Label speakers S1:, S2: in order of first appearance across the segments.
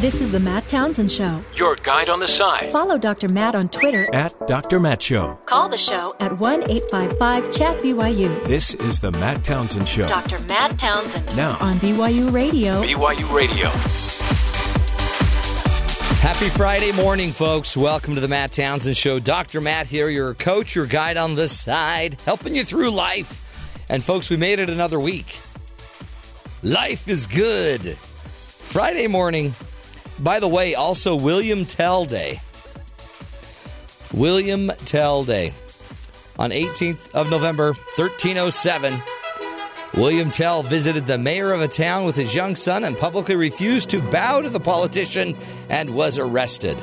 S1: This is the Matt Townsend Show.
S2: Your guide on the side.
S1: Follow Dr. Matt on Twitter.
S2: At Dr. Matt Show.
S1: Call the show at 1 855 Chat BYU.
S2: This is the Matt Townsend Show.
S1: Dr. Matt Townsend.
S2: Now
S1: on BYU Radio.
S2: BYU Radio.
S3: Happy Friday morning, folks. Welcome to the Matt Townsend Show. Dr. Matt here, your coach, your guide on the side, helping you through life. And, folks, we made it another week. Life is good. Friday morning. By the way, also William Tell Day. William Tell Day. On 18th of November, 1307, William Tell visited the mayor of a town with his young son and publicly refused to bow to the politician and was arrested.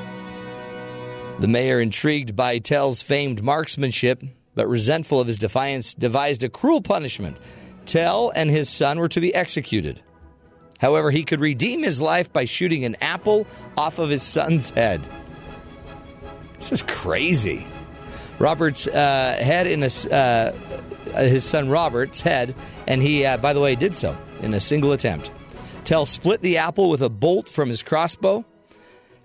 S3: The mayor, intrigued by Tell's famed marksmanship but resentful of his defiance, devised a cruel punishment. Tell and his son were to be executed. However, he could redeem his life by shooting an apple off of his son's head. This is crazy. Robert's uh, head in a, uh, his son Robert's head, and he, uh, by the way, did so in a single attempt. Tell split the apple with a bolt from his crossbow.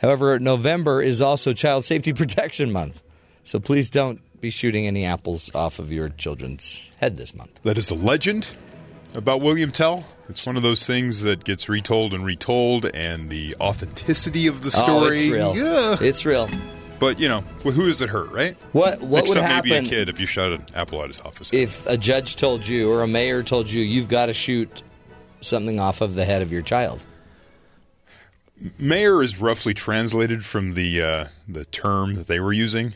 S3: However, November is also Child Safety Protection Month, so please don't be shooting any apples off of your children's head this month.
S4: That is a legend about William Tell. It's one of those things that gets retold and retold, and the authenticity of the story.
S3: Oh, it's real.
S4: Yeah.
S3: It's real.
S4: But you know, who does it hurt, right?
S3: What what
S4: Except
S3: would happen
S4: maybe a kid if you shot an apple at his office.
S3: if a judge told you or a mayor told you you've got to shoot something off of the head of your child?
S4: Mayor is roughly translated from the uh, the term that they were using.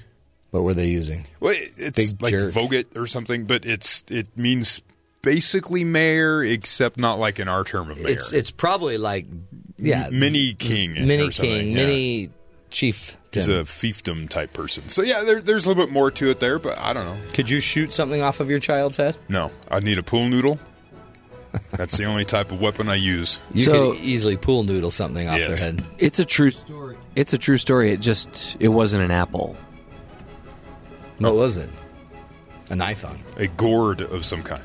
S3: What were they using?
S4: Well, it's
S3: Big
S4: like
S3: jerk.
S4: vogot or something, but it's it means basically mayor, except not like in our term of mayor.
S3: It's it's probably like yeah,
S4: mini king,
S3: mini king,
S4: yeah.
S3: mini chief.
S4: He's a fiefdom type person. So yeah, there, there's a little bit more to it there, but I don't know.
S3: Could you shoot something off of your child's head?
S4: No, I'd need a pool noodle. That's the only type of weapon I use.
S3: You
S5: So-
S3: could easily pool noodle something off their head.
S5: It's a true story. It's a true story. It just it wasn't an apple.
S3: What was it? An iPhone.
S4: A gourd of some kind.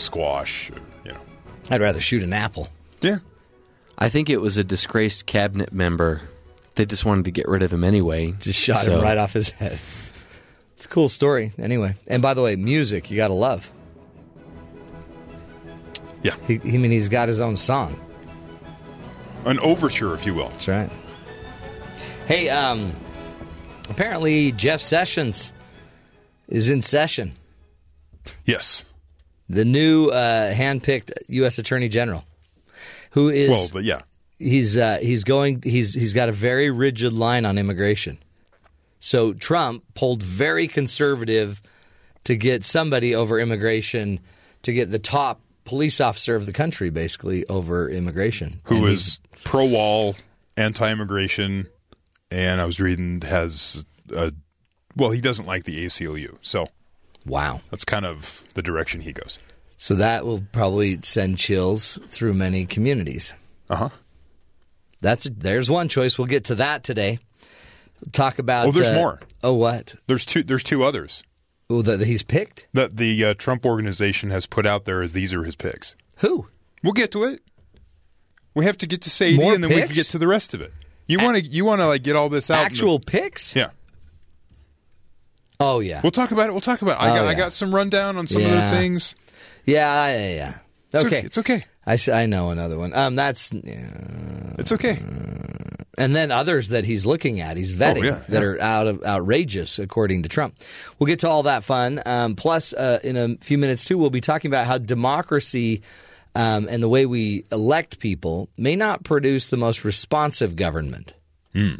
S4: Squash, you know.
S3: I'd rather shoot an apple.
S4: Yeah.
S5: I think it was a disgraced cabinet member. They just wanted to get rid of him anyway.
S3: Just shot
S5: So-
S3: him right off his head. It's a cool story. Anyway, and by the way, music you got to love.
S4: Yeah.
S3: He, he I mean he's got his own song.
S4: An overture, if you will.
S3: That's right. Hey, um, apparently Jeff Sessions is in session.
S4: Yes.
S3: The new uh, handpicked U.S. Attorney General, who is
S4: Well, but yeah.
S3: he's uh, he's going he's he's got a very rigid line on immigration. So Trump pulled very conservative to get somebody over immigration to get the top police officer of the country basically over immigration.
S4: Who is pro wall, anti immigration, and I was reading has a, well, he doesn't like the ACLU. So
S3: wow.
S4: that's kind of the direction he goes.
S3: So that will probably send chills through many communities.
S4: Uh huh.
S3: That's there's one choice. We'll get to that today. We'll talk about.
S4: Oh, there's
S3: uh,
S4: more.
S3: Oh, what?
S4: There's two. There's two others
S3: Oh, that he's picked.
S4: that the uh, Trump organization has put out there as these are his picks.
S3: Who?
S4: We'll get to it. We have to get to Sadie,
S3: More
S4: and then we can get to the rest of it. You want to you want to like get all this out? in the-
S3: Actual picks?
S4: yeah.
S3: Oh yeah.
S4: We'll talk about it. We'll talk about it. I
S3: Oh,
S4: got I got some rundown on some of the things.
S3: Yeah, yeah, yeah.
S4: It's
S3: Okay,
S4: okay. It's okay.
S3: I, I know another one. Um, that's yeah.
S4: It's okay.
S3: and then others that he's looking at, he's vetting
S4: Oh, yeah,
S3: that
S4: yeah.
S3: are out of outrageous, according to Trump. We'll get to all that fun. Um, plus, uh, in a few minutes too, we'll be talking about how democracy um, and the way we elect people may not produce the most responsive government.
S4: Hmm.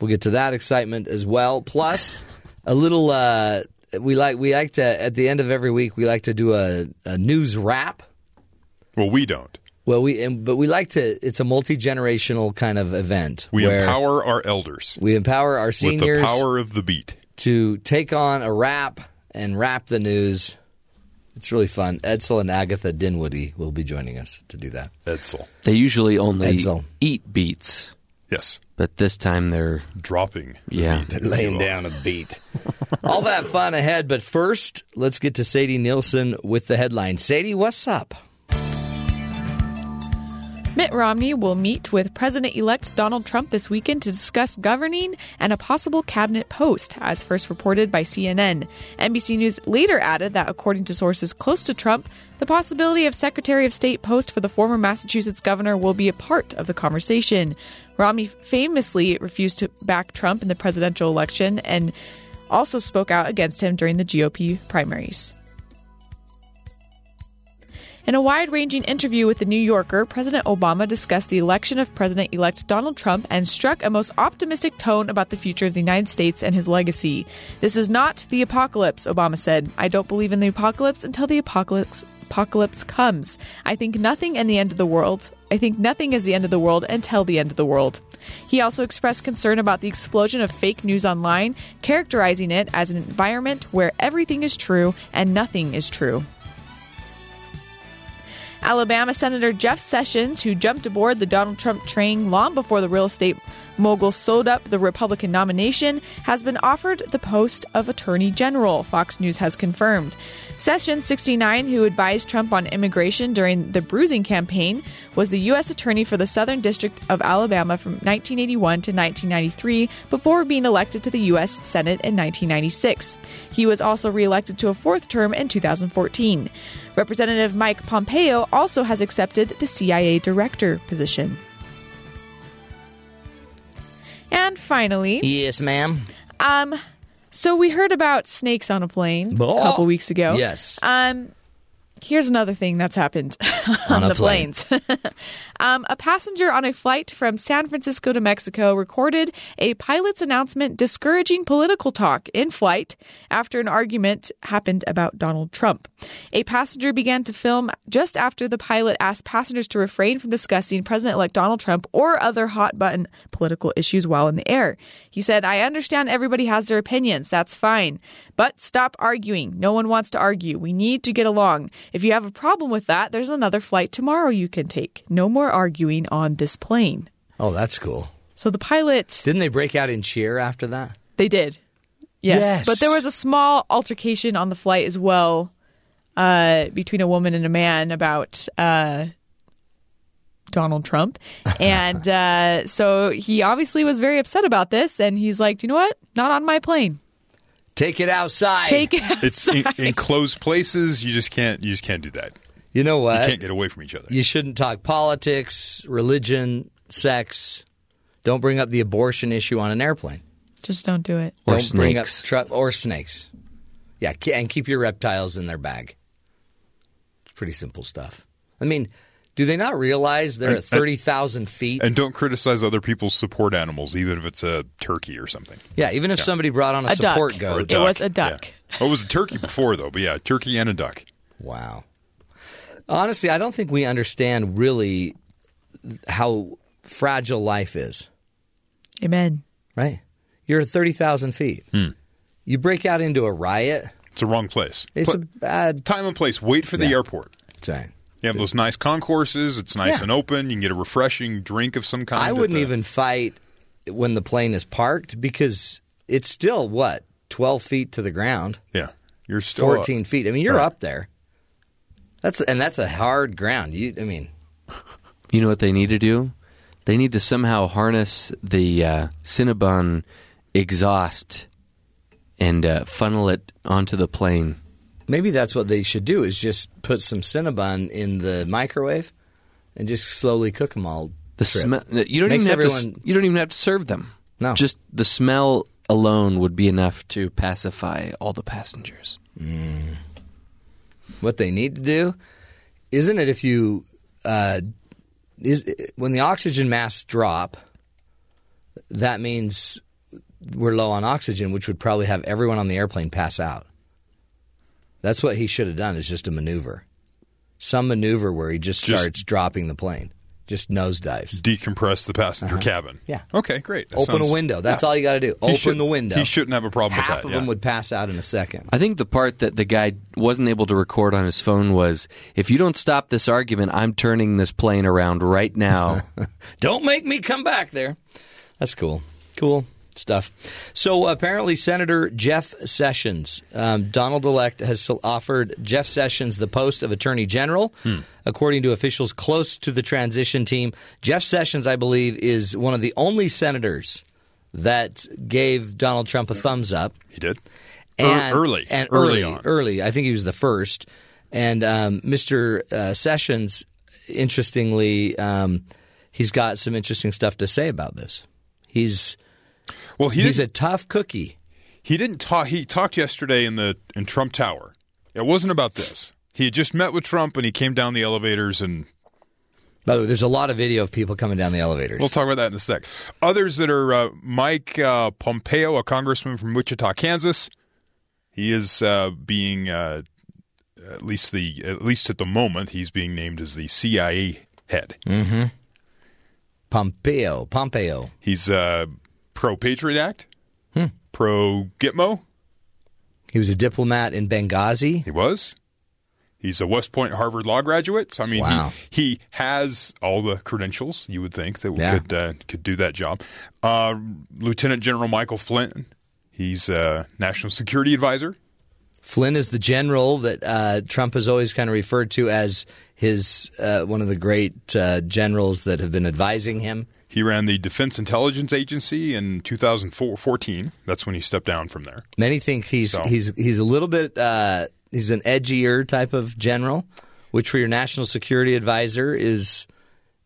S3: We'll get to that excitement as well. Plus, a little. Uh, we like we like to at the end of every week we like to do a, a news wrap.
S4: Well, we don't.
S3: Well, we and, but we like to. It's a multi generational kind of event.
S4: We
S3: where
S4: empower our elders
S3: we empower our seniors
S4: with
S3: seniors
S4: the power of the beat.
S3: to take on a rap and wrap the news. It's really fun. Edsel and Agatha Dinwoody will be joining us to do that.
S4: Edsel.
S5: They usually only
S3: Edsel.
S5: eat beets,
S4: Yes.
S5: But this time they're
S4: Dropping.
S5: Yeah.
S4: beat, if you
S3: Laying down a beat. All that fun ahead, but first, let's get to Sadie Nielsen with the headline. Sadie, what's up?
S6: Mitt Romney will meet with President elect Donald Trump this weekend to discuss governing and a possible cabinet post, as first reported by CNN. NBC News later added that, according to sources close to Trump, the possibility of Secretary of State post for the former Massachusetts governor will be a part of the conversation. Romney famously refused to back Trump in the presidential election and also spoke out against him during the GOP primaries. In a wide ranging interview with The New Yorker, President Obama discussed the election of President elect Donald Trump and struck a most optimistic tone about the future of the United States and his legacy. This is not the apocalypse, Obama said. I don't believe in the apocalypse until the apocalypse apocalypse comes. I think nothing and the end of the world. I think nothing is the end of the world until the end of the world. He also expressed concern about the explosion of fake news online, characterizing it as an environment where everything is true and nothing is true. Alabama Senator Jeff Sessions, who jumped aboard the Donald Trump train long before the real estate mogul sold up the Republican nomination, has been offered the post of Attorney General, Fox News has confirmed. Sessions, 69, who advised Trump on immigration during the bruising campaign, was the U.S. Attorney for the Southern District of Alabama from 1981 to 1993 before being elected to the U.S. Senate in 1996. He was also reelected to a fourth term in 2014. Representative Mike Pompeo also has accepted the CIA director position. And finally,
S3: Yes, ma'am.
S6: um, so we heard about snakes on a plane a
S3: Oh.
S6: couple weeks ago.
S3: Yes.
S6: Um, here's another thing that's happened on,
S3: a
S6: the
S3: plane.
S6: planes. um, a passenger on a flight from San Francisco to Mexico recorded a pilot's announcement discouraging political talk in flight after an argument happened about Donald Trump. A passenger began to film just after the pilot asked passengers to refrain from discussing President elect Donald Trump or other hot button political issues while in the air. He said, I understand everybody has their opinions. That's fine. But stop arguing. No one wants to argue. We need to get along. If you have a problem with that, there's another flight tomorrow you can take. No more arguing on this plane.
S3: Oh, that's cool.
S6: So the pilot,
S3: Didn't they break out in cheer after that?
S6: they did. Yes.
S3: Yes.
S6: But there was a small altercation on the flight as well uh, between a woman and a man about uh, Donald Trump. And uh, so he obviously was very upset about this. And he's like, "Do you know what? Not on my plane.
S3: Take it outside.
S6: Take it
S4: It's in,
S6: outside."
S4: in closed places. You just can't. You just can't do that.
S3: You know what?
S4: You can't get away from each other.
S3: You shouldn't talk politics, religion, sex. Don't bring up the abortion issue on an airplane.
S6: Just don't do it.
S5: Or
S3: Don't bring up
S5: snakes.
S3: tru- or snakes. Yeah, and keep your reptiles in their bag. It's pretty simple stuff. I mean, do they not realize they're
S4: And-
S3: at thirty thousand feet?
S4: And don't criticize other people's support animals, even if it's a turkey or something.
S3: yeah, even if somebody brought on a,
S6: A
S3: support
S6: Or
S3: goat.
S4: Or a
S6: It was a duck.
S4: Yeah. Oh, it was a turkey before, though. But yeah, turkey and a duck.
S3: Wow. Honestly, I don't think we understand really how fragile life is.
S6: Amen.
S3: Right? You're at thirty thousand feet. Hmm. You break out into a riot.
S4: It's the wrong place.
S3: It's
S4: Put-
S3: a bad.
S4: time and place. Wait for the
S3: Yeah.
S4: airport.
S3: That's right.
S4: You have those nice concourses. It's nice
S3: Yeah.
S4: and open. You can get a refreshing drink of some kind.
S3: I wouldn't
S4: the-
S3: even fight when the plane is parked because it's still what twelve feet to the ground,
S4: Yeah, you're still
S3: fourteen feet. I mean, you're
S4: Right.
S3: up there. That's and that's a hard ground. You, I mean,
S5: You know what they need to do? They need to somehow harness the uh, Cinnabon exhaust and uh, funnel it onto the plane.
S3: Maybe that's what they should do is just put some Cinnabon in the microwave and just slowly cook them all.
S5: The smell. You don't
S3: Makes
S5: even have to. You don't even have to serve them.
S3: No.
S5: just the smell alone would be enough to pacify all the passengers.
S3: What they need to do, isn't it? If you uh, is when the oxygen masks drop, that means we're low on oxygen, which would probably have everyone on the airplane pass out. That's what he should have done. Is just a maneuver, some maneuver where he just,
S4: Just-
S3: starts dropping the plane, just nosedives.
S4: decompress the passenger cabin.
S3: Uh-huh. Yeah.
S4: Okay, great. That
S3: Open
S4: sounds-
S3: a window. That's
S4: yeah.
S3: all you got to do.
S4: He
S3: Open
S4: should-
S3: the window.
S4: He shouldn't have a problem
S3: Half
S4: with that.
S3: of
S4: yeah.
S3: them would pass out in a second.
S5: I think the part that the guy wasn't able to record on his phone was, "If you don't stop this argument, I'm turning this plane around right now."
S3: Don't make me come back there. That's cool. Cool. Stuff. So apparently, Senator Jeff Sessions, um, Donald elect, has offered Jeff Sessions the post of Attorney General. According to officials close to the transition team, Jeff Sessions, I believe, is one of the only senators that gave Donald Trump a thumbs up.
S4: He did.
S3: And,
S4: early.
S3: and
S4: Early
S3: early,
S4: on.
S3: early. I think he was the first. And um, Mr. Uh, Sessions, interestingly, um, he's got some interesting stuff to say about this. He's
S4: Well, he
S3: he's a tough cookie.
S4: he didn't talk. He talked yesterday in the in Trump Tower. It wasn't about this. He had just met with Trump and he came down the elevators and
S3: By the way, there's a lot of video of people coming down the elevators.
S4: We'll talk about that in a sec. Others that are uh, Mike uh, Pompeo, a congressman from Wichita, Kansas. He is uh, being uh, at least the at least at the moment he's being named as the CIA head.
S3: Pompeo, Pompeo.
S4: He's uh, pro Patriot Act, pro Gitmo.
S3: He was a diplomat in Benghazi.
S4: He was. He's a West Point Harvard Law graduate. So I mean,
S3: Wow.
S4: he he has all the credentials you would think that
S3: Yeah.
S4: could uh, could do that job. Uh, Lieutenant General Michael Flynn. He's a national security advisor.
S3: Flynn is the general that uh, Trump has always kind of referred to as his uh, one of the great uh, generals that have been advising him.
S4: He ran the Defense Intelligence Agency in 2014. That's when he stepped down from there.
S3: Many think he's
S4: So-
S3: he's he's a little bit uh, he's an edgier type of general, which for your national security advisor is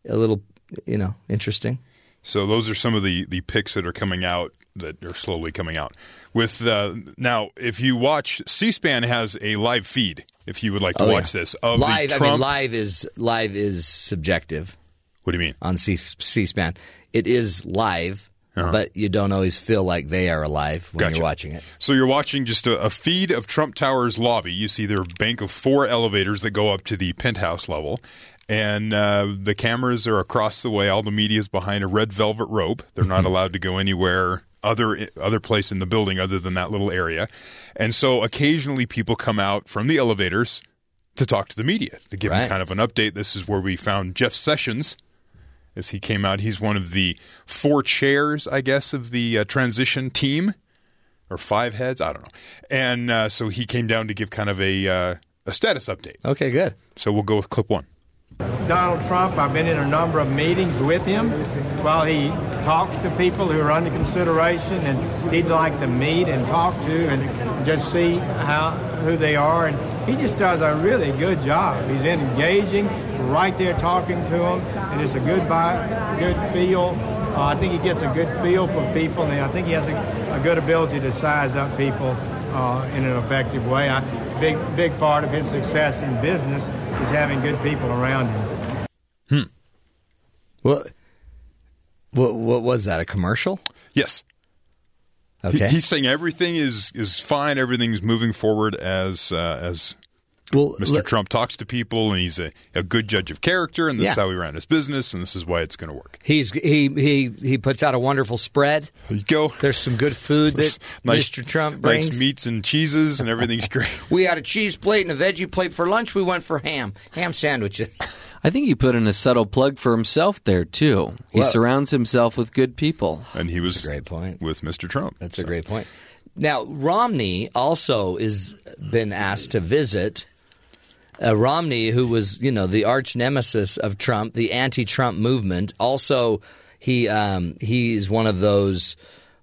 S3: a little you know interesting.
S4: So those are some of the the picks that are coming out that are slowly coming out. With uh, now, if you watch C-SPAN has a live feed. If you would like to
S3: Oh,
S4: watch
S3: yeah.
S4: this of
S3: live,
S4: the
S3: I
S4: Trump.
S3: mean, live is live is subjective
S4: What do you mean?
S3: on C- C-SPAN. It is live, but you don't always feel like they are alive when
S4: Uh-huh. Gotcha.
S3: you're watching it.
S4: So you're watching just a, a feed of Trump Tower's lobby. You see their bank of four elevators that go up to the penthouse level. And uh, the cameras are across the way. All the media is behind a red velvet rope. They're not allowed to go anywhere other other place in the building other than that little area. And so occasionally people come out from the elevators to talk to the media to give them kind of an update. This is where we found Jeff Sessions as he came out. He's one of the four chairs, I guess, of the uh, transition team or five heads. I don't know. And uh, so he came down to give kind of a uh, a status update.
S3: Okay, good.
S4: So we'll go with clip one.
S7: Donald Trump, I've been in a number of meetings with him while he talks to people who are under consideration and he'd like to meet and talk to and just see how who they are. And he just does a really good job. He's engaging, right there talking to them, and it's a good vibe, good feel. Uh, I think he gets a good feel for people, and I think he has a, a good ability to size up people uh, in an effective way. I, big big part of his success in business is having good people around him.
S3: What, what what was that? A commercial?
S4: Yes. He-
S3: Okay.
S4: he's saying everything is is fine. Everything's moving forward as uh, as
S3: well,
S4: Mr.
S3: le-
S4: Trump talks to people, and he's a, a good judge of character, and this is how he ran his business, and this is why it's going to work.
S3: He's he he he puts out a wonderful spread.
S4: There you go.
S3: There's some good food that
S4: nice,
S3: Mr. Trump brings.
S4: nice meats and cheeses, and everything's great.
S3: We had a cheese plate and a veggie plate for lunch. We went for ham, ham sandwiches.
S5: I think he put in a subtle plug for himself there too. He
S3: Well-
S5: surrounds himself with good people.
S4: And he was
S3: a great point.
S4: with Mr. Trump.
S3: That's a great point. Now Romney also is been asked to visit. Uh, Romney, who was you know the arch nemesis of Trump, the anti-Trump movement, also he um, he's one of those.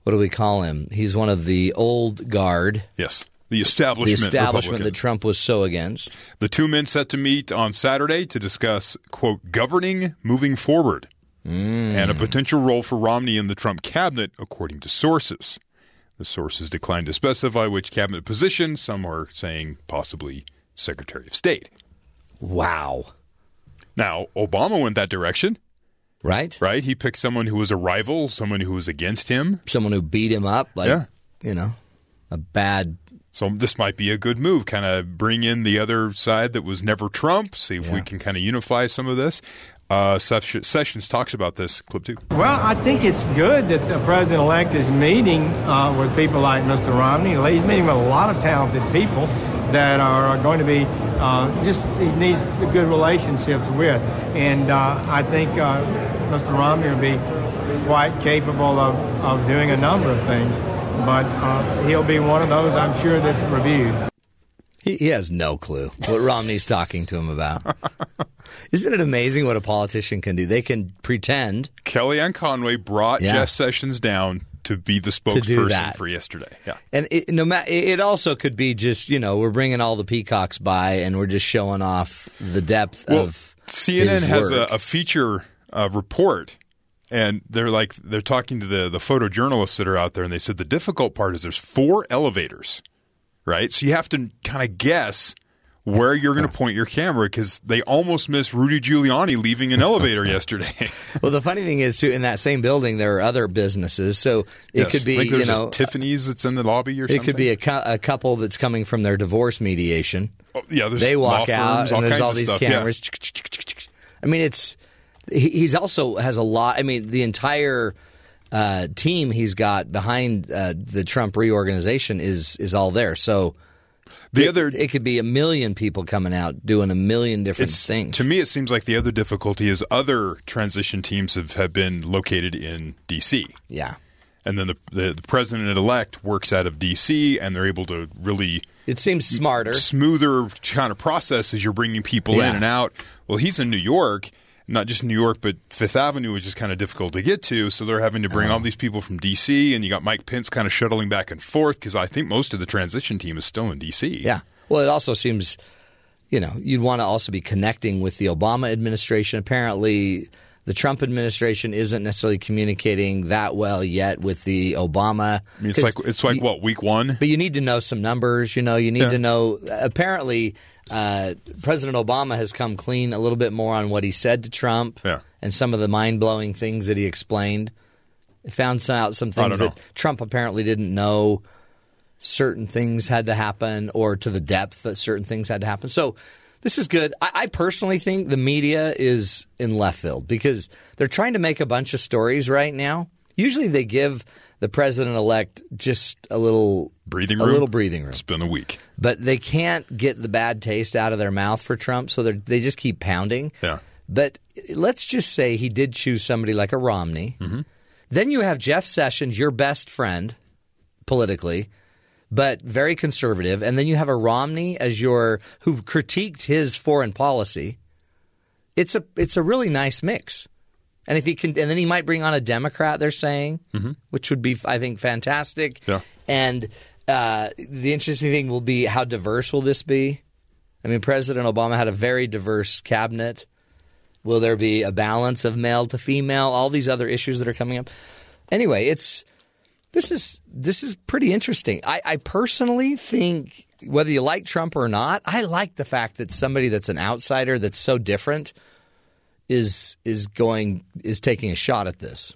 S3: What do we call him? He's one of the old guard,
S4: Yes. The establishment,
S3: the
S4: establishment.
S3: establishment that Trump was so against.
S4: The two men set to meet on Saturday to discuss, quote, governing moving forward and a potential role for Romney in the Trump cabinet, according to sources. The sources declined to specify which cabinet position. Some are saying possibly Secretary of State.
S3: Wow,
S4: Now, Obama went that direction,
S3: right?
S4: right? He picked someone who was a rival, someone who was against him.
S3: Someone who beat him up, like
S4: Yeah.
S3: you know, a bad.
S4: So this might be a good move, kind of bring in the other side that was never Trump, see if we can kind of unify some of this. Uh, Sessions talks about this clip too.
S7: Well, I think it's good that the president-elect is meeting uh, with people like Mr. Romney. He's meeting with a lot of talented people that are going to be uh, just he needs good relationships with, and uh, I think uh, Mr. Romney will be quite capable of, of doing a number of things. But uh, he'll be one of those, I'm sure, that's reviewed.
S3: He, he has no clue what Romney's talking to him about. Isn't it amazing what a politician can do? They can pretend.
S4: Kellyanne Conway brought
S3: Yeah.
S4: Jeff Sessions down to be the spokesperson for yesterday. Yeah.
S3: And it, no matter, it also could be just you know we're bringing all the peacocks by and we're just showing off the depth
S4: Well,
S3: of
S4: CNN has a, a feature uh, report, and they're like they're talking to the the photojournalists that are out there, and they said the difficult part is there's four elevators, right? So you have to kind of guess where you're going to point your camera because they almost missed Rudy Giuliani leaving an elevator yesterday.
S3: Well, the funny thing is, too, in that same building there are other businesses, so it
S4: Yes.
S3: could be you know
S4: Tiffany's that's in the lobby or something.
S3: it
S4: something.
S3: could be a, cou- a couple that's coming from their divorce mediation.
S4: Oh, yeah. There's
S3: they walk
S4: law
S3: out
S4: firms,
S3: and there's all these
S4: stuff. Yeah.
S3: cameras. I mean, it's he's also has a lot. I mean, the entire uh, team he's got behind uh, the Trump reorganization is is all there. So
S4: The
S3: it,
S4: other
S3: it could be a million people coming out doing a million different things.
S4: To me, it seems like the other difficulty is other transition teams have, have been located in D.C.
S3: yeah,
S4: And then the, the, the president elect works out of D.C., and they're able to really
S3: it seems smarter.
S4: smoother kind of process as you're bringing people
S3: Yeah.
S4: in and out. Well, he's in New York, not just New York, but Fifth Avenue is just kind of difficult to get to. So they're having to bring
S3: Uh-huh.
S4: all these people from D.C., and you got Mike Pence kind of shuttling back and forth because I think most of the transition team is still in D.C.
S3: Yeah. Well, it also seems, you know, you'd want to also be connecting with the Obama administration. Apparently, the Trump administration isn't necessarily communicating that well yet with the Obama.
S4: I mean, it's like it's like
S3: you-
S4: what week one.
S3: But you need to know some numbers. You know, you need
S4: Yeah.
S3: to know. Apparently, uh, President Obama has come clean a little bit more on what he said to Trump
S4: Yeah.
S3: and some of the mind blowing things that he explained. Found some, out some things that. Trump apparently didn't know. Certain things had to happen, or to the depth that certain things had to happen. So. This is good. I, I personally think the media is in left field because they're trying to make a bunch of stories right now. Usually, they give the president elect just a little
S4: breathing room.
S3: a little breathing room
S4: It's been a week.
S3: but they can't get the bad taste out of their mouth for Trump, so they they just keep pounding.
S4: Yeah.
S3: But let's just say he did choose somebody like a Romney.
S4: Mm-hmm.
S3: Then you have Jeff Sessions, your best friend politically, but very conservative, and then you have a Romney as your who critiqued his foreign policy. It's a it's a really nice mix. And if he can, and then he might bring on a Democrat. They're saying, which would be, I think, fantastic.
S4: Mm-hmm. Yeah.
S3: And uh, the interesting thing will be how diverse will this be? I mean, President Obama had a very diverse cabinet. Will there be a balance of male to female? All these other issues that are coming up. Anyway, it's this is this is pretty interesting. I, I personally think whether you like Trump or not, I like the fact that somebody that's an outsider that's so different is is going is taking a shot at this.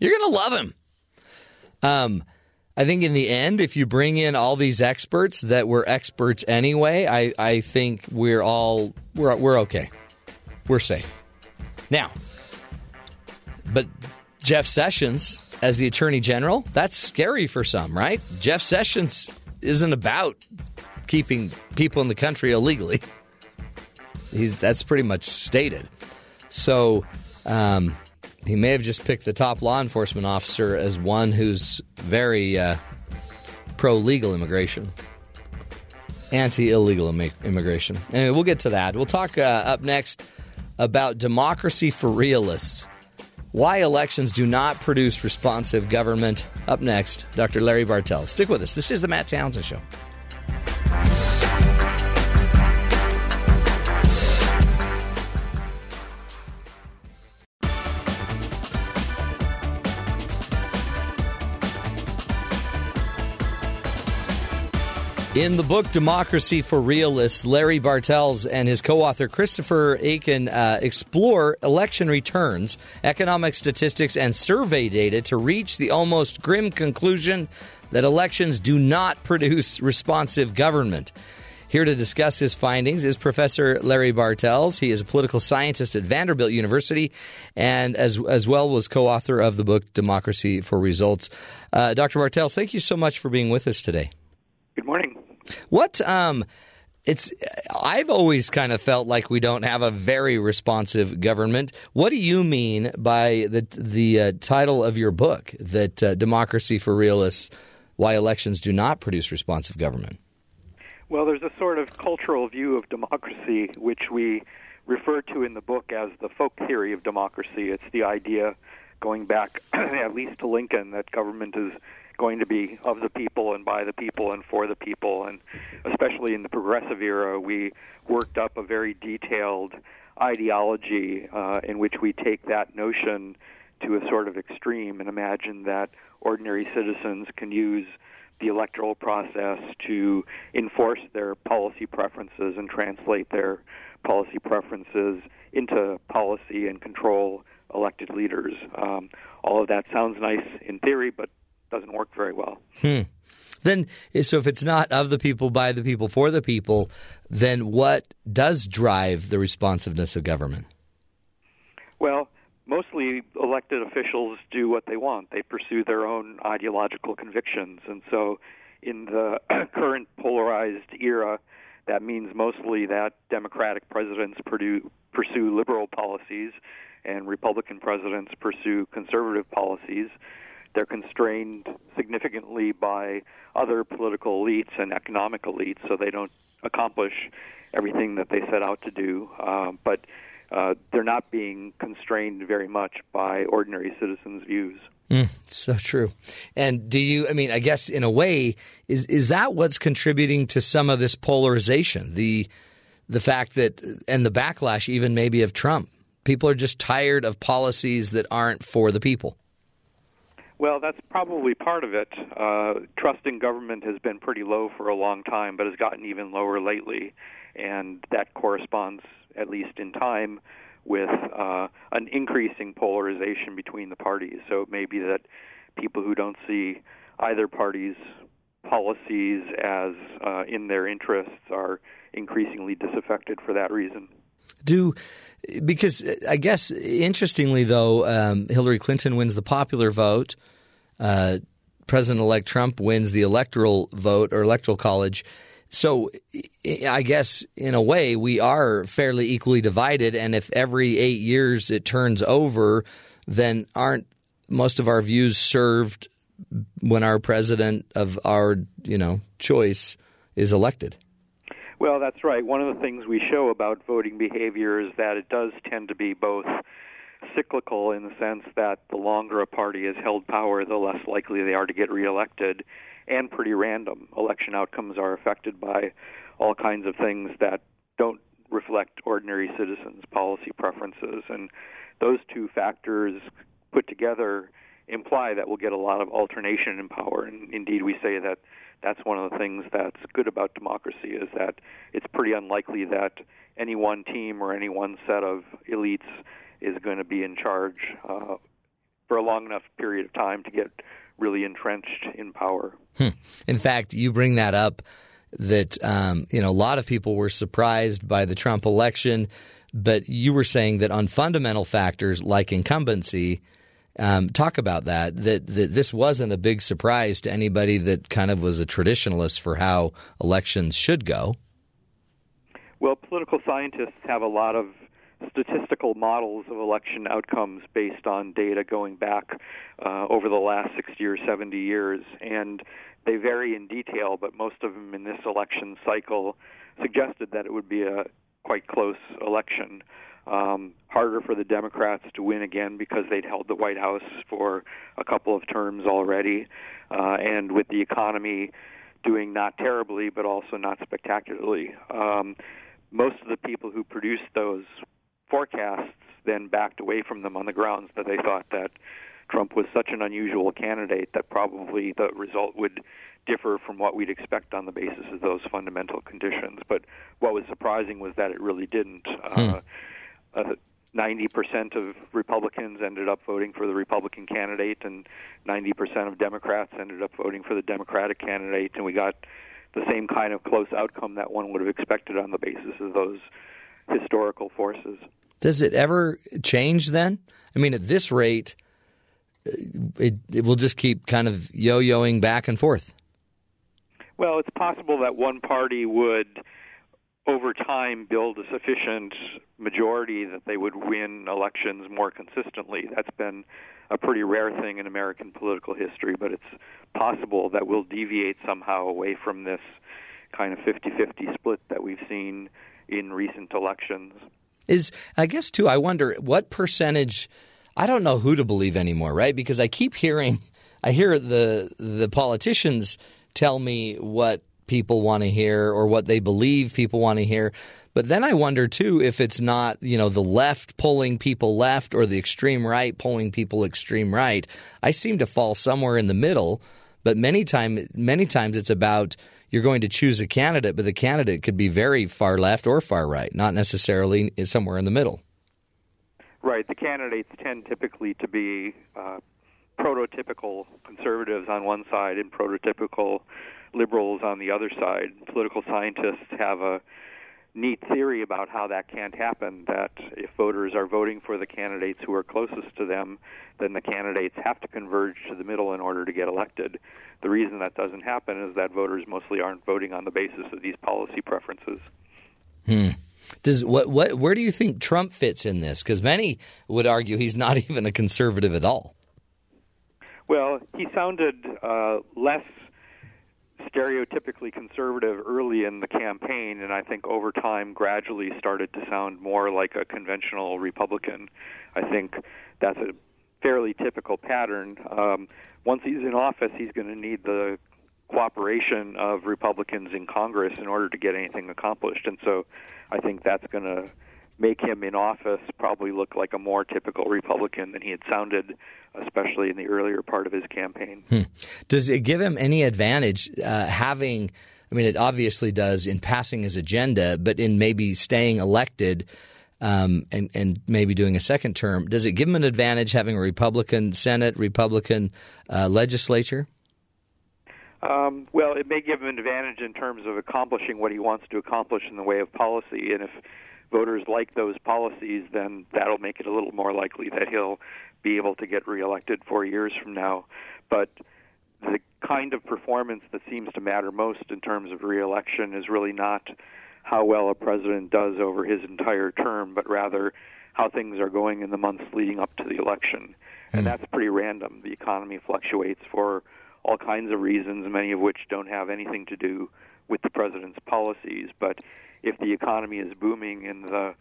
S3: You're gonna love him. Um, I think in the end, if you bring in all these experts that were experts anyway, I, I think we're all we're we're okay. We're safe. Now, but Jeff Sessions as the Attorney General, that's scary for some, right? Jeff Sessions isn't about keeping people in the country illegally. He's that's pretty much stated. So um, he may have just picked the top law enforcement officer as one who's very uh, pro legal immigration, anti illegal immigration. Anyway, we'll get to that. We'll talk uh, up next about democracy for realists. Why elections do not produce responsive government. Up next, Dr. Larry Bartels. Stick with us. This is the Matt Townsend Show. In the book Democracy for Realists, Larry Bartels and his co author Christopher Achen uh, explore election returns, economic statistics, and survey data to reach the almost grim conclusion that elections do not produce responsive government. Here to discuss his findings is Professor Larry Bartels. He is a political scientist at Vanderbilt University and as, as well was co author of the book Democracy for Realists. Uh, Dr. Bartels, thank you so much for being with us today. What um it's I've always kind of felt like we don't have a very responsive government. What do you mean by the the uh, title of your book that uh, democracy for realists why elections do not produce responsive government?
S8: Well, there's a sort of cultural view of democracy which we refer to in the book as the folk theory of democracy. It's the idea going back at least to Lincoln that government is going to be of the people and by the people and for the people. And especially in the progressive era, we worked up a very detailed ideology uh, in which we take that notion to a sort of extreme and imagine that ordinary citizens can use the electoral process to enforce their policy preferences and translate their policy preferences into policy and control elected leaders. Um, all of that sounds nice in theory, but doesn't work very well.
S3: Hmm. Then, so if it's not of the people, by the people, for the people, then what does drive the responsiveness of government?
S8: Well, mostly elected officials do what they want. They pursue their own ideological convictions. And so, in the current polarized era, that means mostly that Democratic presidents pursue, pursue liberal policies and Republican presidents pursue conservative policies. They're constrained significantly by other political elites and economic elites, so they don't accomplish everything that they set out to do. Uh, but uh, they're not being constrained very much by ordinary citizens' views.
S3: Mm, so true. And do you? I mean, I guess in a way, is is that what's contributing to some of this polarization? The the fact that and the backlash, even maybe of Trump. People are just tired of policies that aren't for the people.
S8: Well, that's probably part of it. Uh, trust in government has been pretty low for a long time, but has gotten even lower lately, and that corresponds, at least in time, with uh, an increasing polarization between the parties. So it may be that people who don't see either party's policies as uh, in their interests are increasingly disaffected for that reason.
S3: Do because I guess interestingly though, um, Hillary Clinton wins the popular vote. Uh, President-elect Trump wins the electoral vote or electoral college. So I guess in a way we are fairly equally divided. And if every eight years it turns over, then aren't most of our views served when our president of our you know choice is elected?
S8: Well, that's right. One of the things we show about voting behavior is that it does tend to be both cyclical in the sense that the longer a party has held power, the less likely they are to get reelected, and pretty random. Election outcomes are affected by all kinds of things that don't reflect ordinary citizens' policy preferences. And those two factors put together imply that we'll get a lot of alternation in power. And indeed, we say that that's one of the things that's good about democracy is that it's pretty unlikely that any one team or any one set of elites is going to be in charge uh, for a long enough period of time to get really entrenched in power.
S3: Hmm. In fact, you bring that up that um, you know a lot of people were surprised by the Trump election, but you were saying that on fundamental factors like incumbency, um, talk about that, that. That this wasn't a big surprise to anybody that kind of was a traditionalist for how elections should go.
S8: Well, political scientists have a lot of statistical models of election outcomes based on data going back uh, over the last 60 or 70 years, and they vary in detail, but most of them in this election cycle suggested that it would be a quite close election. Um, harder for the Democrats to win again because they'd held the White House for a couple of terms already, uh, and with the economy doing not terribly but also not spectacularly. Um, most of the people who produced those forecasts then backed away from them on the grounds that they thought that Trump was such an unusual candidate that probably the result would differ from what we'd expect on the basis of those fundamental conditions. But what was surprising was that it really didn't. Hmm. Uh, uh, 90% of Republicans ended up voting for the Republican candidate, and 90% of Democrats ended up voting for the Democratic candidate, and we got the same kind of close outcome that one would have expected on the basis of those historical forces.
S3: Does it ever change then? I mean, at this rate, it, it will just keep kind of yo yoing back and forth.
S8: Well, it's possible that one party would over time build a sufficient majority that they would win elections more consistently. That's been a pretty rare thing in American political history, but it's possible that we'll deviate somehow away from this kind of 50-50 split that we've seen in recent elections.
S3: Is I guess too I wonder what percentage I don't know who to believe anymore, right? Because I keep hearing I hear the the politicians tell me what people want to hear or what they believe people want to hear. But then I wonder too if it's not, you know, the left pulling people left or the extreme right pulling people extreme right. I seem to fall somewhere in the middle, but many time many times it's about you're going to choose a candidate, but the candidate could be very far left or far right, not necessarily somewhere in the middle.
S8: Right. The candidates tend typically to be uh, prototypical conservatives on one side and prototypical liberals on the other side. Political scientists have a neat theory about how that can't happen that if voters are voting for the candidates who are closest to them, then the candidates have to converge to the middle in order to get elected. The reason that doesn't happen is that voters mostly aren't voting on the basis of these policy preferences.
S3: Hmm. Does what what where do you think Trump fits in this? Because many would argue he's not even a conservative at all.
S8: Well, he sounded uh, less stereotypically conservative early in the campaign, and I think over time gradually started to sound more like a conventional Republican. I think that's a fairly typical pattern. Um, once he's in office, he's going to need the cooperation of Republicans in Congress in order to get anything accomplished, and so I think that's going to make him in office probably look like a more typical Republican than he had sounded, especially in the earlier part of his campaign.
S3: Hmm. Does it give him any advantage uh, having? I mean, it obviously does in passing his agenda, but in maybe staying elected. Um, and, and maybe doing a second term, does it give him an advantage having a Republican Senate, Republican uh, legislature?
S8: Um, well, it may give him an advantage in terms of accomplishing what he wants to accomplish in the way of policy. And if voters like those policies, then that'll make it a little more likely that he'll be able to get reelected four years from now. But the kind of performance that seems to matter most in terms of reelection is really not how well a president does over his entire term, but rather how things are going in the months leading up to the election. And hmm. that's pretty random. The economy fluctuates for all kinds of reasons, many of which don't have anything to do with the president's policies. But if the economy is booming in the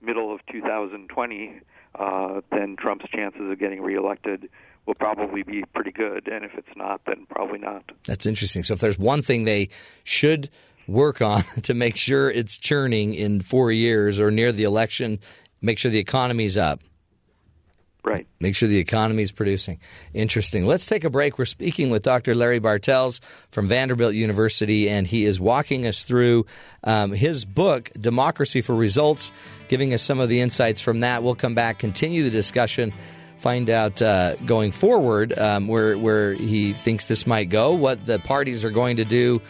S8: middle of 2020, uh, then Trump's chances of getting reelected will probably be pretty good. And if it's not, then probably not.
S3: That's interesting. So if there's one thing they should work on to make sure it's churning in four years or near the election, make sure the economy's up.
S8: Right.
S3: Make sure the economy is producing. Interesting. Let's take a break. We're speaking with Dr. Larry Bartels from Vanderbilt University, and he is walking us through um, his book, Democracy for Realists, giving us some of the insights from that. We'll come back, continue the discussion, find out uh, going forward um, where, where he thinks this might go, what the parties are going to do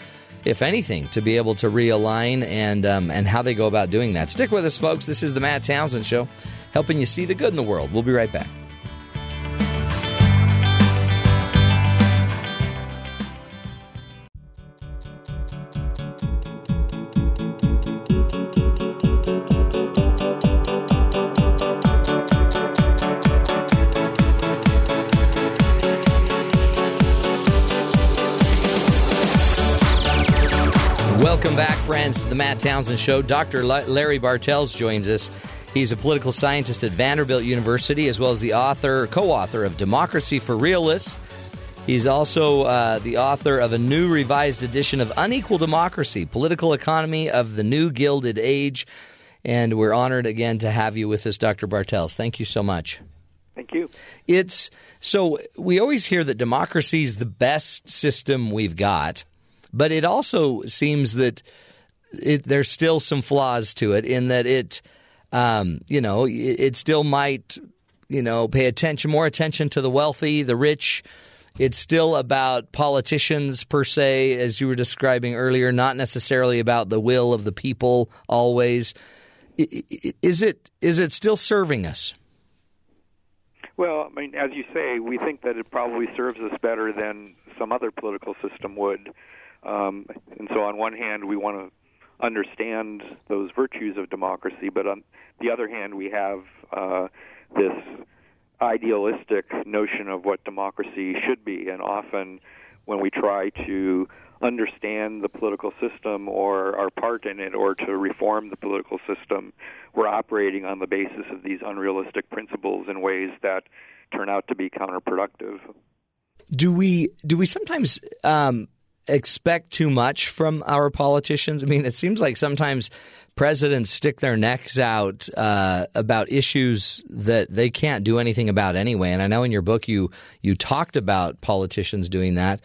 S3: if anything, to be able to realign and um, and how they go about doing that. Stick with us, folks. This is the Matt Townsend Show helping you see the good in the world. We'll be right back. Welcome back, friends, to the Matt Townsend Show. Dr. Larry Bartels joins us. He's a political scientist at Vanderbilt University, as well as the author, co-author of Democracy for Realists. He's also uh, the author of a new revised edition of Unequal Democracy: Political Economy of the New Gilded Age. And we're honored again to have you with us, Dr. Bartels. Thank you so much.
S8: Thank you.
S3: It's so we always hear that democracy is the best system we've got, but it also seems that it, there's still some flaws to it in that it um, you know, it, it still might, you know, pay attention, more attention to the wealthy, the rich. It's still about politicians per se, as you were describing earlier, not necessarily about the will of the people always. Is it is it still serving us?
S8: Well, I mean, as you say, we think that it probably serves us better than some other political system would. Um, and so, on one hand, we want to understand those virtues of democracy. But on the other hand, we have uh, this idealistic notion of what democracy should be, and often when we try to understand the political system or our part in it or to reform the political system, we're operating on the basis of these unrealistic principles in ways that turn out to be counterproductive.
S3: Do we do we sometimes um, expect too much from our politicians? I mean, it seems like sometimes presidents stick their necks out uh, about issues that they can't do anything about anyway. And I know in your book you you talked about politicians doing that.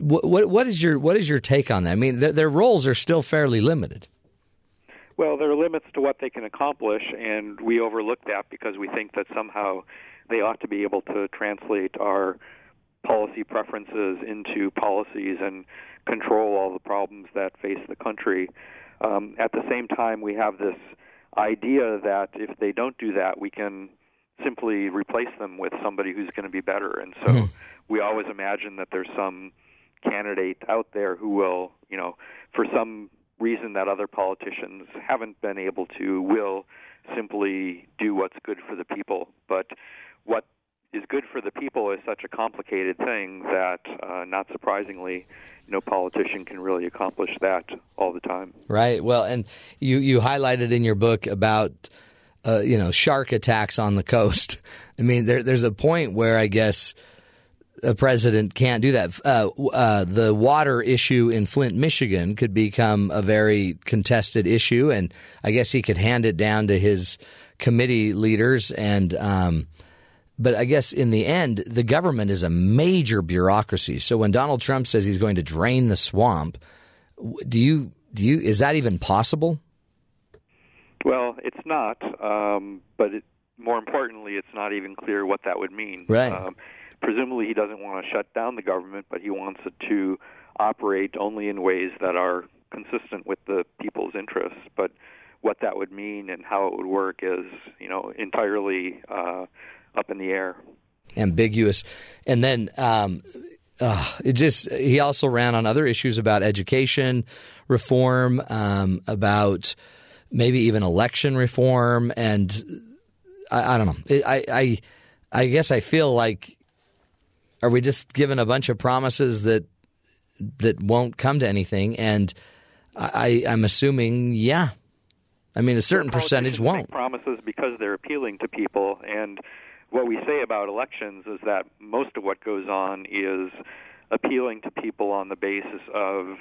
S3: What, what, what is your what is your take on that? I mean, their, their roles are still fairly limited.
S8: Well, there are limits to what they can accomplish, and we overlook that because we think that somehow they ought to be able to translate our policy preferences into policies and control all the problems that face the country. Um, at the same time, we have this idea that if they don't do that, we can simply replace them with somebody who's going to be better. And so mm. we always imagine that there's some candidate out there who will, you know, for some reason that other politicians haven't been able to, will simply do what's good for the people. But what is good for the people is such a complicated thing that, uh, not surprisingly, no politician can really accomplish that all the time.
S3: Right. Well, and you you highlighted in your book about. Uh, you know, shark attacks on the coast. I mean, there, there's a point where I guess a president can't do that. Uh, uh, the water issue in Flint, Michigan could become a very contested issue, and I guess he could hand it down to his committee leaders and um, but I guess in the end, the government is a major bureaucracy. So when Donald Trump says he's going to drain the swamp, do you do you is that even possible?
S8: Well, it's not. Um, but it, more importantly, it's not even clear what that would mean.
S3: Right. Um,
S8: presumably, he doesn't want to shut down the government, but he wants it to operate only in ways that are consistent with the people's interests. But what that would mean and how it would work is, you know, entirely uh, up in the air.
S3: Ambiguous. And then um, uh, it just he also ran on other issues about education reform, um, about maybe even election reform, and I, I don't know. I, I I guess I feel like are we just given a bunch of promises that that won't come to anything? And I, I'm assuming, yeah. I mean, a certain percentage won't.
S8: promises because they're appealing to people, and what we say about elections is that most of what goes on is appealing to people on the basis of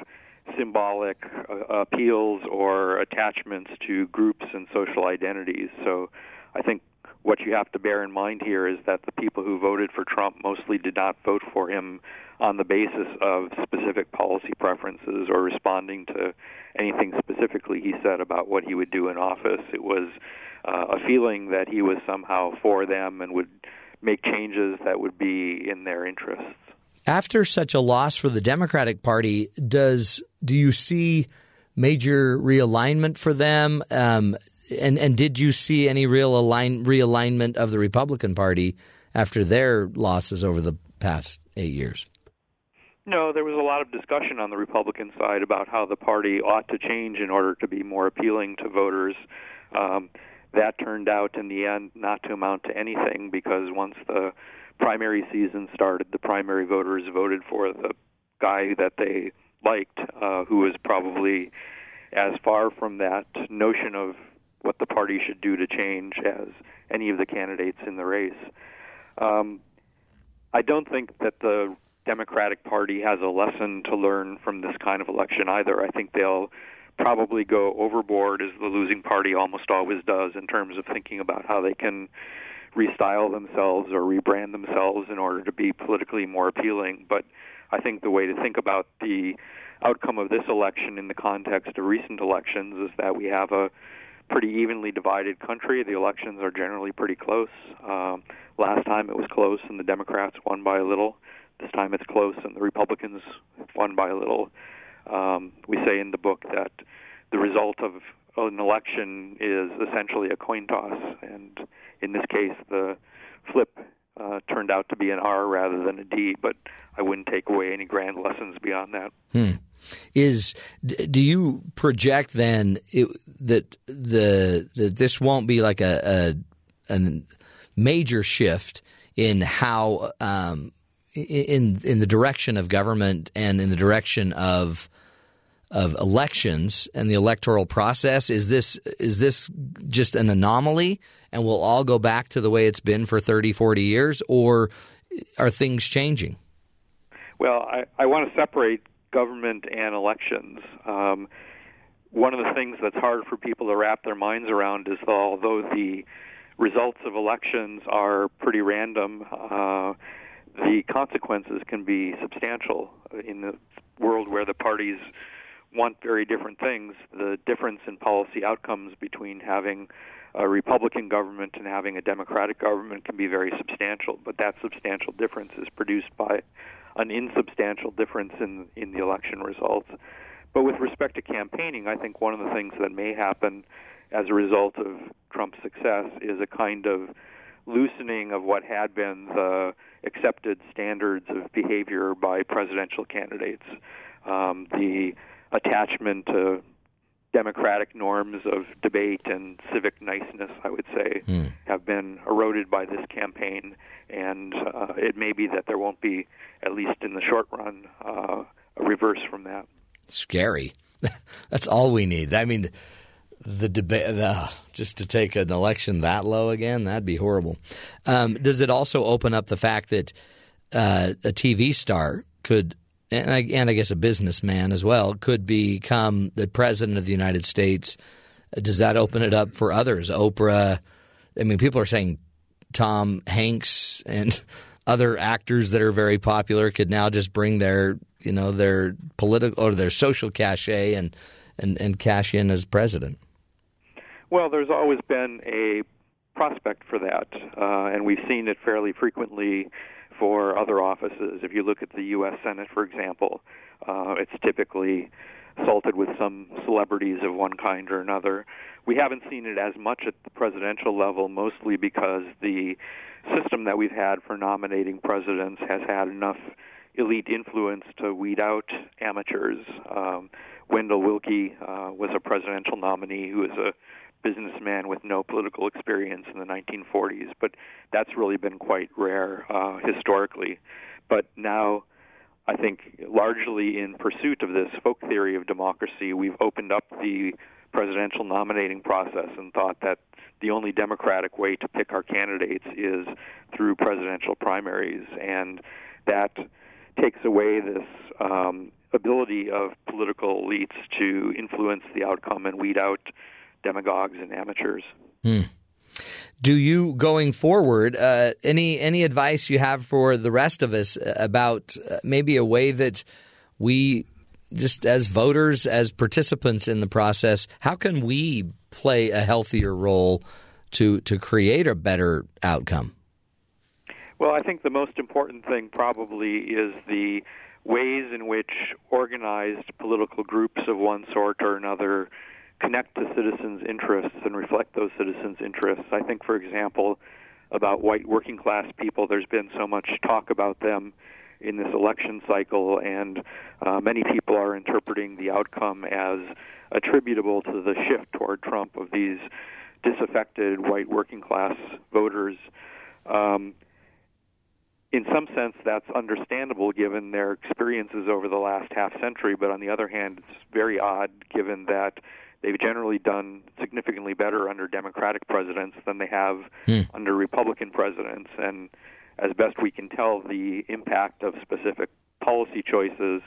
S8: symbolic uh, appeals or attachments to groups and social identities. So I think what you have to bear in mind here is that the people who voted for Trump mostly did not vote for him on the basis of specific policy preferences or responding to anything specifically he said about what he would do in office. It was uh, a feeling that he was somehow for them and would make changes that would be in their interests.
S3: After such a loss for the Democratic Party, does do you see major realignment for them? Um, and and did you see any real align, realignment of the Republican Party after their losses over the past eight years?
S8: No, there was a lot of discussion on the Republican side about how the party ought to change in order to be more appealing to voters. Um, that turned out in the end not to amount to anything because once the primary season started, the primary voters voted for the guy that they liked, uh, who was probably as far from that notion of what the party should do to change as any of the candidates in the race. Um, I don't think that the Democratic Party has a lesson to learn from this kind of election either. I think they'll probably go overboard as the losing party almost always does in terms of thinking about how they can restyle themselves or rebrand themselves in order to be politically more appealing. But I think the way to think about the outcome of this election in the context of recent elections is that we have a pretty evenly divided country. The elections are generally pretty close. Um, last time it was close and the Democrats won by a little. This time it's close and the Republicans won by a little. Um, we say in the book that the result of an election is essentially a coin toss, and in this case, the flip uh, turned out to be an R rather than a D, but I wouldn't take away any grand lessons beyond that.
S3: Hmm. Is do you project then it, that the that this won't be like a, a, a major shift in how um, in in the direction of government and in the direction of of elections and the electoral process is this is this just an anomaly and we'll all go back to the way it's been for 30 40 years or are things changing?
S8: Well i, I want to separate government and elections. Um, one of the things that's hard for people to wrap their minds around is that although the results of elections are pretty random uh, the consequences can be substantial in the world where the parties want very different things. The difference in policy outcomes between having a Republican government and having a Democratic government can be very substantial, but that substantial difference is produced by an insubstantial difference in in the election results. But with respect to campaigning, I think one of the things that may happen as a result of Trump's success is a kind of loosening of what had been the accepted standards of behavior by presidential candidates. Um, the attachment to democratic norms of debate and civic niceness, I would say, mm. have been eroded by this campaign, and uh, it may be that there won't be, at least in the short run, uh, a reverse from that.
S3: Scary. That's all we need. I mean, the debate, just to take an election that low again, that'd be horrible. Um, does it also open up the fact that uh, a TV star could and I, and I guess a businessman as well could become the president of the United States. Does that open it up for others? Oprah. I mean, people are saying Tom Hanks and other actors that are very popular could now just bring their you know their political or their social cachet and and, and cash in as president.
S8: Well, there's always been a prospect for that, uh, and we've seen it fairly frequently for other offices. If you look at the U.S. Senate, for example, uh, it's typically salted with some celebrities of one kind or another. We haven't seen it as much at the presidential level, mostly because the system that we've had for nominating presidents has had enough elite influence to weed out amateurs. Um, Wendell Willkie uh, was a presidential nominee who was a businessman with no political experience in the 1940s, but that's really been quite rare uh, historically. But now, I think largely in pursuit of this folk theory of democracy, we've opened up the presidential nominating process and thought that the only democratic way to pick our candidates is through presidential primaries, and that takes away this um, ability of political elites to influence the outcome and weed out demagogues and amateurs.
S3: Hmm. Do you going forward uh, any any advice you have for the rest of us about uh, maybe a way that we just as voters as participants in the process how can we play a healthier role to to create a better outcome?
S8: Well, I think the most important thing probably is the ways in which organized political groups of one sort or another connect to citizens' interests and reflect those citizens' interests. I think, for example, about white working class people, there's been so much talk about them in this election cycle, and uh, many people are interpreting the outcome as attributable to the shift toward Trump of these disaffected white working class voters. Um, in some sense, that's understandable given their experiences over the last half century, but on the other hand, it's very odd given that they've generally done significantly better under Democratic presidents than they have hmm. under Republican presidents. And as best we can tell, the impact of specific policy choices,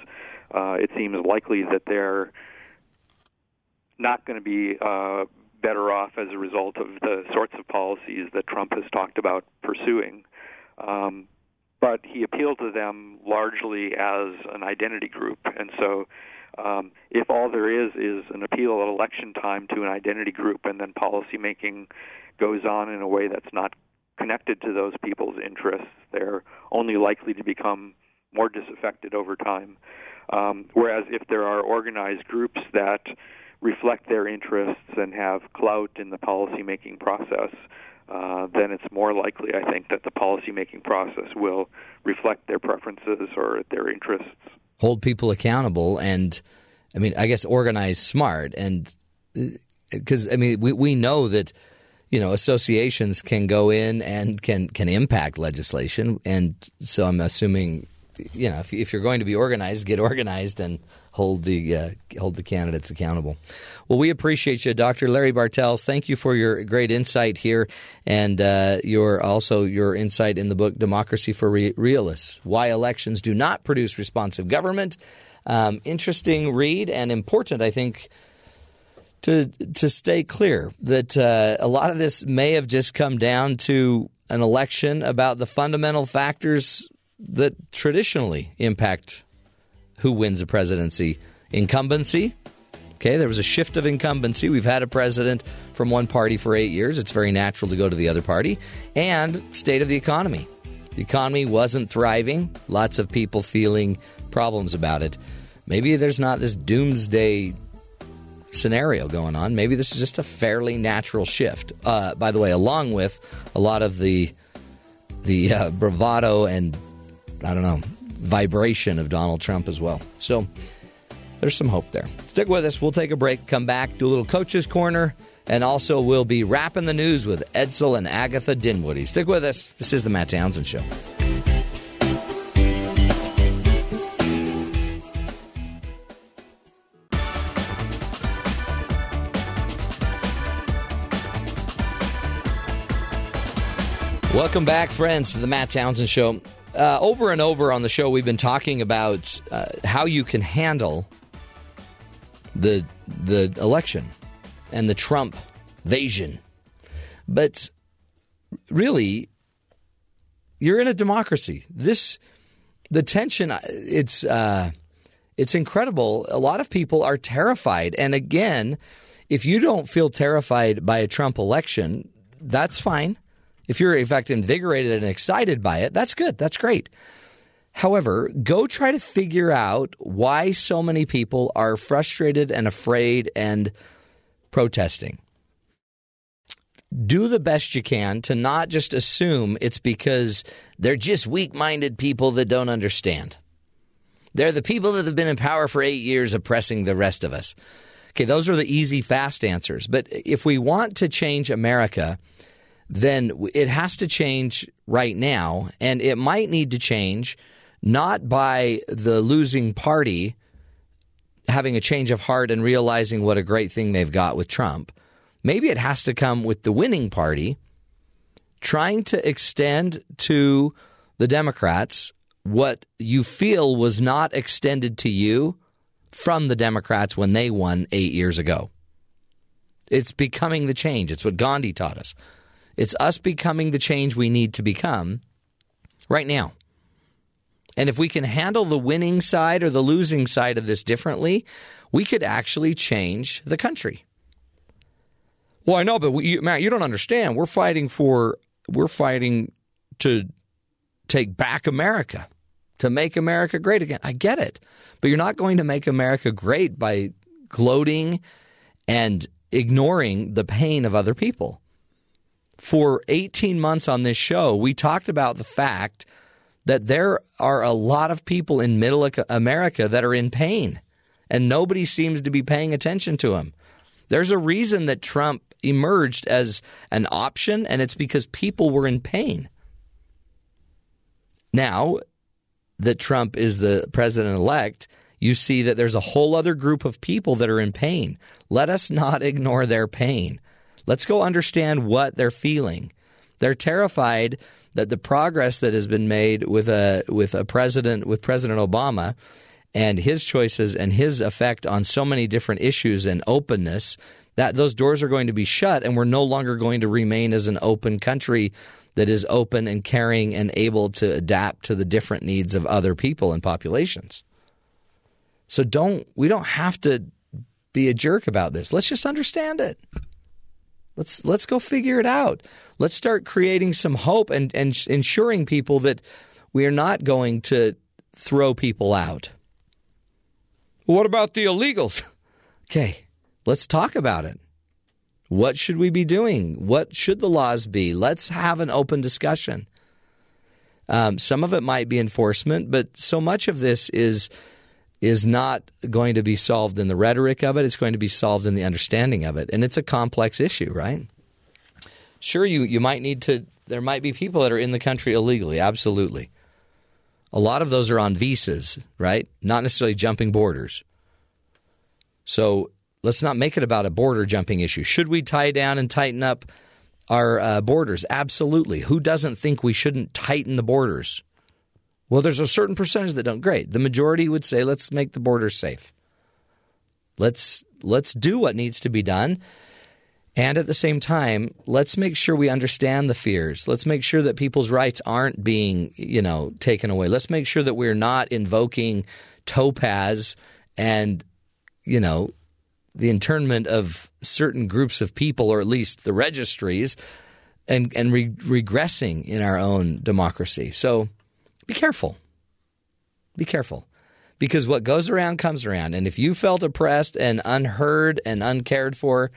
S8: uh, it seems likely that they're not going to be uh, better off as a result of the sorts of policies that Trump has talked about pursuing. Um, but he appealed to them largely as an identity group, and so um, if all there is is an appeal at election time to an identity group and then policy making goes on in a way that's not connected to those people's interests, they're only likely to become more disaffected over time. Um, whereas if there are organized groups that reflect their interests and have clout in the policymaking process, uh, then it's more likely, I think, that the policymaking process will reflect their preferences or their interests.
S3: Hold people accountable and, I mean, I guess organize smart. And uh, because, I mean, we, we know that, you know, associations can go in and can, can impact legislation. And so I'm assuming, you know, if, if you're going to be organized, get organized and hold the uh, hold the candidates accountable. Well, we appreciate you, Dr. Larry Bartels. Thank you for your great insight here, and uh, your also your insight in the book "Democracy for Re- Realists: Why Elections Do Not Produce Responsive Government." Um, interesting read and important, I think. To, to stay clear that uh, a lot of this may have just come down to an election about the fundamental factors that traditionally impact who wins a presidency. Incumbency. Okay, there was a shift of incumbency. We've had a president from one party for eight years. It's very natural to go to the other party. And state of the economy. The economy wasn't thriving. Lots of people feeling problems about it. Maybe there's not this doomsday scenario going on. Maybe this is just a fairly natural shift. Uh, by the way, along with a lot of the the uh, bravado and I don't know vibration of Donald Trump as well. So there's some hope there. Stick with us. We'll take a break, come back, do a little coach's corner, and also we'll be wrapping the news with Edsel and Agatha Dinwoody. Stick with us. This is the Matt Townsend Show. Welcome back, friends, to the Matt Townsend Show. Uh, over and over on the show, we've been talking about uh, how you can handle the the election and the Trump invasion, but really, you're in a democracy. This the tension. uh, It's uh, it's incredible. A lot of people are terrified, and again, if you don't feel terrified by a Trump election, that's fine. If you're, in fact, invigorated and excited by it, that's good. That's great. However, go try to figure out why so many people are frustrated and afraid and protesting. Do the best you can to not just assume it's because they're just weak minded people that don't understand. They're the people that have been in power for eight years oppressing the rest of us. Okay, those are the easy, fast answers. But if we want to change America, then it has to change right now. And it might need to change not by the losing party having a change of heart and realizing what a great thing they've got with Trump. Maybe it has to come with the winning party trying to extend to the Democrats what you feel was not extended to you from the Democrats when they won eight years ago. It's becoming the change. It's what Gandhi taught us. It's us becoming the change we need to become right now. And if we can handle the winning side or the losing side of this differently, we could actually change the country. Well, I know, but we, Matt, you don't understand. We're fighting for we're fighting to take back America, to make America great again. I get it, but you're not going to make America great by gloating and ignoring the pain of other people for 18 months on this show, we talked about the fact that there are a lot of people in middle America that are in pain, and nobody seems to be paying attention to them. There's a reason that Trump emerged as an option, and it's because people were in pain. Now that Trump is the president elect, you see that there's a whole other group of people that are in pain. Let us not ignore their pain. Let's go understand what they're feeling. They're terrified that the progress that has been made with a with a president with President Obama and his choices and his effect on so many different issues and openness that those doors are going to be shut and we're no longer going to remain as an open country that is open and caring and able to adapt to the different needs of other people and populations. So don't we don't have to be a jerk about this. Let's just understand it. Let's let's go figure it out. Let's start creating some hope and, and ensuring people that we are not going to throw people out. What about the illegals? okay, Let's talk about it. What should we be doing? What should the laws be? Let's have an open discussion. Um, some of it might be enforcement, but so much of this is is not going to be solved in the rhetoric of it. It's going to be solved in the understanding of it, and it's a complex issue, right? Sure, you you might need to. There might be people that are in the country illegally. Absolutely, a lot of those are on visas, right? Not necessarily jumping borders. So let's not make it about a border jumping issue. Should we tie down and tighten up our uh, borders? Absolutely. Who doesn't think we shouldn't tighten the borders? Well, there's a certain percentage that don't. Great. The majority would say let's make the borders safe. Let's let's do what needs to be done. And at the same time, let's make sure we understand the fears. Let's make sure that people's rights aren't being, you know, taken away. Let's make sure that we're not invoking Topaz and, you know, the internment of certain groups of people, or at least the registries, and and re- regressing in our own democracy. So, be careful. Be careful, because what goes around comes around. And if you felt oppressed and unheard and uncared for,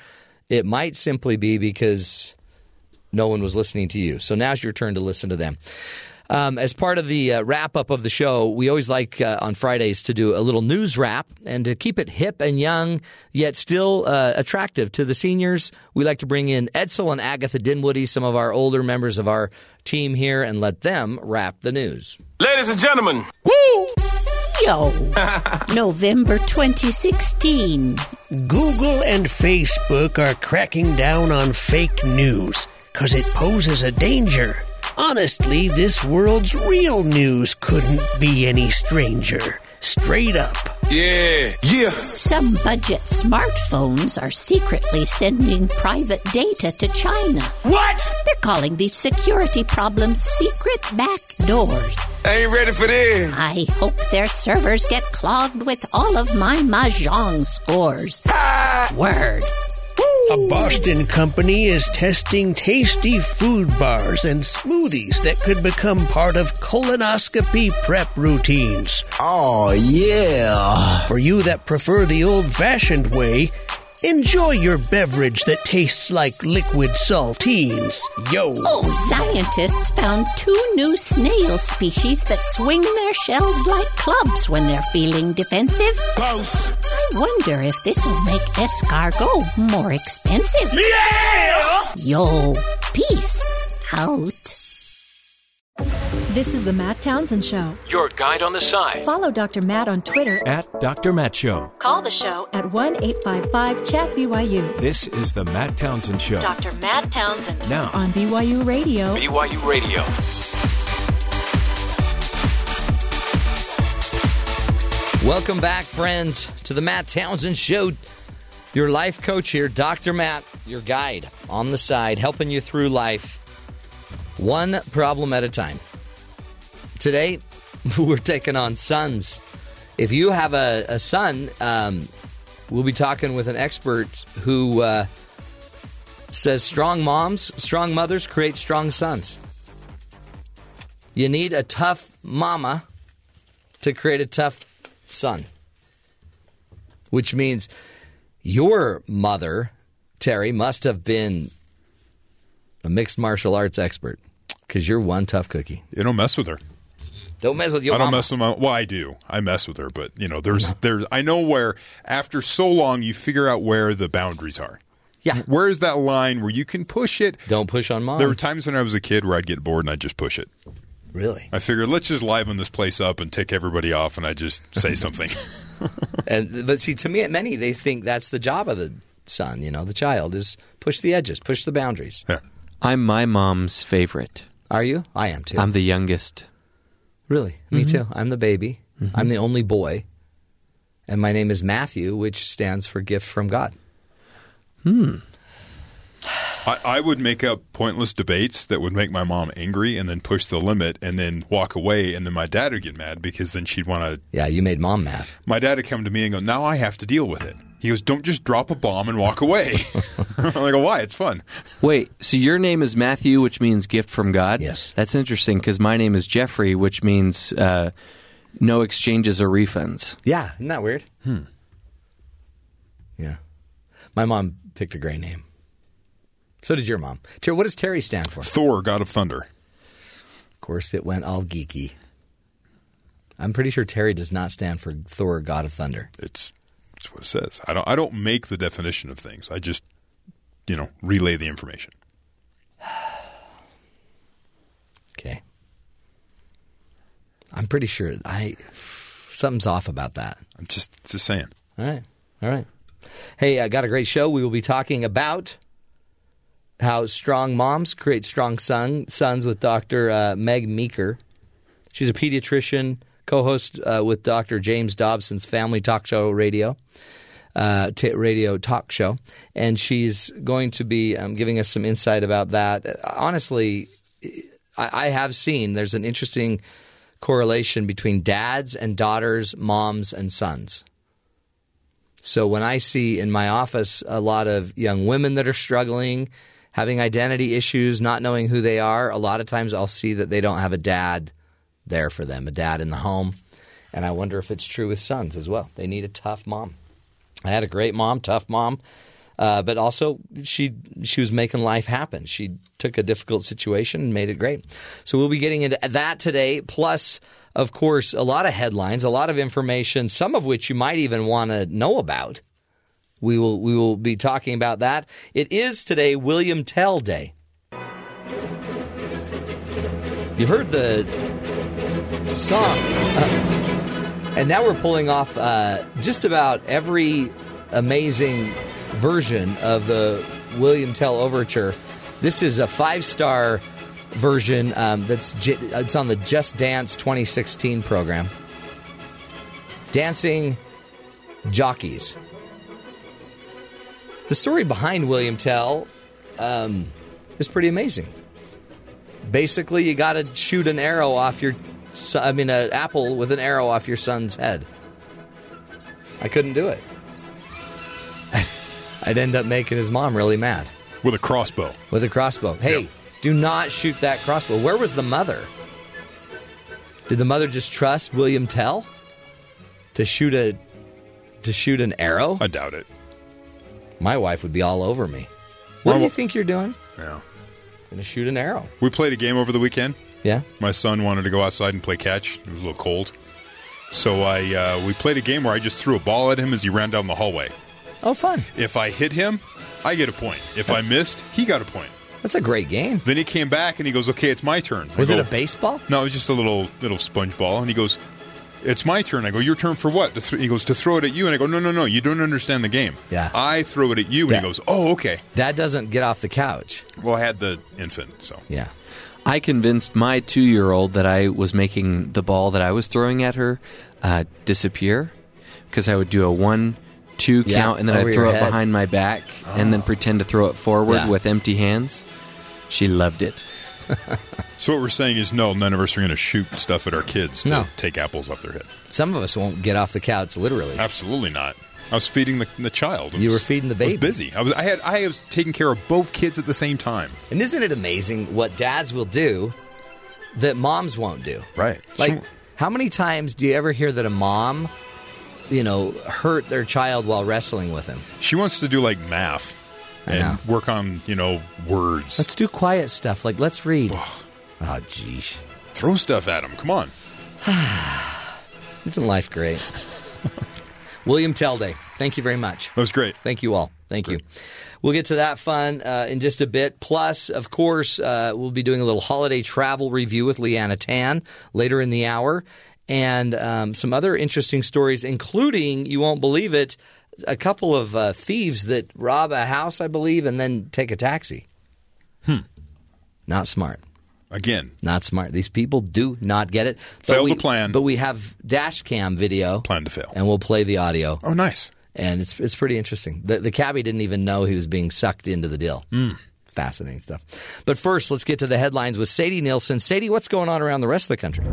S3: it might simply be because no one was listening to you. So now's your turn to listen to them. Um, as part of the uh, wrap up of the show, we always like uh, on Fridays to do a little news wrap and to keep it hip and young, yet still uh, attractive to the seniors. We like to bring in Edsel and Agatha Dinwoody, some of our older members of our team here, and let them wrap the news.
S9: Ladies and gentlemen, woo!
S10: Yo, November 2016.
S11: Google and Facebook are cracking down on fake news because it poses a danger. Honestly, this world's real news couldn't be any stranger. Straight up.
S9: yeah, yeah.
S10: Some budget smartphones are secretly sending private data to China.
S9: What?
S10: They're calling these security problems secret back doors.
S9: I ain't ready for this.
S10: I hope their servers get clogged with all of my Mahjong scores. Ah. Word.
S11: A Boston company is testing tasty food bars and smoothies that could become part of colonoscopy prep routines.
S9: Oh, yeah.
S11: For you that prefer the old fashioned way, enjoy your beverage that tastes like liquid saltines. Yo!
S10: Oh, scientists found two new snail species that swing their shells like clubs when they're feeling defensive.
S9: Close.
S10: I wonder if this will make escargot more expensive.
S9: Yeah!
S10: Yo, peace out.
S1: This is the Matt Townsend Show.
S2: Your guide on the side.
S1: Follow Dr. Matt on Twitter.
S2: At Dr. Matt Show.
S1: Call the show at 1 855 Chat BYU.
S2: This is the Matt Townsend Show.
S1: Dr. Matt Townsend
S2: Now,
S1: on BYU Radio.
S2: BYU Radio.
S3: Welcome back, friends, to the Matt Townsend Show. Your life coach here, Dr. Matt, your guide on the side, helping you through life one problem at a time. Today, we're taking on sons. If you have a, a son, um, we'll be talking with an expert who uh, says strong moms, strong mothers create strong sons. You need a tough mama to create a tough son. Which means your mother, Terry, must have been a mixed martial arts expert because you're one tough cookie.
S4: You don't mess with her.
S3: Don't mess with your mom.
S4: I don't
S3: mama.
S4: mess with my. Well, I do. I mess with her, but you know, there's there's. I know where after so long, you figure out where the boundaries are.
S3: Yeah.
S4: Where's that line where you can push it?
S3: Don't push on mom.
S4: There were times when I was a kid where I'd get bored and I'd just push it.
S3: really?
S4: I figured let's just liven this place up and take everybody off, and I just say something.
S3: And but see, to me, at many they think that's the job of the son. You know, the child is push the edges, push the boundaries.
S4: yeah.
S5: I'm my mom's favorite.
S3: Are you? I am too.
S5: I'm the youngest.
S3: Really me mm-hmm. too. I'm the baby. Mm-hmm. I'm the only boy, and my name is Matthew, which stands for gift from God. Hmm.
S4: I, I would make up pointless debates that would make my mom angry, and then push the limit, and then walk away, and then my dad would get mad because then she'd want to.
S3: Yeah, you made mom mad.
S4: My dad would come to me and go, "Now I have to deal with it." He goes, "Don't just drop a bomb and walk away." I'm like, "Oh, "Why? It's fun."
S5: Wait, so your name is Matthew, which means gift from God?
S3: Yes.
S5: That's interesting because my name is Jeffrey, which means uh, no exchanges or refunds.
S3: Yeah, isn't that weird? Hmm. Yeah. My mom picked a great name. So did your mom. Terry, what does Terry stand for?
S4: Thor, God of Thunder.
S3: Of course, it went all geeky. I'm pretty sure Terry does not stand for Thor, God of Thunder.
S4: It's it's what it says. I don't I don't make the definition of things. I just you know relay the information.
S3: Okay. I'm pretty sure I something's off about that.
S4: I'm just just saying.
S3: All right. All right. Hey, I got a great show. We will be talking about how strong moms create strong son, sons with Dr. Uh, Meg Meeker. She's a pediatrician, co host uh, with Dr. James Dobson's Family Talk Show Radio. Uh, t- radio talk show, and she's going to be um, giving us some insight about that. Honestly, I, I have seen there's an interesting correlation between dads and daughters, moms and sons. So when I see in my office a lot of young women that are struggling, having identity issues, not knowing who they are, a lot of times I'll see that they don't have a dad there for them, a dad in the home. And I wonder if it's true with sons as well. They need a tough mom. I had a great mom, tough mom, uh, but also she she was making life happen. She took a difficult situation and made it great. So we'll be getting into that today. Plus, of course, a lot of headlines, a lot of information, some of which you might even want to know about. We will we will be talking about that. It is today William Tell Day. You've heard the song. Uh, and now we're pulling off uh, just about every amazing version of the William Tell Overture. This is a five star version um, that's j- it's on the Just Dance 2016 program. Dancing jockeys. The story behind William Tell um, is pretty amazing. Basically, you got to shoot an arrow off your so- I mean, an apple with an arrow off your son's head. I couldn't do it. I'd end up making his mom really mad.
S4: With a crossbow.
S3: With a crossbow. Hey,
S4: Yep.
S3: do not shoot that crossbow. Where was the mother? Did the mother just trust William Tell to shoot a to shoot an arrow?
S4: I doubt it.
S3: My wife would be all over me. What do you think you're doing?
S4: Yeah.
S3: Gonna shoot an arrow.
S4: We played a game over the weekend.
S3: Yeah.
S4: My son wanted to go outside and play catch. It was a little cold. So I uh, we played a game where I just threw a ball at him as he ran down the hallway.
S3: Oh, fun.
S4: If I hit him, I get a point. If I missed, he got a point.
S3: That's a great game.
S4: Then he came back and he goes, "Okay, it's my turn." I
S3: Was it
S4: go,
S3: a baseball?
S4: No, it was just a little little sponge ball. And he goes, "It's my turn." I go, "Your turn for what?" To th- he goes, "To throw it at you." And I go, "No, no, no. You don't understand the game.
S3: Yeah.
S4: I throw it at you." And he goes, "Oh, okay."
S3: Dad doesn't get off the couch.
S4: Well, I had the infant, so
S3: Yeah.
S5: I convinced my two year old that I was making the ball that I was throwing at her uh, disappear because I would do a one, two
S3: Yeah,
S5: count and then I'd throw it
S3: head. Oh.
S5: behind my back and then pretend to throw it forward
S3: Yeah.
S5: with empty hands. She loved it.
S4: So what we're saying is, no, none of us are going to shoot stuff at our kids to
S3: No.
S4: take apples off their head.
S3: Some of us won't get off the couch, literally.
S4: Absolutely not. I was feeding the, the child. I
S3: You
S4: was-
S3: were feeding the
S4: I was
S3: baby.
S4: busy. I was. I had. I was taking care of both kids at the same time.
S3: And isn't it amazing what dads will do that moms won't do?
S4: Right.
S3: Like, how many times do you ever hear that a mom, you know, hurt their child while wrestling with him?
S4: She wants to do like math and work on you know words.
S3: Let's do quiet stuff. Like, let's read. oh, geez.
S4: Throw stuff at him. Come on.
S3: Isn't life great? William Tell Day. Thank you very much.
S4: That was great.
S3: Thank you all. Thank you. We'll get to that fun uh, in just a bit. Plus, of course, uh, we'll be doing a little holiday travel review with Liana Tan later in the hour, and um, some other interesting stories, including you won't believe it, a couple of uh, thieves that rob a house, I believe, and then take a taxi. Hmm. Not smart.
S4: Again,
S3: Not smart. These people do not get it.
S4: Failed
S3: we,
S4: to plan.
S3: But we have dash cam video.
S4: Plan to fail.
S3: And we'll play the audio.
S4: Oh, nice.
S3: And it's it's pretty interesting. The, the cabbie didn't even know he was being sucked into the deal.
S4: Hmm.
S3: Fascinating stuff. But first, let's get to the headlines with Sadie Nielsen. Sadie, what's going on around the rest of the country?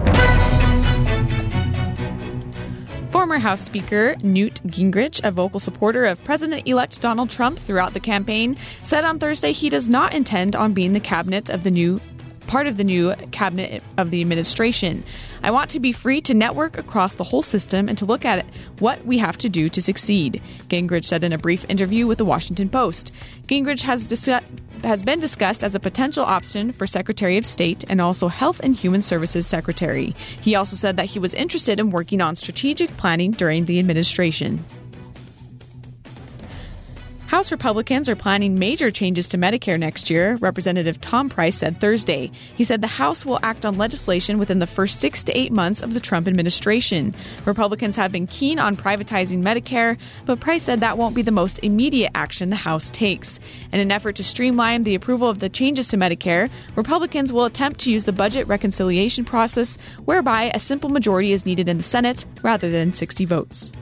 S6: Former House Speaker Newt Gingrich, a vocal supporter of President elect Donald Trump throughout the campaign, said on Thursday he does not intend on being the cabinet of the new part of the new cabinet of the administration. I want to be free to network across the whole system and to look at what we have to do to succeed, Gingrich said in a brief interview with the Washington Post. Gingrich has has been discussed as a potential option for Secretary of State and also Health and Human Services Secretary. He also said that he was interested in working on strategic planning during the administration. House Republicans are planning major changes to Medicare next year, Representative Tom Price said Thursday. He said the House will act on legislation within the first six to eight months of the Trump administration. Republicans have been keen on privatizing Medicare, but Price said that won't be the most immediate action the House takes. In an effort to streamline the approval of the changes to Medicare, Republicans will attempt to use the budget reconciliation process, whereby a simple majority is needed in the Senate rather than 60 votes.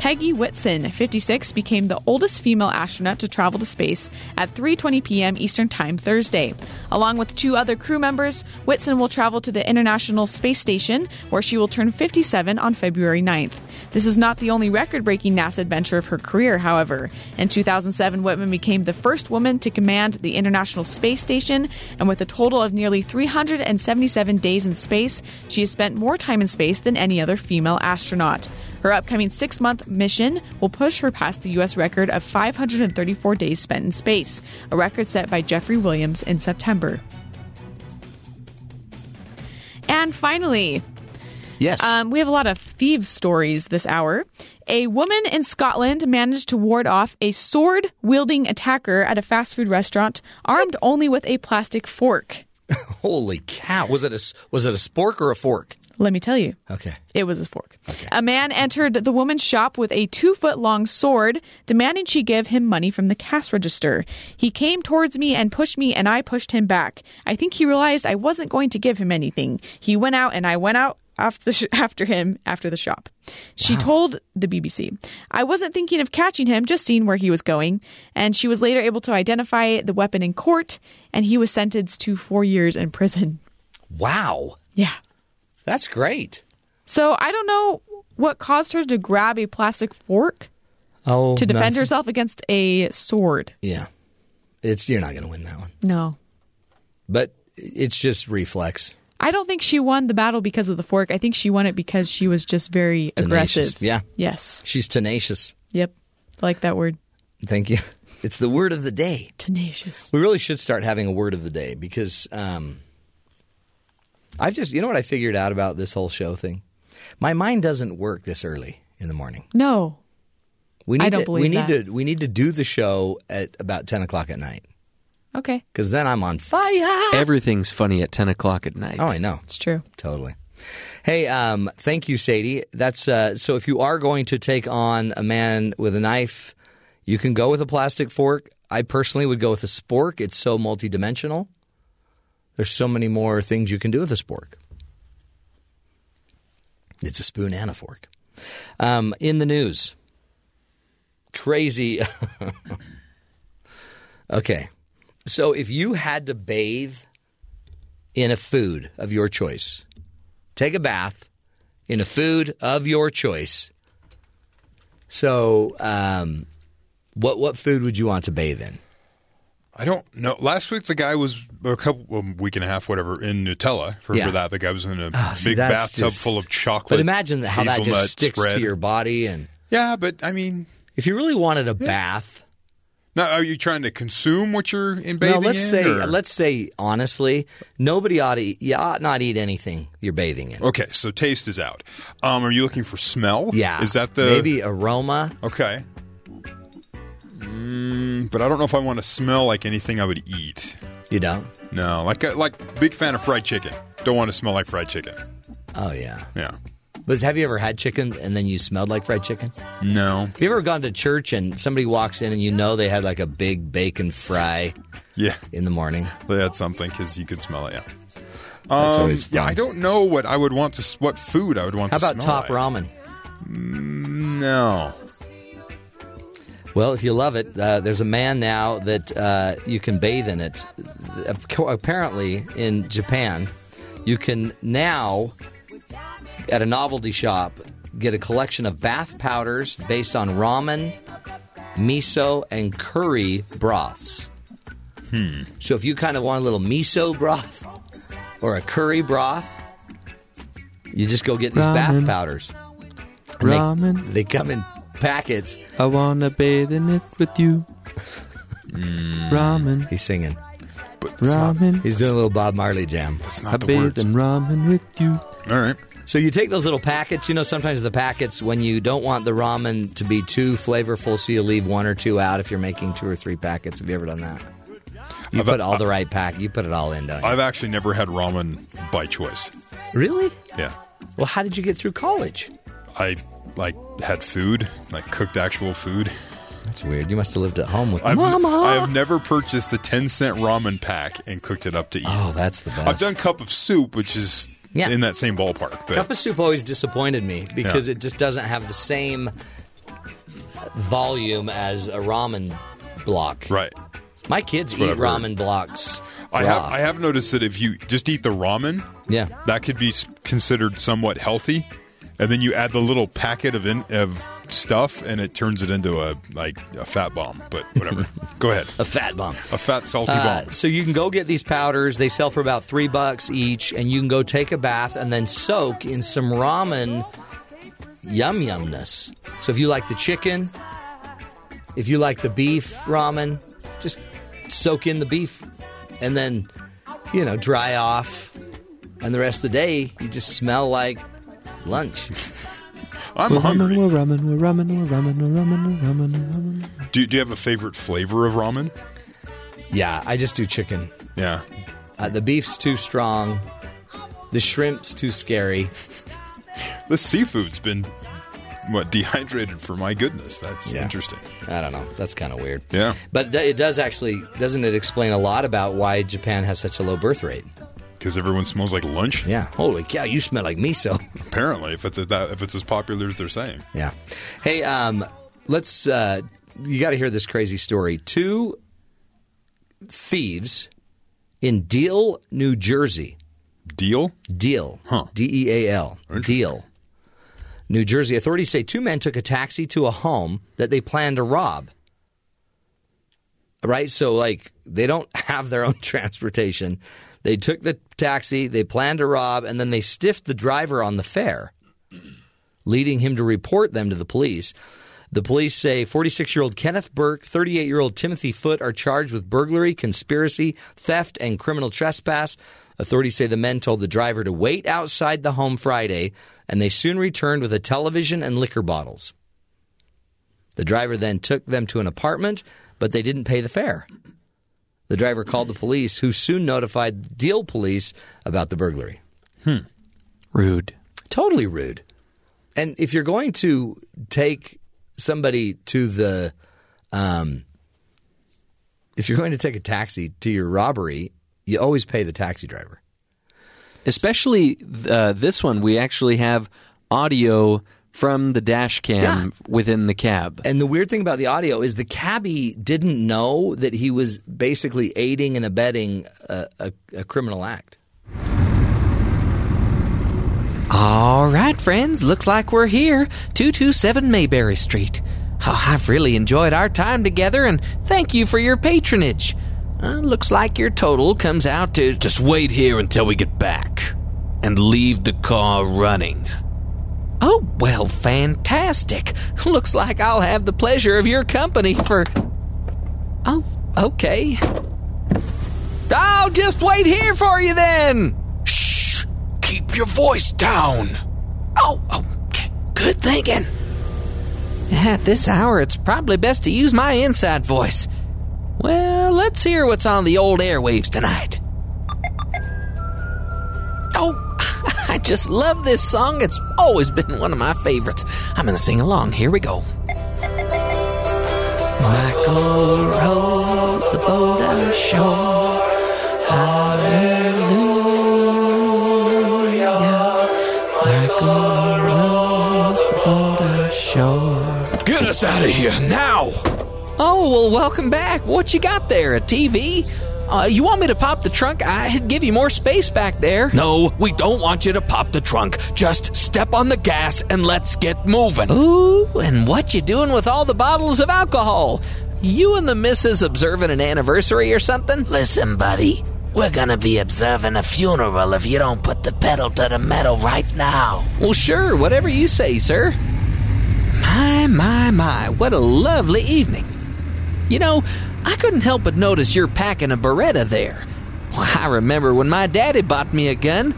S6: Peggy Whitson, 56, became the oldest female astronaut to travel to space at 3:20 p.m. Eastern Time Thursday. Along with two other crew members, Whitson will travel to the International Space Station where she will turn 57 on February 9th. This is not the only record-breaking NASA adventure of her career, however. In 2007, Whitson became the first woman to command the International Space Station, and with a total of nearly 377 days in space, she has spent more time in space than any other female astronaut. Her upcoming six month mission will push her past the U.S. record of 534 days spent in space, a record set by Jeffrey Williams in September. And finally,
S3: Yes.
S6: um, we have a lot of thieves stories this hour. A woman in Scotland managed to ward off a sword wielding attacker at a fast food restaurant, armed only with a plastic fork.
S3: Holy cow! Was it a was it a spork or a fork?
S6: Let me tell you.
S3: Okay.
S6: It was a fork. A man entered the woman's shop with a two foot long sword, demanding she give him money from the cash register. He came towards me and pushed me, and I pushed him back. I think he realized I wasn't going to give him anything. He went out, and I went out after, the sh- after him after the shop. She told the BBC, I wasn't thinking of catching him, just seeing where he was going. And she was later able to identify the weapon in court, and he was sentenced to four years in prison.
S3: Wow.
S6: Yeah.
S3: That's great.
S6: So I don't know what caused her to grab a plastic fork
S3: Oh,
S6: to defend
S3: nothing.
S6: herself against a sword.
S3: Yeah. It's you're not going to win that one.
S6: No.
S3: But it's just reflex.
S6: I don't think she won the battle because of the fork. I think she won it because she was just very
S3: Tenacious.
S6: aggressive.
S3: Yeah.
S6: Yes.
S3: She's tenacious.
S6: Yep. I like that word.
S3: Thank you. It's the word of the day.
S6: Tenacious.
S3: We really should start having a word of the day because um, I've just, you know what I figured out about this whole show thing? My mind doesn't work this early in the morning.
S6: No.
S3: We need
S6: I don't
S3: to,
S6: believe
S3: we need
S6: that.
S3: to we need to do the show at about ten o'clock at night
S6: Okay.
S3: because then I'm on fire.
S5: Everything's funny at 10 o'clock at night.
S3: Oh, I know.
S6: It's true.
S3: Totally. Hey, um, thank you, Sadie. That's uh, so. If you are going to take on a man with a knife, you can go with a plastic fork. I personally would go with a spork. It's so multidimensional. There's so many more things you can do with a spork. It's a spoon and a fork. Um, in the news, crazy. okay, so if you had to bathe in a food of your choice. Take a bath in a food of your choice. So, um, what what food would you want to bathe in?
S4: I don't know. Last week the guy was a couple a week and a half, whatever, in Nutella. for,
S3: Yeah.
S4: that? The guy was in a
S3: Ah, see,
S4: big bathtub
S3: just-
S4: full of chocolate.
S3: But imagine how that just sticks
S4: spread.
S3: to your body. And
S4: Yeah, but I mean,
S3: if you really wanted a bath,
S4: now are you trying to consume what you're in bathing
S3: no, let's
S4: in?
S3: say
S4: or-
S3: let's say honestly, nobody ought to eat, you ought not eat anything you're bathing in.
S4: Okay, so taste is out. Um, are you looking for smell?
S3: Yeah,
S4: Is that the
S3: maybe aroma?
S4: Okay. Mm, but I don't know if I want to smell like anything I would eat.
S3: You don't?
S4: No, like like big fan of fried chicken. Don't want to smell like fried chicken.
S3: Oh yeah.
S4: Yeah.
S3: But have you ever had chicken and then you smelled like fried chicken?
S4: No.
S3: Have you ever gone to church and somebody walks in and you know they had like a big bacon fry
S4: Yeah.
S3: in the morning?
S4: They had something because you could smell it. Yeah.
S3: That's
S4: Um,
S3: always
S4: yeah. I don't know what I would want to. What food I would want to.
S3: How
S4: to
S3: about
S4: smell
S3: top
S4: like.
S3: ramen?
S4: No.
S3: Well, if you love it, uh, there's a man now that uh, you can bathe in it. Apparently, in Japan, you can now, at a novelty shop, get a collection of bath powders based on ramen, miso, and curry broths.
S4: Hmm.
S3: So if you kind of want a little miso broth or a curry broth, you just go get these bath powders. And they-
S5: Ramen.
S3: They, come in packets.
S5: I wanna bathe in it with you. Mm. Ramen.
S3: He's singing.
S5: Ramen.
S3: He's doing a little Bob Marley jam.
S4: That's not
S5: I bathe in ramen with you.
S4: All right.
S3: So you take those little packets. You know, sometimes the packets, when you don't want the ramen to be too flavorful, so you leave one or two out if you're making two or three packets. Have you ever done that? You
S4: I've-
S3: put all the right pack. You put it all in, don't you?
S4: I've actually never had ramen by choice.
S3: Really?
S4: Yeah.
S3: Well, how did you get through college?
S4: I like had food, like cooked actual food.
S3: That's weird. You must have lived at home with
S4: I've,
S3: Mama.
S4: I have never purchased the 10 cent ramen pack and cooked it up to eat.
S3: Oh, that's the best.
S4: I've done cup of soup, which is
S3: Yeah.
S4: in that same ballpark. But
S3: Cup of soup always disappointed me because it just doesn't have the same volume as a ramen block.
S4: right.
S3: My kids
S4: That's
S3: eat
S4: I've heard.
S3: ramen blocks.
S4: I have. I have noticed that if you just eat the ramen,
S3: Yeah.
S4: that could be considered somewhat healthy, and then you add the little packet of in, of stuff, and it turns it into a like a fat bomb. But whatever. Go ahead.
S3: A fat bomb.
S4: A fat salty
S3: Uh,
S4: bomb.
S3: so you can go get these powders. They sell for about three bucks each, and you can go take a bath and then soak in some ramen yum yumness. So if you like the chicken, if you like the beef ramen, just soak in the beef, and then you know dry off, and the rest of the day you just smell like lunch.
S4: I'm
S5: we're
S4: hungry.
S5: Ramen, we're ramen, we're ramen, we're ramen, we're ramen, we're ramen, we're ramen.
S4: Do, do you have a favorite flavor of ramen?
S3: Yeah, I just do chicken.
S4: Yeah.
S3: Uh, the beef's too strong. The shrimp's too scary.
S4: The seafood's been what dehydrated for my goodness. That's
S3: Yeah.
S4: interesting.
S3: I don't know. That's kind of weird.
S4: Yeah.
S3: But it it does actually, doesn't it explain a lot about why Japan has such a low birth rate?
S4: Because everyone smells like lunch.
S3: Yeah. Holy cow, you smell like miso.
S4: Apparently, if it's that if it's as popular as they're saying.
S3: yeah. Hey, um, let's, uh, you got to hear this crazy story. Two thieves in Deal, New Jersey.
S4: Deal?
S3: Deal.
S4: Huh.
S3: D E A L. Deal. New Jersey. Authorities say two men took a taxi to a home that they planned to rob. Right? So, like, they don't have their own transportation. They took the taxi, they planned to rob, and then they stiffed the driver on the fare, leading him to report them to the police. The police say 46 year old Kenneth Burke, 38 year old Timothy Foote are charged with burglary, conspiracy, theft, and criminal trespass. Authorities say the men told the driver to wait outside the home Friday, and they soon returned with a television and liquor bottles. The driver then took them to an apartment, but they didn't pay the fare. The driver called the police, who soon notified Deal police about the burglary.
S5: Rude.
S3: Totally rude. And if you're going to take somebody to the, um, if you're going to take a taxi to your robbery, you always pay the taxi driver.
S5: Especially uh, this one, we actually have audio from the dash cam
S3: Yeah.
S5: within the cab.
S3: And the weird thing about the audio is the cabbie didn't know that he was basically aiding and abetting a, a, a criminal act.
S12: All right, friends, looks like we're here. 227 Mayberry Street. Oh, I've really enjoyed our time together and thank you for your patronage. Uh, looks like your total comes out to.
S13: Just wait here until we get back and leave the car running.
S12: Oh, well, fantastic. Looks like I'll have the pleasure of your company for. Oh, okay. I'll just wait here for you then.
S13: Shh! Keep your voice down.
S12: Oh, oh, good thinking. At this hour, it's probably best to use my inside voice. Well, let's hear what's on the old airwaves tonight. I just love this song. It's always been one of my favorites. I'm going to sing along. Here we go. Michael rowed the boat ashore. Hallelujah. Michael rowed the boat ashore.
S13: Get us out of here now!
S12: Oh, well, welcome back. What you got there? A TV? Uh, you want me to pop the trunk? I'd give you more space back there.
S13: No, we don't want you to pop the trunk. Just step on the gas and let's get moving.
S12: Ooh, and what you doing with all the bottles of alcohol? You and the missus observing an anniversary or something?
S14: Listen, buddy, we're gonna be observing a funeral if you don't put the pedal to the metal right now.
S12: Well, sure, whatever you say, sir. My, my, my, what a lovely evening. You know, I couldn't help but notice you're packing a Beretta there. Well, I remember when my daddy bought me a gun.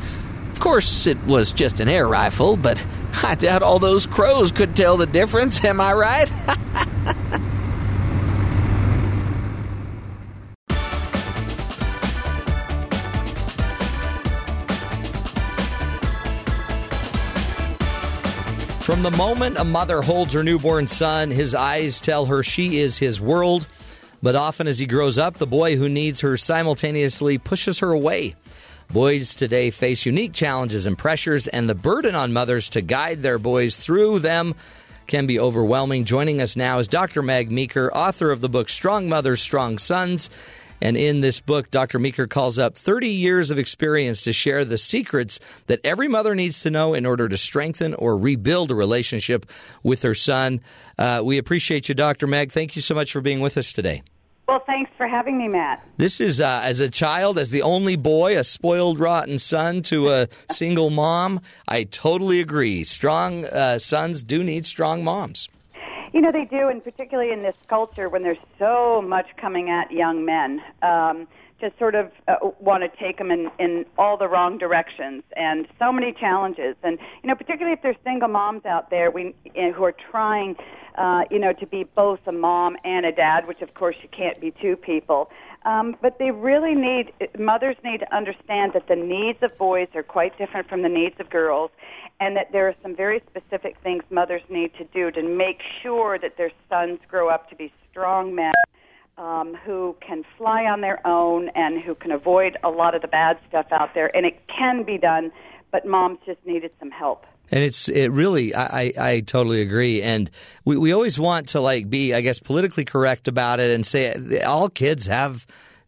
S12: Of course, it was just an air rifle, but I doubt all those crows could tell the difference, am I right?
S3: From the moment a mother holds her newborn son, his eyes tell her she is his world. But often as he grows up, the boy who needs her simultaneously pushes her away. Boys today face unique challenges and pressures, and the burden on mothers to guide their boys through them can be overwhelming. Joining us now is Dr. Meg Meeker, author of the book Strong Mothers, Strong Sons. And in this book, Dr. Meeker calls up 30 years of experience to share the secrets that every mother needs to know in order to strengthen or rebuild a relationship with her son. Uh, we appreciate you, Dr. Meg. Thank you so much for being with us today.
S15: Well, thanks for having me, Matt.
S3: This is, uh, as a child, as the only boy, a spoiled, rotten son to a single mom. I totally agree. Strong uh, sons do need strong moms.
S15: You know, they do, and particularly in this culture when there's so much coming at young men, um, just sort of uh, want to take them in, in all the wrong directions and so many challenges. And, you know, particularly if there's single moms out there we, uh, who are trying, uh, you know, to be both a mom and a dad, which of course you can't be two people. Um, but they really need, mothers need to understand that the needs of boys are quite different from the needs of girls and that there are some very specific things mothers need to do to make sure that their sons grow up to be strong men um, who can fly on their own and who can avoid a lot of the bad stuff out there. And it can be done, but moms just needed some help.
S3: And it's it really I, I, I totally agree. And we, we always want to like be I guess politically correct about it and say all kids have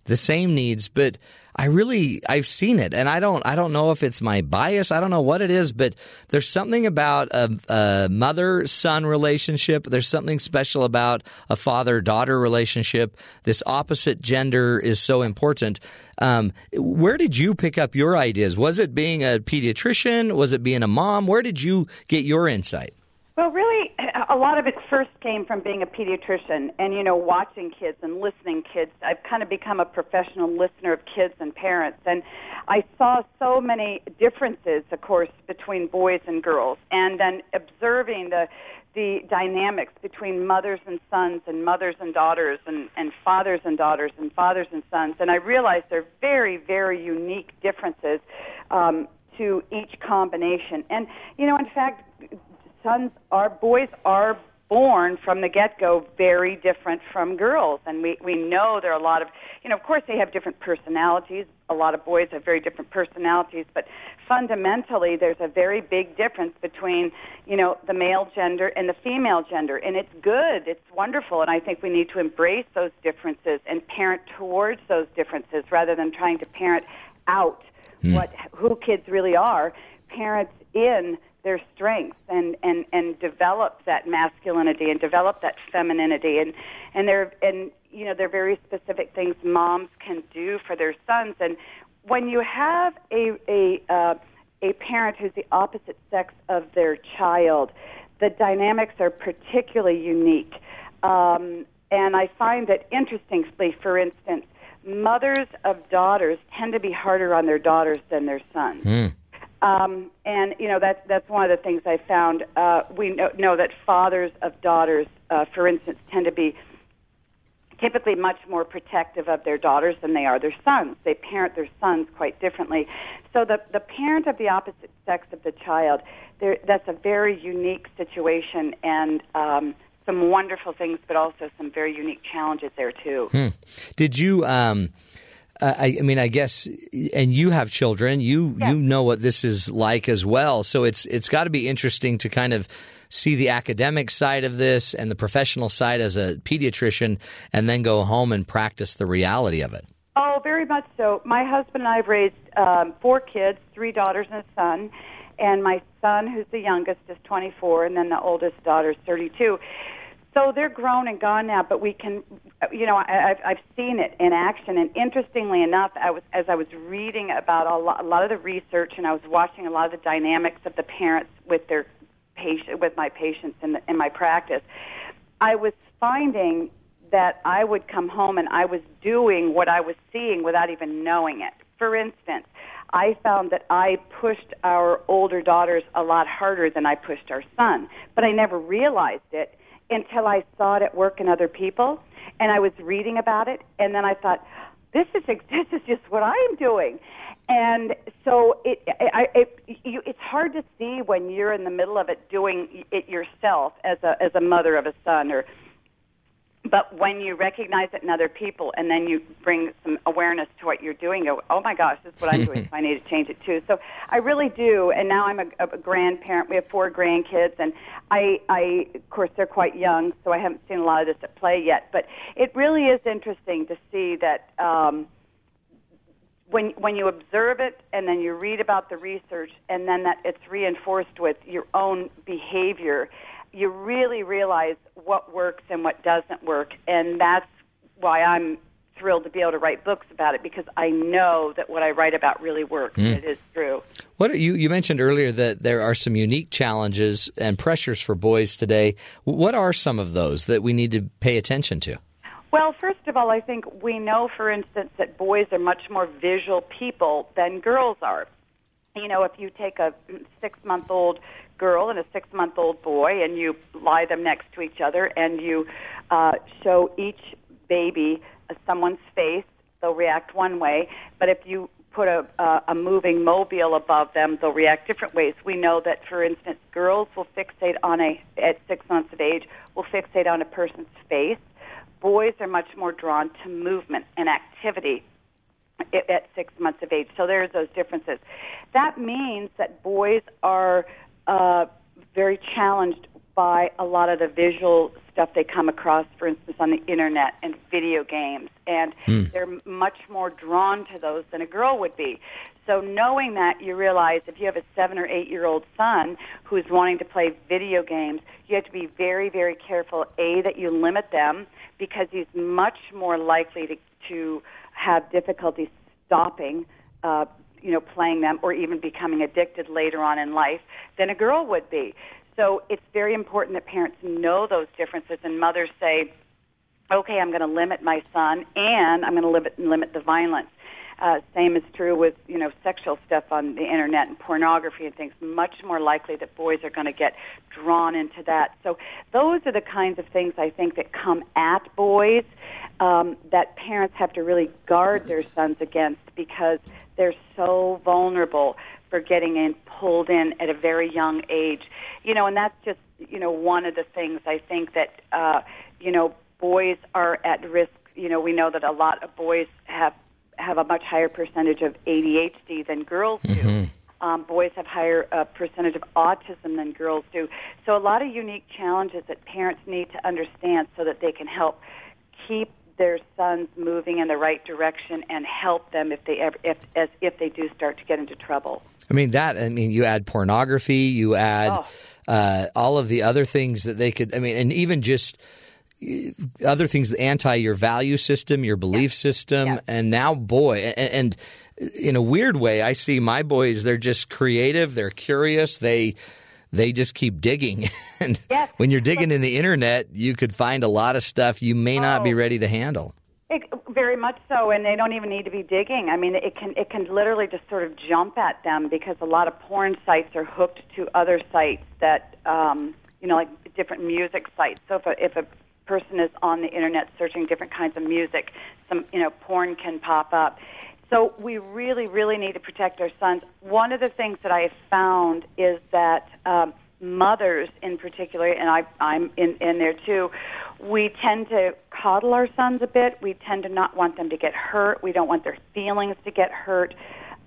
S3: the same needs, but I really I've seen it, and I don't I don't know if it's my bias. I don't know what it is, but there's something about a, a mother son relationship. There's something special about a father daughter relationship. This opposite gender is so important. Um, where did you pick up your ideas? Was it being a pediatrician? Was it being a mom? Where did you get your insight?
S15: Well, really, a lot of it first came from being a pediatrician and, you know, watching kids and listening kids. I've kind of become a professional listener of kids and parents. And I saw so many differences, of course, between boys and girls. And then observing the, the dynamics between mothers and sons and mothers and daughters and, and fathers and daughters and fathers and sons. And I realized there are very, very unique differences um, to each combination. And, you know, in fact, sons are boys are born from the get go very different from girls. And we we know there are a lot of you know of course they have different personalities. A lot of boys have very different personalities. But fundamentally there's a very big difference between you know the male gender and the female gender. And it's good. It's wonderful. And i think we need to embrace those differences and parent towards those differences rather than trying to parent out mm. what who kids really are. Parents in their strengths and and and develop that masculinity and develop that femininity. And and there and you know there are very specific things moms can do for their sons. And when you have a a uh, a parent who's the opposite sex of their child the dynamics are particularly unique. Um, and I find that interestingly for instance mothers of daughters tend to be harder on their daughters than their sons.
S3: Mm.
S15: Um, and you know that's that's one of the things I found. Uh, we know, know that fathers of daughters, uh, for instance, tend to be typically much more protective of their daughters than they are their sons. They parent their sons quite differently. So the the parent of the opposite sex of the child, that's a very unique situation and. Um, some wonderful things, but also some very unique challenges there too.
S3: Hmm. Did you? Um, I, I, mean, I guess, and you have children. You you know what this is like as well. So it's it's got to be interesting to kind of see the academic side of this and the professional side as a pediatrician, and then go home and practice the reality of it.
S15: Oh, very much so. My husband and I have raised um, four kids, three daughters and a son, and my son, who's the youngest, is 24, and then the oldest daughter is 32 So they're grown and gone now, but we can, you know, I, I've, I've seen it in action. And interestingly enough, I was as I was reading about a lot, a lot of the research, and I was watching a lot of the dynamics of the parents with their patient, with my patients in, the, in my practice. I was finding that I would come home and I was doing what I was seeing without even knowing it. For instance, I found that I pushed our older daughters a lot harder than I pushed our son, but I never realized it until I saw it at work in other people, and I was reading about it, and then I thought, this is this is just what I'm doing, and so it, I, it you, it's hard to see when you're in the middle of it doing it yourself as a as a mother of a son or but when you recognize it in other people and then you bring some awareness to what you're doing, you go, oh my gosh, this is what I'm doing, so I need to change it too. So I really do, and now I'm a, a grandparent. We have four grandkids, and I, I, of course, they're quite young, so I haven't seen a lot of this at play yet. But it really is interesting to see that um, when when you observe it and then you read about the research, and then that it's reinforced with your own behavior you really realize what works and what doesn't work, and that's why I'm thrilled to be able to write books about it because I know that what I write about really works.
S3: Mm.
S15: It is true.
S3: What you you mentioned earlier that there are some unique challenges and pressures for boys today. What are some of those that we need to pay attention to?
S15: Well, first of all, I think we know, for instance, that boys are much more visual people than girls are. You know, if you take a six month old girl and a six month old boy, and you lie them next to each other, and you uh, show each baby someone's face, they'll react one way. But if you put a, uh, a moving mobile above them, they'll react different ways. We know that, for instance, girls will fixate on a at six months of age will fixate on a person's face. Boys are much more drawn to movement and activity at six months of age. So there's those differences. That means that boys are uh, very challenged by a lot of the visual stuff they come across, for instance, on the internet and video games, and mm. they're much more drawn to those than a girl would be. So, knowing that, you realize if you have a seven or eight year old son who's wanting to play video games, you have to be very, very careful. A, that you limit them because he's much more likely to, to have difficulty stopping uh, you know, playing them or even becoming addicted later on in life than a girl would be. So it's very important that parents know those differences and mothers say, okay, I'm going to limit my son and I'm going to limit, limit the violence. Uh, same is true with you know sexual stuff on the internet and pornography and things. Much more likely that boys are going to get drawn into that. So those are the kinds of things I think that come at boys um, that parents have to really guard their sons against because they're so vulnerable for getting in pulled in at a very young age. You know, and that's just you know one of the things I think that uh, you know boys are at risk. You know, we know that a lot of boys have have a much higher percentage of ADHD than girls do. Mm-hmm. Um, boys have higher uh, percentage of autism than girls do. So a lot of unique challenges that parents need to understand so that they can help keep their sons moving in the right direction and help them if they ever if as if they do start to get into trouble.
S3: I mean that. I mean you add pornography, you add oh. uh, all of the other things that they could. I mean, and even just uh, other things that anti your value system, your belief yes. system, yes. and now boy, and, and in a weird way, I see my boys. They're just creative. They're curious. They they just keep digging. and yes. when you're digging in the internet, you could find a lot of stuff you may not oh. be ready to handle.
S15: It, very much so, and they don't even need to be digging. I mean, it can it can literally just sort of jump at them because a lot of porn sites are hooked to other sites that um, you know, like different music sites. So if a, if a person is on the internet searching different kinds of music, some you know, porn can pop up. So we really, really need to protect our sons. One of the things that I have found is that um, mothers, in particular, and I, I'm in, in there too, we tend to coddle our sons a bit. We tend to not want them to get hurt. We don't want their feelings to get hurt.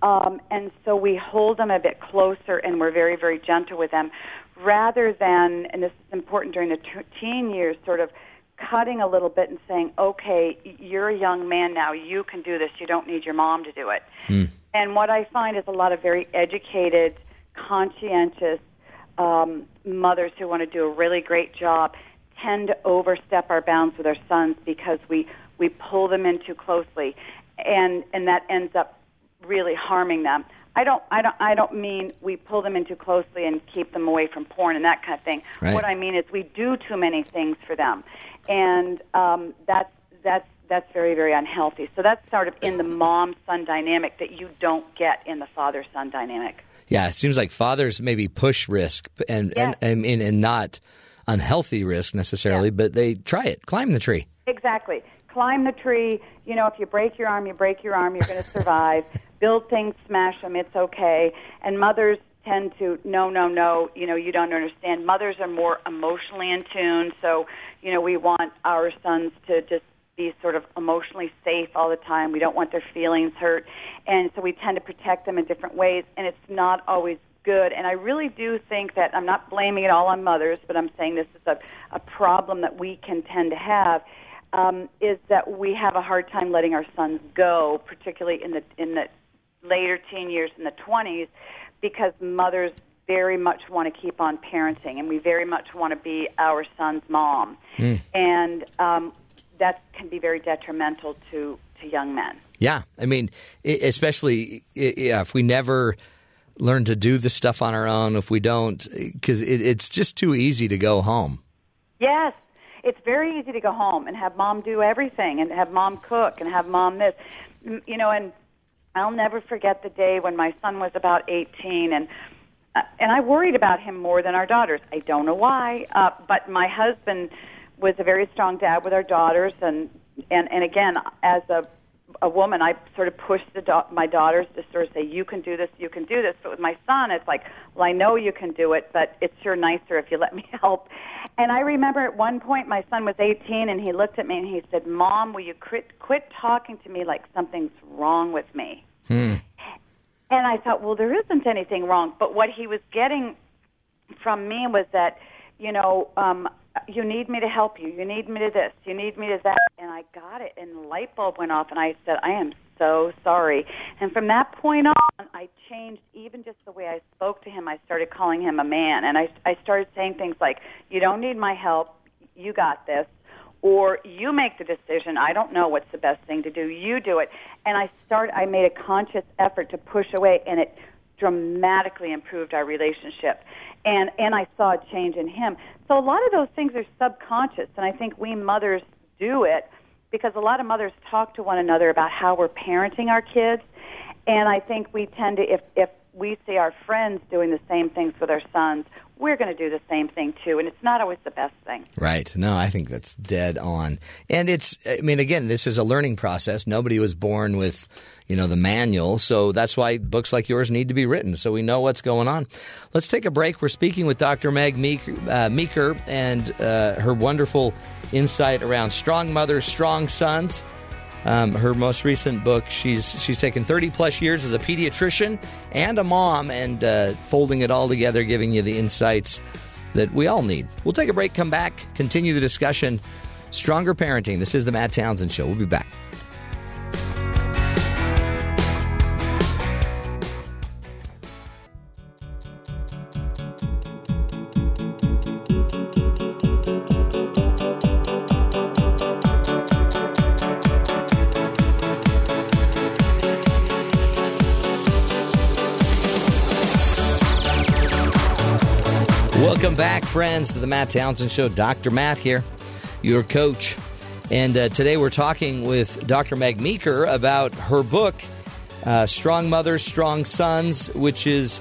S15: Um, and so we hold them a bit closer and we're very, very gentle with them rather than, and this is important during the t- teen years, sort of cutting a little bit and saying, okay, you're a young man now. You can do this. You don't need your mom to do it. Mm. And what I find is a lot of very educated, conscientious um, mothers who want to do a really great job tend to overstep our bounds with our sons because we we pull them in too closely, and and that ends up really harming them. I don't I don't I don't mean we pull them in too closely and keep them away from porn and that kind of thing.
S16: Right.
S15: What I mean is we do too many things for them, and um, that's that's that's very very unhealthy. So that's sort of in the mom son dynamic that you don't get in the father son dynamic.
S3: Yeah, it seems like fathers maybe push risk and and, and and and not unhealthy risk necessarily, but they try it, climb the tree.
S15: Exactly. Climb the tree. You know, if you break your arm, you break your arm. You're going to survive. Build things, smash them. It's okay. And mothers tend to no, no, no. You know, you don't understand. Mothers are more emotionally in tune. So, you know, we want our sons to just be sort of emotionally safe all the time. We don't want their feelings hurt. And so we tend to protect them in different ways. And it's not always good. And I really do think that I'm not blaming it all on mothers, but I'm saying this is a, a problem that we can tend to have. Um, is that we have a hard time letting our sons go, particularly in the in the later teen years, in the 20s, because mothers very much want to keep on parenting, and we very much want to be our son's mom, and um, that can be very detrimental to to young men.
S3: Yeah, I mean, especially if we never learn to do this stuff on our own, if we don't, because it, it's just too easy to go home.
S15: Yes, it's very easy to go home and have mom do everything and have mom cook and have mom this. Mm, You know, and I'll never forget the day when my son was about 18 and and I worried about him more than our daughters. I don't know why, uh, but my husband was a very strong dad with our daughters and and and again as a a woman, I sort of pushed the da- my daughters to sort of say, "You can do this, you can do this." But with my son, it's like, "Well, I know you can do it, but it's sure nicer if you let me help." And I remember at one point, my son was 18, and he looked at me and he said, "Mom, will you quit quit talking to me like something's wrong with me?" And I thought, well, there isn't anything wrong. But what he was getting from me was that, you know, um, you need me to help you. You need me to this. You need me to that. And I got it, and the light bulb went off, and I said, I am so sorry. And from that point on, I changed even just the way I spoke to him. I started calling him a man, and I, I started saying things like, you don't need my help. You got this or you make the decision. I don't know what's the best thing to do. You do it. And I start. I made a conscious effort to push away, and it dramatically improved our relationship. And and I saw a change in him. So a lot of those things are subconscious, and I think we mothers do it because a lot of mothers talk to one another about how we're parenting our kids. And I think we tend to, if if we see our friends doing the same things with our sons, we're going to do the same thing too. And it's not always the best thing.
S3: Right. No, I think that's dead on. And it's, I mean, again, this is a learning process. Nobody was born with, you know, the manual. So that's why books like yours need to be written so we know what's going on. Let's take a break. We're speaking with Dr. Meg Meeker, uh, Meeker and uh, her wonderful insight around strong mothers, strong sons. Um, her most recent book, she's she's taken 30 plus years as a pediatrician and a mom, and uh, folding it all together, giving you the insights that we all need. We'll take a break, come back, continue the discussion. Stronger parenting. This is the Matt Townsend Show. We'll be back. Welcome back, friends, to the Matt Townsend Show. Dr. Matt here, your coach. And uh, today we're talking with Dr. Meg Meeker about her book, uh, Strong Mothers, Strong Sons, which is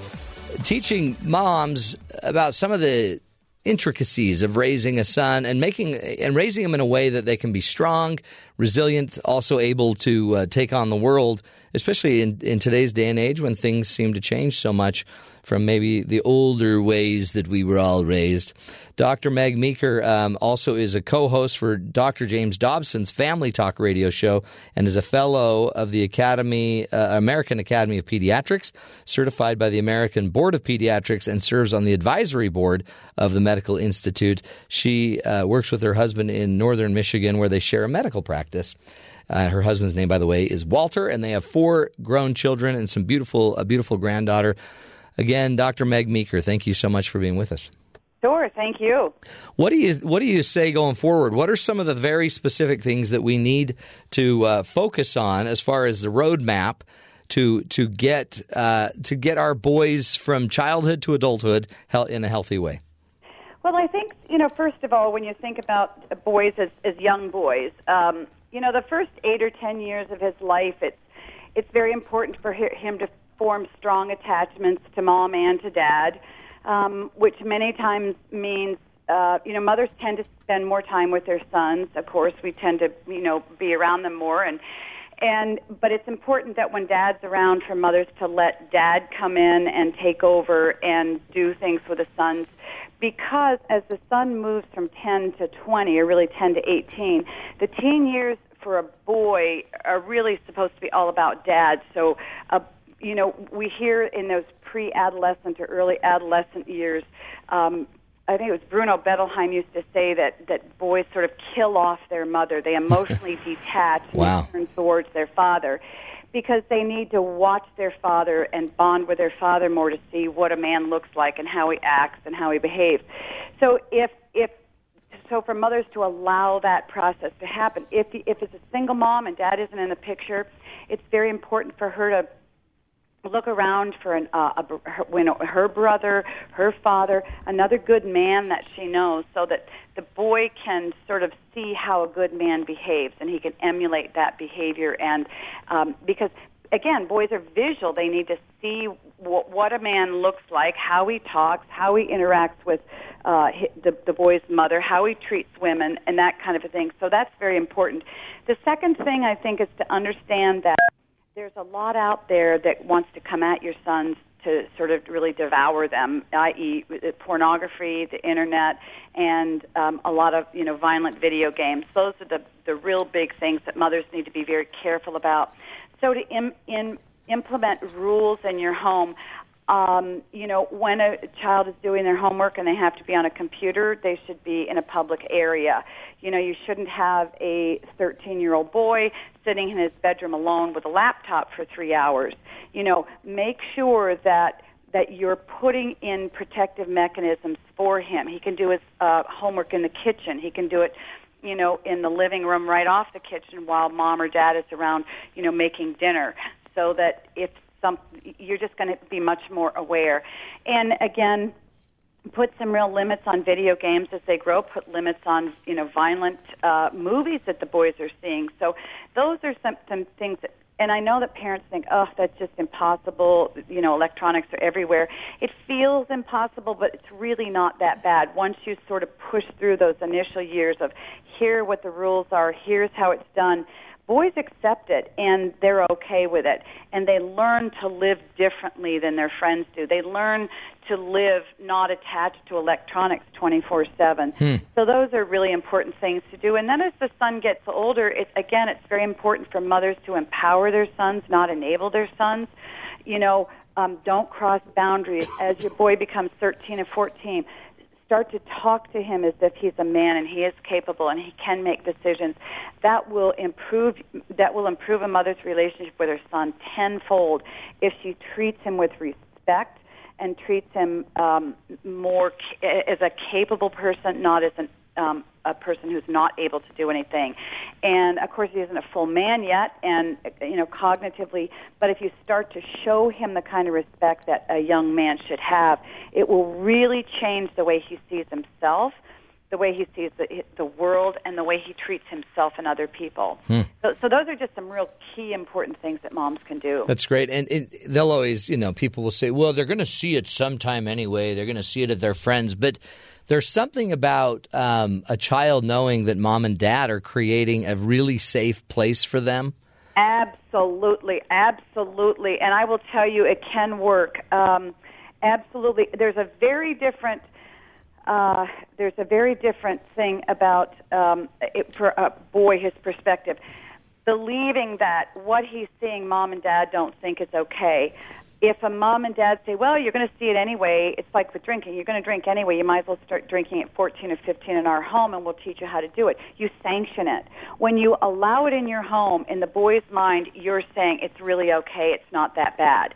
S3: teaching moms about some of the intricacies of raising a son and making and raising him in a way that they can be strong, resilient, also able to uh, take on the world, especially in, in today's day and age when things seem to change so much from maybe the older ways that we were all raised. Dr. Meg Meeker um, also is a co host for Dr. James Dobson's Family Talk radio show and is a fellow of the Academy, uh, American Academy of Pediatrics, certified by the American Board of Pediatrics, and serves on the advisory board of the Medical Institute. She uh, works with her husband in northern Michigan where they share a medical practice. Uh, her husband's name, by the way, is Walter, and they have four grown children and some beautiful, a beautiful granddaughter. Again, Dr. Meg Meeker, thank you so much for being with us.
S15: Sure, thank you.
S3: What do you What do you say going forward? What are some of the very specific things that we need to uh, focus on as far as the roadmap to to get uh, to get our boys from childhood to adulthood in a healthy way?
S15: Well, I think you know. First of all, when you think about boys as, as young boys, um, you know, the first eight or ten years of his life, it's it's very important for him to form strong attachments to mom and to dad, um, which many times means uh, you know mothers tend to spend more time with their sons. Of course, we tend to you know be around them more and. And but it's important that when dad's around for mothers to let dad come in and take over and do things with the sons because as the son moves from 10 to 20 or really 10 to 18 the teen years for a boy are really supposed to be all about dad so uh, you know we hear in those pre-adolescent or early adolescent years um, I think it was Bruno Bettelheim used to say that that boys sort of kill off their mother. They emotionally detach
S3: Wow.
S15: and turn towards their father because they need to watch their father and bond with their father more to see what a man looks like and how he acts and how he behaves. So if if so for mothers to allow that process to happen, if if it's a single mom and dad isn't in the picture, it's very important for her to look around for an, uh, a, her, when her brother, her father, another good man that she knows, so that the boy can sort of see how a good man behaves, and he can emulate that behavior. And um, because again, boys are visual; they need to see what, what a man looks like, how he talks, how he interacts with uh, the, the boy's mother, how he treats women, and that kind of a thing. So that's very important. The second thing I think is to understand that there's a lot out there that wants to come at your sons to sort of really devour them, i.e., pornography, the internet, and um, a lot of you know violent video games. Those are the the real big things that mothers need to be very careful about. So to Im- in, implement rules in your home. Um, you know, when a child is doing their homework and they have to be on a computer, they should be in a public area. You know, you shouldn't have a 13 year old boy sitting in his bedroom alone with a laptop for three hours. You know, make sure that that you're putting in protective mechanisms for him. He can do his uh, homework in the kitchen. He can do it, you know, in the living room right off the kitchen while mom or dad is around, you know, making dinner. So that if some, you're just going to be much more aware. And again, put some real limits on video games as they grow. Put limits on you know violent uh, movies that the boys are seeing. So those are some some things that. And I know that parents think, oh, that's just impossible. You know, electronics are everywhere. It feels impossible, but it's really not that bad. Once you sort of push through those initial years of here what the rules are, here's how it's done, boys accept it and they're okay with it. And they learn to live differently than their friends do. They learn to live not attached to electronics 24/7
S16: Hmm.
S15: so those are really important things to do. And then as the son gets older it's again it's very important for mothers to empower their sons not enable their sons. You know um, don't cross boundaries. As your boy becomes 13 or 14 start to talk to him as if he's a man and he is capable and he can make decisions that will improve that will improve a mother's relationship with her son tenfold if she treats him with respect and treats him um, more ca- as a capable person not as an um, a person who's not able to do anything. And of course, he isn't a full man yet, and you know, cognitively. But if you start to show him the kind of respect that a young man should have, it will really change the way he sees himself, the way he sees the, the world, and the way he treats himself and other people.
S3: Hmm.
S15: So, so those are just some real key important things that moms can do.
S3: That's great. And it, they'll always, you know, people will say, well, they're going to see it sometime anyway. They're going to see it at their friends. But there's something about um, a child knowing that mom and dad are creating a really safe place for them.
S15: Absolutely, absolutely. And I will tell you, it can work. Um, absolutely. There's a very different. Uh, there's a very different thing about um, it, for a boy, his perspective. Believing that what he's seeing mom and dad don't think is okay. If a mom and dad say, well, you're going to see it anyway, it's like with drinking. You're going to drink anyway. You might as well start drinking at 14 or 15 in our home and we'll teach you how to do it. You sanction it. When you allow it in your home, in the boy's mind, you're saying it's really okay, it's not that bad.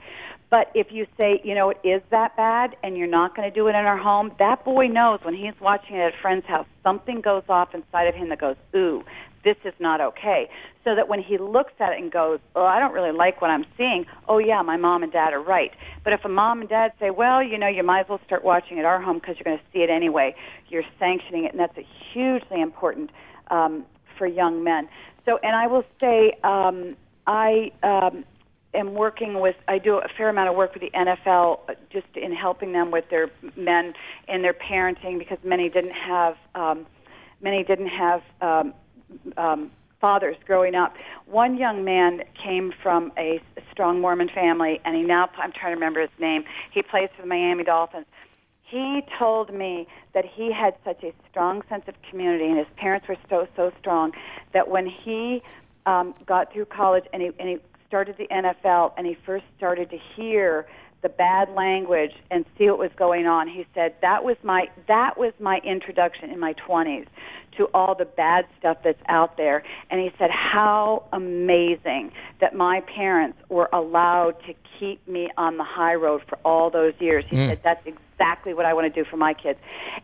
S15: But if you say, you know, it is that bad and you're not going to do it in our home, that boy knows when he's watching it at a friend's house, something goes off inside of him that goes, ooh, this is not okay. So that when he looks at it and goes, oh, I don't really like what I'm seeing, oh, yeah, my mom and dad are right. But if a mom and dad say, well, you know, you might as well start watching at our home because you're going to see it anyway, you're sanctioning it, and that's a hugely important um, for young men. So, and I will say, um, I um, am working with. I do a fair amount of work with the NFL, uh, just in helping them with their men and their parenting because many didn't have. Um, many didn't have um, um, fathers growing up. One young man came from a strong Mormon family, and he now I'm trying to remember his name. He plays for the Miami Dolphins. He told me that he had such a strong sense of community, and his parents were so so strong that when he um, got through college and he, and he started the NFL and he first started to hear the bad language and see what was going on. He said that was my that was my introduction in my 20s to all the bad stuff that's out there. And he said how amazing that my parents were allowed to keep me on the high road for all those years. He
S3: Mm.
S15: said that's exactly what I want to do for my kids.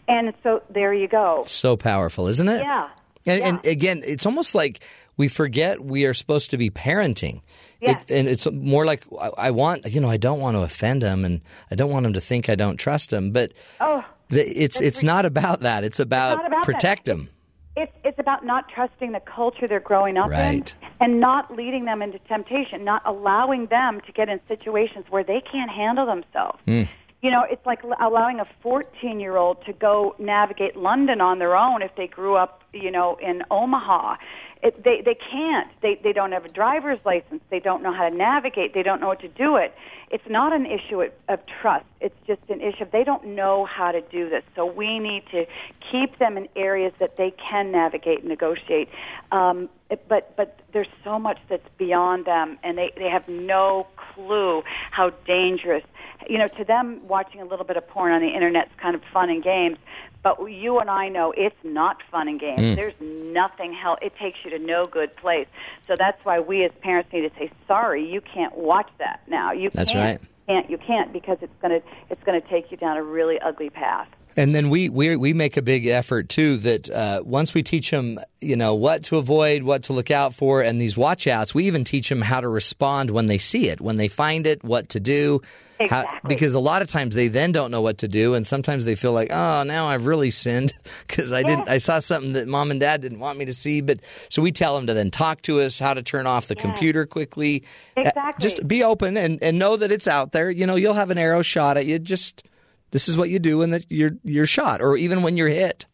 S15: And so there you go.
S3: So powerful, isn't it?
S15: Yeah.
S3: And, and again, it's almost like we forget we are supposed to be parenting.
S15: Yes.
S3: It, and it's more like I, I want, you know, I don't want to offend him, and I don't want him to think I don't trust him. But
S15: Oh,
S3: the, it's it's not about that. It's about,
S15: not about that.
S3: protect him.
S15: It's it's about not trusting the culture they're growing up
S3: Right.
S15: in, and not leading them into temptation, not allowing them to get in situations where they can't handle themselves. Hmm. You know, it's like allowing a 14 year old to go navigate London on their own if they grew up, you know, in Omaha. It, they they can't. They they don't have a driver's license. They don't know how to navigate. They don't know what to do it. It's not an issue of, of trust. It's just an issue of they don't know how to do this. So we need to keep them in areas that they can navigate and negotiate. Um, but but there's so much that's beyond them, and they they have no clue how dangerous. You know, to them, watching a little bit of porn on the internet's kind of fun and games. But you and I know it's not fun and games.
S3: Mm.
S15: There's nothing hell. It takes you to no good place. So that's why we as parents need to say, "Sorry, you can't watch that now. You
S3: That's
S15: can't,
S3: right.
S15: Can't you can't because it's gonna it's gonna take you down a really ugly path."
S3: And then we we we make a big effort too that uh, once we teach them, you know, what to avoid, what to look out for, and these watch outs, we even teach them how to respond when they see it, when they find it, what to do. How,
S15: Exactly.
S3: because a lot of times they then don't know what to do, and sometimes they feel like, oh, now I've really sinned because I didn't, I saw something that mom and dad didn't want me to see. But so we tell them to then talk to us, how to turn off the computer quickly. Uh,
S15: Exactly.
S3: Just be open and, and know that it's out there. You know, you'll have an arrow shot at you. Just this is what you do when you're you're shot, or even when you're hit.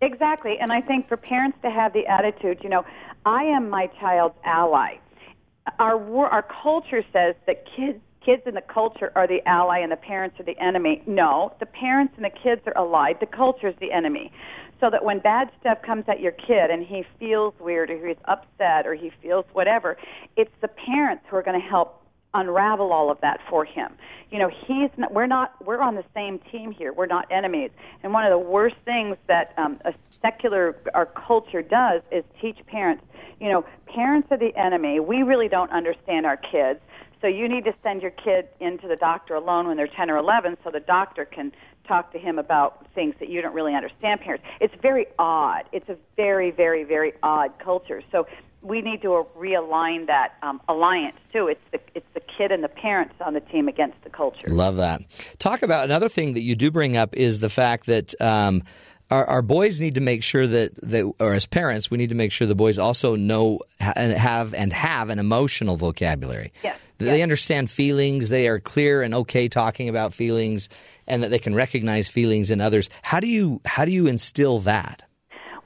S15: Exactly. And I think for parents to have the attitude, you know, I am my child's ally. Our our culture says that kids kids and the culture are the ally and the parents are the enemy. No, the parents and the kids are allied. The culture is the enemy. So that when bad stuff comes at your kid and he feels weird or he's upset or he feels whatever, it's the parents who are going to help unravel all of that for him. You know, he's not, we're not we're on the same team here. We're not enemies. And one of the worst things that um, a secular our culture does is teach parents. You know, parents are the enemy. We really don't understand our kids. So you need to send your kid into the doctor alone when they're 10 or 11 so the doctor can talk to him about things that you don't really understand parents. It's very odd. It's a very very very odd culture. So we need to realign that um, alliance too. It's the it's the kid and the parents on the team against the culture.
S3: Love that. Talk about another thing that you do bring up is the fact that um, our, our boys need to make sure that, that, or as parents, we need to make sure the boys also know ha- and have and have an emotional vocabulary.
S15: Yes.
S3: That they understand feelings, they are clear and okay talking about feelings, and that they can recognize feelings in others. How do you how do you instill that?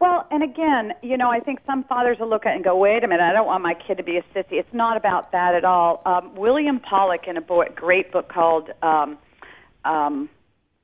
S15: Well, and again, you know, I think some fathers will look at it and go, "Wait a minute, I don't want my kid to be a sissy." It's not about that at all. Um, William Pollack, in a boy, great book called um, um,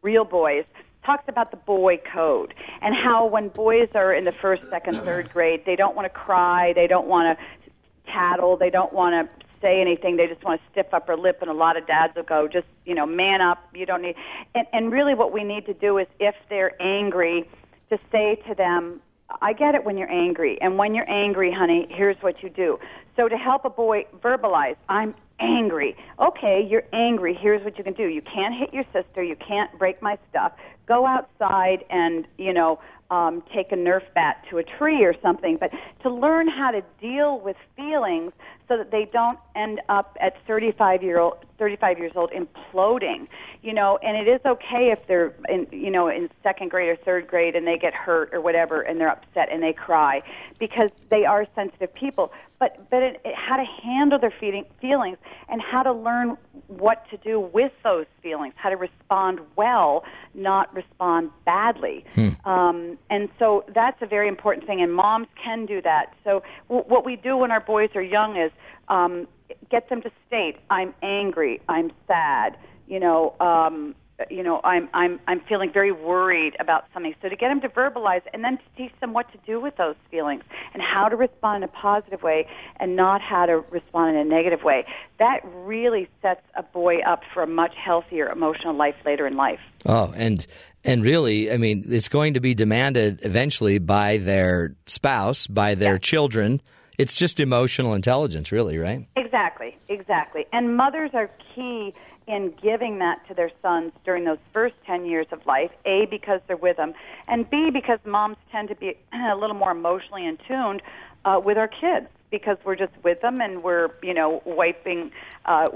S15: "Real Boys," talks about the boy code and how when boys are in the first, second, third grade, they don't want to cry, they don't want to tattle, they don't want to say anything. They just want to stiff upper lip, and a lot of dads will go, "Just you know, man up. You don't need." And, and really, what we need to do is, if they're angry, to say to them, I get it when you're angry. And when you're angry, honey, here's what you do. So to help a boy verbalize, I'm angry. Okay, you're angry. Here's what you can do. You can't hit your sister. You can't break my stuff. Go outside and, you know, um, take a Nerf bat to a tree or something. But to learn how to deal with feelings so that they don't end up at 35 year old 35 years old imploding you know and it is okay if they're in you know in second grade or third grade and they get hurt or whatever and they're upset and they cry because they are sensitive people but but it, it, how to handle their feeling, feelings and how to learn what to do with those feelings how to respond well not respond badly
S16: Hmm.
S15: um, and so that's a very important thing and moms can do that so w- what we do when our boys are young is um, get them to state, "I'm angry, I'm sad," you know, um, you know, I'm I'm I'm feeling very worried about something. So to get them to verbalize and then to teach them what to do with those feelings and how to respond in a positive way and not how to respond in a negative way. That really sets a boy up for a much healthier emotional life later in life.
S3: Oh, and and really, I mean, it's going to be demanded eventually by their spouse, by their children. It's just emotional intelligence, really, right?
S15: Exactly, exactly. And mothers are key in giving that to their sons during those first 10 years of life, A, because they're with them, and B, because moms tend to be a little more emotionally in tuned uh, with our kids because we're just with them and we're, you know, wiping uh,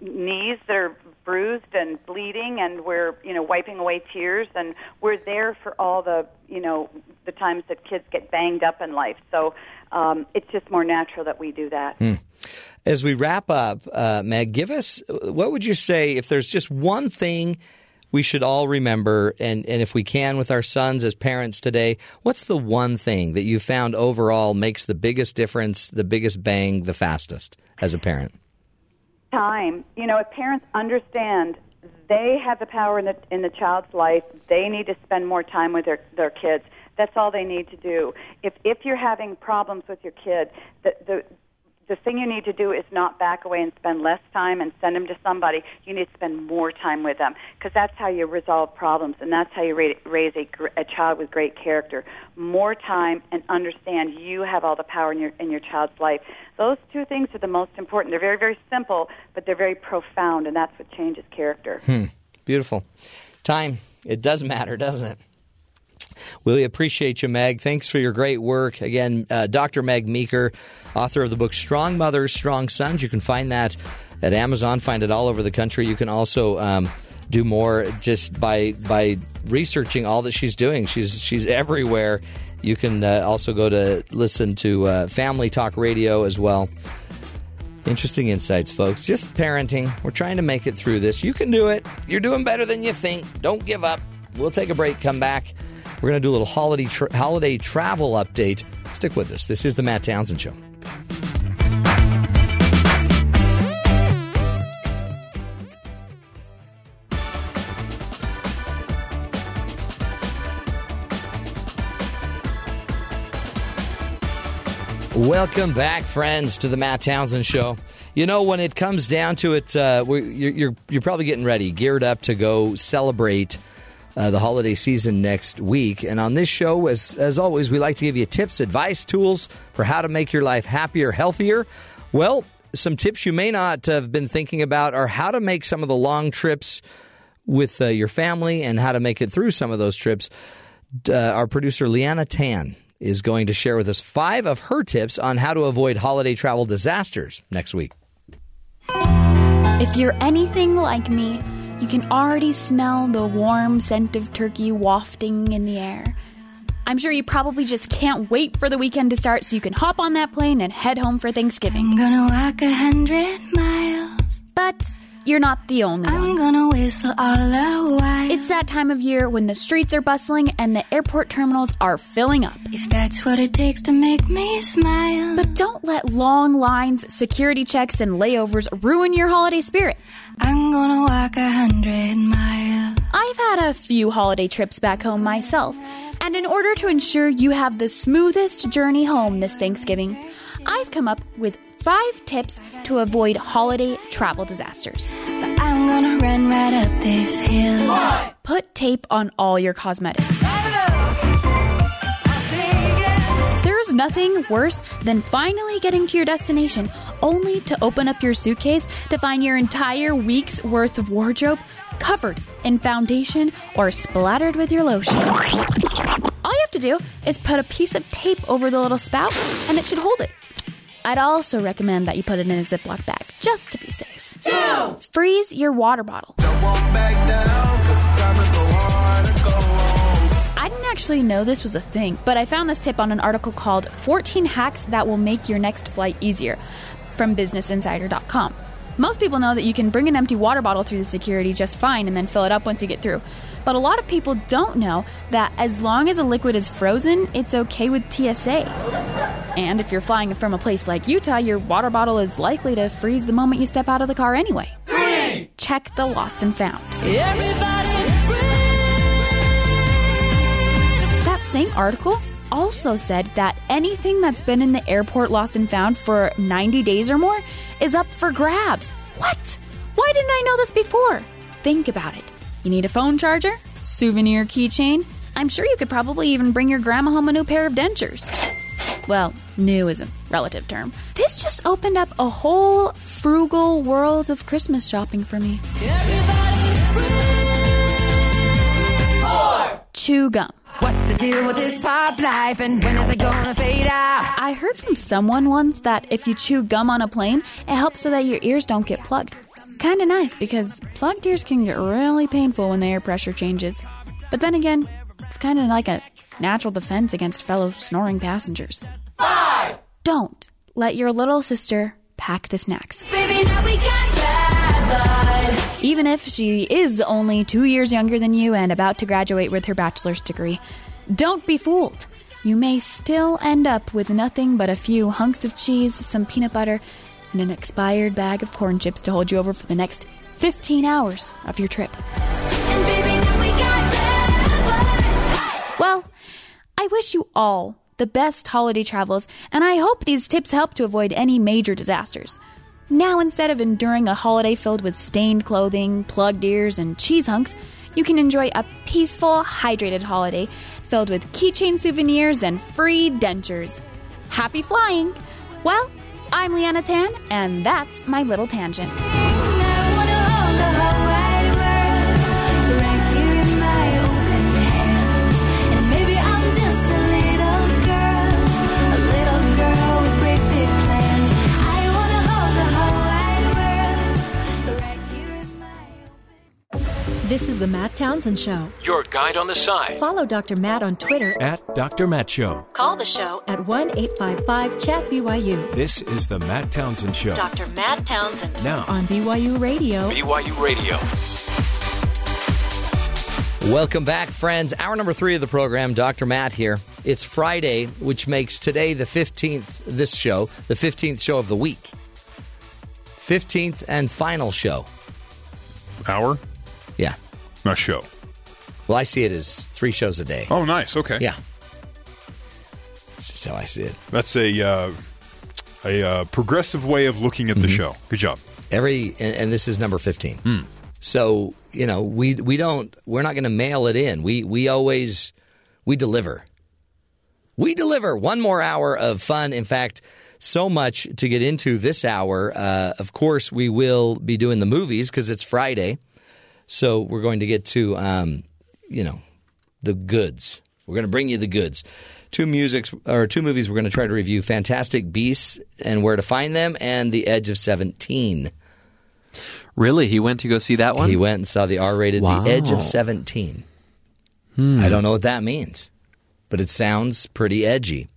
S15: knees that are bruised and bleeding and we're you know wiping away tears and we're there for all the you know the times that kids get banged up in life so um, it's just more natural that we do that
S3: Hmm. As we wrap up, uh, Meg, give us what would you say if there's just one thing we should all remember, and, and if we can with our sons as parents today, what's the one thing that you found overall makes the biggest difference, the biggest bang, the fastest as a parent?
S15: Time you know if parents understand they have the power in the in the child's life they need to spend more time with their their kids. That's all they need to do. If if you're having problems with your kid the the the thing you need to do is not back away and spend less time and send them to somebody. You need to spend more time with them because that's how you resolve problems and that's how you ra- raise a, a child with great character. More time and understand you have all the power in your in your child's life. Those two things are the most important. They're very very simple, but they're very profound, and that's what changes character.
S3: Hmm. Beautiful. Time. It does matter, doesn't it? We appreciate you, Meg. Thanks for your great work. Again, uh, Dr. Meg Meeker, author of the book Strong Mothers, Strong Sons. You can find that at Amazon, find it all over the country. You can also um, do more just by by researching all that she's doing. She's she's everywhere. You can uh, also go to listen to uh, Family Talk Radio as well. Interesting insights, folks. Just parenting. We're trying to make it through this. You can do it. You're doing better than you think. Don't give up. We'll take a break, come back. We're going to do a little holiday tra- holiday travel update. Stick with us. This is the Matt Townsend Show. Welcome back, friends, to the Matt Townsend Show. You know, when it comes down to it, uh, you're, you're you're probably getting ready, geared up to go celebrate uh, the holiday season next week. And on this show, as as always, we like to give you tips, advice, tools for how to make your life happier, healthier. Well, some tips you may not have been thinking about are how to make some of the long trips with uh, your family and how to make it through some of those trips. Uh, our producer Liana Tan is going to share with us five of her tips on how to avoid holiday travel disasters next week.
S16: If you're anything like me, you can already smell the warm scent of turkey wafting in the air. I'm sure you probably just can't wait for the weekend to start so you can hop on that plane and head home for Thanksgiving. I'm gonna walk a hundred miles. But you're not the only one. I'm gonna whistle all the while. It's that time of year when the streets are bustling and the airport terminals are filling up. If that's what it takes to make me smile. But don't let long lines, security checks, and layovers ruin your holiday spirit. I'm gonna walk a hundred miles. I've had a few holiday trips back home myself, and in order to ensure you have the smoothest journey home this Thanksgiving, I've come up with five tips to avoid holiday travel disasters. I'm gonna run right up this hill. Put tape on all your cosmetics. There's nothing worse than finally getting to your destination only to open up your suitcase to find your entire week's worth of wardrobe covered in foundation or splattered with your lotion. All you have to do is put a piece of tape over the little spout and it should hold it. I'd also recommend that you put it in a Ziploc bag just to be safe. Two. Freeze your water bottle. I didn't actually know this was a thing, but I found this tip on an article called 14 Hacks That Will Make Your Next Flight Easier from BusinessInsider.com. Most people know that you can bring an empty water bottle through the security just fine and then fill it up once you get through. But a lot of people don't know that as long as a liquid is frozen, it's okay with TSA. And if you're flying from a place like Utah, your water bottle is likely to freeze the moment you step out of the car anyway. Check the lost and found. That same article also said that anything that's been in the airport lost and found for 90 days or more is up for grabs. What? Why didn't I know this before? Think about it. You need a phone charger, souvenir keychain. I'm sure you could probably even bring your grandma home a new pair of dentures. Well, new is a relative term. This just opened up a whole frugal world of Christmas shopping for me. Chew gum.
S17: What's the deal with this pop life and when is it gonna fade out?
S16: I heard from someone once that if you chew gum on a plane, it helps so that your ears don't get plugged. Kinda nice because plugged ears can get really painful when the air pressure changes. But then again, it's kinda like a natural defense against fellow snoring passengers. Five! Don't let your little sister pack the snacks.
S17: Baby, now we got bad blood.
S16: Even if she is only two years younger than you and about to graduate with her bachelor's degree, don't be fooled. You may still end up with nothing but a few hunks of cheese, some peanut butter, and an expired bag of corn chips to hold you over for the next 15 hours of your trip. Well, I wish you all the best holiday travels, and I hope these tips help to avoid any major disasters. Now, instead of enduring a holiday filled with stained clothing, plugged ears, and cheese hunks, you can enjoy a peaceful, hydrated holiday filled with keychain souvenirs and free dentures. Happy flying! Well, I'm Liana Tan, and that's my little tangent.
S1: This is the Matt Townsend Show.
S2: Your guide on the side.
S1: Follow Dr. Matt on Twitter
S2: At Dr. Matt Show.
S1: Call the show at 1 855 Chat BYU.
S2: This is the Matt Townsend Show.
S1: Dr. Matt Townsend.
S2: Now.
S1: On BYU Radio.
S2: BYU Radio.
S3: Welcome back, friends. Hour number three of the program. Dr. Matt here. It's Friday, which makes today the 15th, this show, the 15th show of the week. 15th and final show.
S4: Hour?
S3: Yeah.
S4: Not show.
S3: Well, I see it as three shows a day.
S4: Oh, nice. Okay.
S3: Yeah. That's just how I see it.
S4: That's a uh, a uh, progressive way of looking at the show. Good job.
S3: Every and, and this is number 15. So, you know, we we don't we're not going to mail it in. We we always we deliver. We deliver one more hour of fun. In fact, so much to get into this hour. Uh, of course, we will be doing the movies because it's Friday. So we're going to get to, um, you know, the goods. We're going to bring you the goods. Two musics or two movies we're going to try to review: Fantastic Beasts and Where to Find Them, and The Edge of Seventeen.
S5: Really, he went to go see that one.
S3: He went and saw the R-rated
S5: Wow.
S3: The Edge of Seventeen.
S5: Hmm.
S3: I don't know what that means, but it sounds pretty edgy.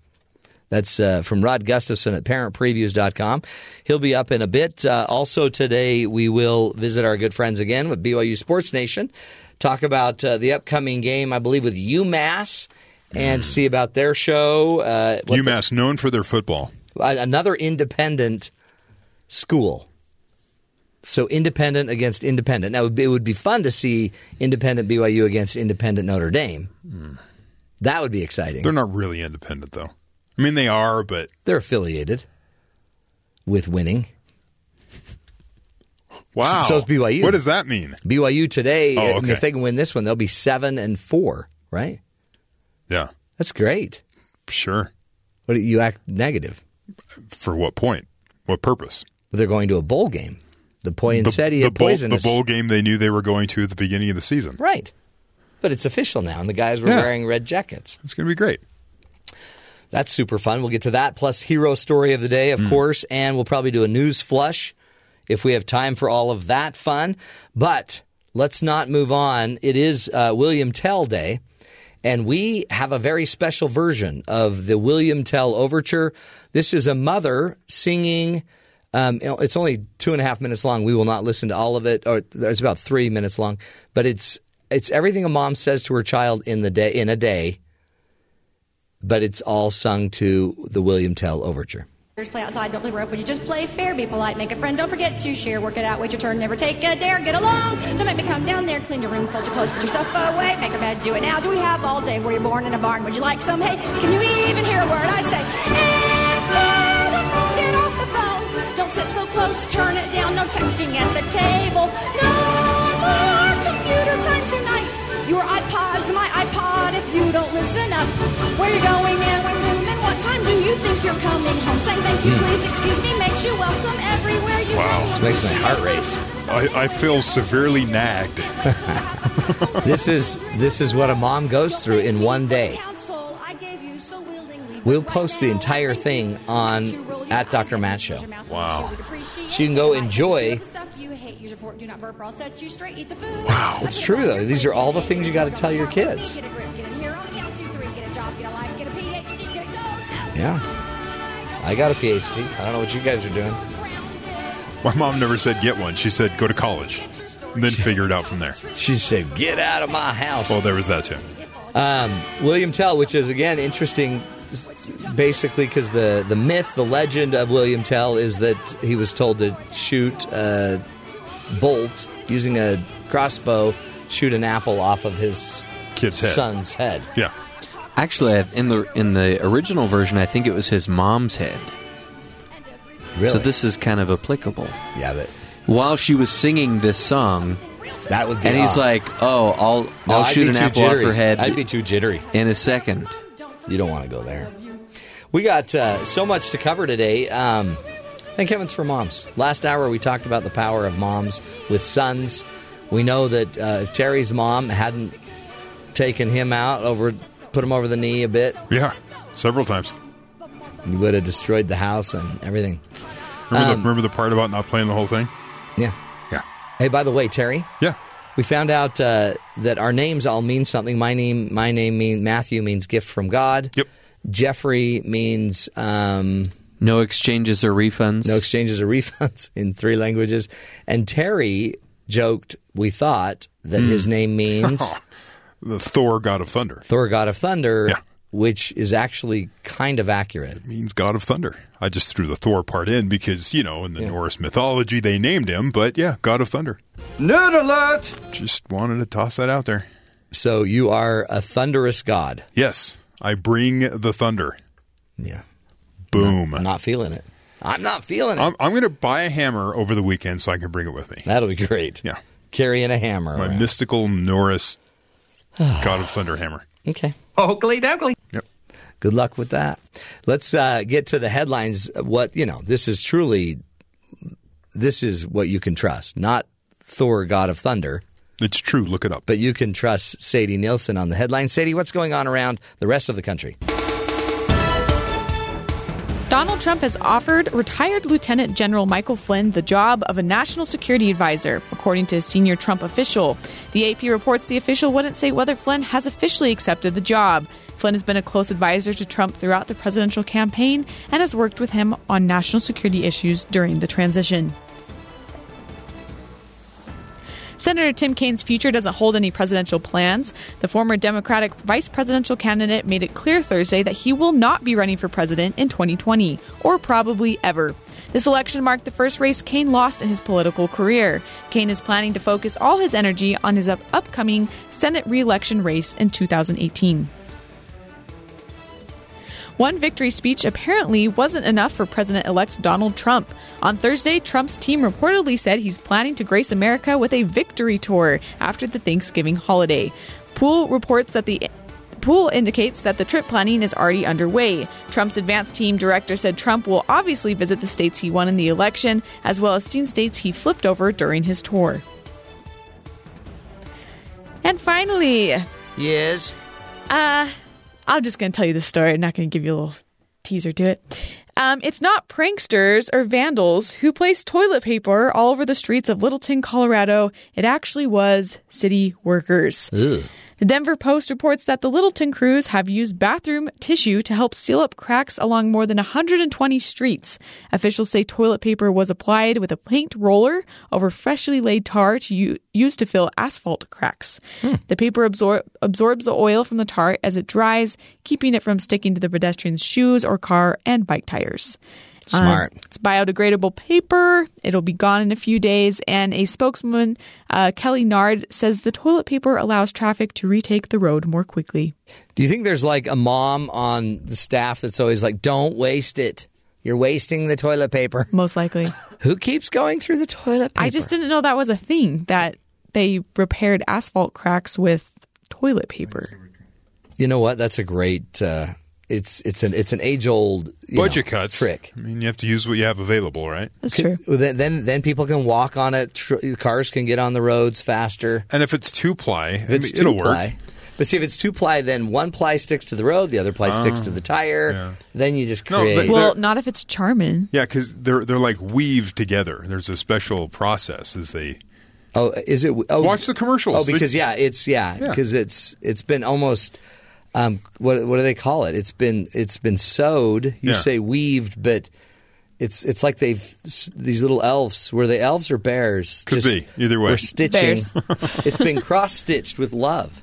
S3: That's uh, from Rod Gustafson at parentpreviews.com. He'll be up in a bit. Uh, also, today we will visit our good friends again with BYU Sports Nation, talk about uh, the upcoming game, I believe, with UMass, and see about their show. Uh, what the-
S4: UMass, known for their football.
S3: another independent school. So independent against independent. Now it would be- it would be fun to see independent BYU against independent Notre Dame. That would be exciting.
S4: They're not really independent, though. I mean, they are, but
S3: They're affiliated with winning.
S4: wow.
S3: So is BYU.
S4: What does that mean?
S3: BYU today,
S4: Oh, okay.
S3: if they can win this one, they'll be seven and four. Right?
S4: Yeah,
S3: That's great.
S4: sure.
S3: What you act negative?
S4: For what point? What purpose?
S3: They're going to a bowl game. The poinsettia
S4: the, bowl, the bowl game they knew they were going to at the beginning of the season.
S3: Right. But it's official now, and the guys were
S4: Yeah.
S3: wearing red jackets.
S4: It's going to be great.
S3: That's super fun. We'll get to that, plus hero story of the day, of course, and we'll probably do a news flush if we have time for all of that fun. But let's not move on. It is uh, William Tell Day, and we have a very special version of the William Tell Overture. This is a mother singing. Um, it's only two and a half minutes long. We will not listen to all of it, or it's about three minutes long. But it's it's everything a mom says to her child in the day in a day but it's all sung to the William Tell Overture.
S18: Play outside, don't play rough. Would you just play fair? Be polite, make a friend. Don't forget to share. Work it out, wait your turn, never take a dare. Get along. Don't make me come down there. Clean your room, fold your clothes, put your stuff away. Make a bed, do it now. Do we have all day? Were you born in a barn? Would you like some hay? Can you even hear a word I say? Answer the phone, get off the phone. Don't sit so close, turn it down. No texting at the table. No more computer time tonight. Your iPod's my iPod if you don't listen up. Where you going and when room and what time do you think you're coming home? Saying thank you, hmm. please, excuse me, makes you welcome everywhere you go.
S4: Wow.
S18: go.
S3: This makes my heart race.
S4: I, I feel severely nagged.
S3: this is this is what a mom goes through in one day. We'll post the entire thing on at Dr. Matt Show.
S4: Wow.
S3: So you can go enjoy.
S18: Wow.
S3: It's true though. These are all the things you got to tell your kids. Yeah. I got a PhD. I don't know what you guys are doing.
S4: My mom never said get one. She said go to college, and then figure it out from there.
S3: She said, "Get out of my house."
S4: Well, there was that too.
S3: Um, William Tell, which is again interesting, basically because the the myth, the legend of William Tell is that he was told to shoot a bolt using a crossbow, shoot an apple off of his
S4: Kid's head.
S3: son's head.
S4: Yeah.
S5: Actually, in the in the original version, I think it was his mom's head.
S3: Really?
S5: So this is kind of applicable.
S3: Yeah, but
S5: while she was singing this song,
S3: that would be
S5: and he's like, "Oh, I'll
S3: No,
S5: I'll
S3: I'd
S5: shoot
S3: be
S5: an apple
S3: jittery.
S5: off her head.
S3: I'd be too jittery
S5: in a second.
S3: You don't want to go there. We got uh, so much to cover today. Um, thank heavens for moms. Last hour we talked about the power of moms with sons. We know that uh, if Terry's mom hadn't taken him out over, put him over the knee a bit,
S4: Yeah, several times.
S3: he would have destroyed the house and everything.
S4: Remember,
S3: Um,
S4: the, remember the part about not playing the whole thing?
S3: Yeah.
S4: Yeah.
S3: Hey, by the way, Terry.
S4: Yeah.
S3: We found out uh, that our names all mean something. My name, my name means Matthew means gift from God.
S4: Yep.
S3: Jeffrey means um,
S5: no exchanges or refunds.
S3: No exchanges or refunds in three languages. And Terry joked, we thought that
S4: Hmm.
S3: his name means
S4: the Thor, God of Thunder.
S3: Thor, God of Thunder, which is actually kind of accurate.
S4: It means God of Thunder. I just threw the Thor part in because, you know, in the Norse mythology they named him, but yeah, God of Thunder.
S3: Nerd alert!
S4: Just wanted to toss that out there.
S3: So you are a thunderous god.
S4: Yes, I bring the thunder.
S3: Yeah.
S4: Boom.
S3: I'm not feeling it. I'm not feeling it.
S4: I'm, I'm going to buy a hammer over the weekend so I can bring it with me.
S3: That'll be great.
S4: Yeah.
S3: Carrying a hammer.
S4: My
S3: around.
S4: mystical Norse God of Thunder hammer.
S3: Okay.
S19: Oakley dokley.
S4: Yep.
S3: Good luck with that. Let's uh, get to the headlines. What you know, this is truly, this is what you can trust. Not Thor, God of Thunder.
S4: It's true. Look it up.
S3: But you can trust Sadie Nielsen on the headline. Sadie, what's going on around the rest of the country?
S6: Donald Trump has offered retired Lieutenant General Michael Flynn the job of a national security advisor, according to a senior Trump official. The AP reports the official wouldn't say whether Flynn has officially accepted the job. Flynn has been a close advisor to Trump throughout the presidential campaign and has worked with him on national security issues during the transition. Senator Tim Kaine's future doesn't hold any presidential plans. The former Democratic vice presidential candidate made it clear Thursday that he will not be running for president in 2020, or probably ever. This election marked the first race Kaine lost in his political career. Kaine is planning to focus all his energy on his up- upcoming Senate reelection race in 2018. One victory speech apparently wasn't enough for President elect Donald Trump. On Thursday, Trump's team reportedly said he's planning to grace America with a victory tour after the Thanksgiving holiday. Pool reports that the pool indicates that the trip planning is already underway. Trump's advance team director said Trump will obviously visit the states he won in the election, as well as seen states he flipped over during his tour. And finally,
S3: Yes.
S6: uh, I'm just going to tell you the story. I'm not going to give you a little teaser to it. Um, it's not pranksters or vandals who placed toilet paper all over the streets of Littleton, Colorado. It actually was city workers. The Denver Post reports that the Littleton crews have used bathroom tissue to help seal up cracks along more than 120 streets. Officials say toilet paper was applied with a paint roller over freshly laid tar to u- used to fill asphalt cracks. Hmm. The paper absor- absorbs the oil from the tar as it dries, keeping it from sticking to the pedestrian's shoes or car and bike tires.
S3: Smart.
S6: Um, it's biodegradable paper. It'll be gone in a few days. And a spokeswoman, uh, Kelly Nard, says the toilet paper allows traffic to retake the road more quickly.
S3: Do you think there's like a mom on the staff that's always like, don't waste it? You're wasting the toilet paper.
S6: Most likely.
S3: Who keeps going through the toilet paper?
S6: I just didn't know that was a thing that they repaired asphalt cracks with toilet paper.
S3: You know what? That's a great. Uh, it's it's an it's an age old
S4: Budget cuts.
S3: trick.
S4: I mean, you have to use what you have available, right?
S6: That's true.
S3: Then, then then people can walk on it. Tr- cars can get on the roads faster.
S4: And if it's two ply, I mean, it'll work.
S3: ply. But see, if it's two ply, then one ply sticks to the road, the other ply ah, sticks
S4: Oh,
S3: to the tire.
S4: yeah.
S3: Then you just
S4: No, they-
S6: Well, not if it's Charmin.
S4: Yeah, because they're they're like weaved together. There's a special process as they.
S3: Oh, is it? Oh,
S4: Watch the commercials.
S3: Oh, because yeah, it's yeah,
S4: Yeah.
S3: because it's it's been almost. Um, what what do they call it? It's been it's been sewed. You
S4: Yeah.
S3: say weaved, but it's it's like they've these little elves. Were they elves or bears?
S4: Could
S3: Just-
S4: be. Either way.
S3: We're stitching. It's been cross stitched with love.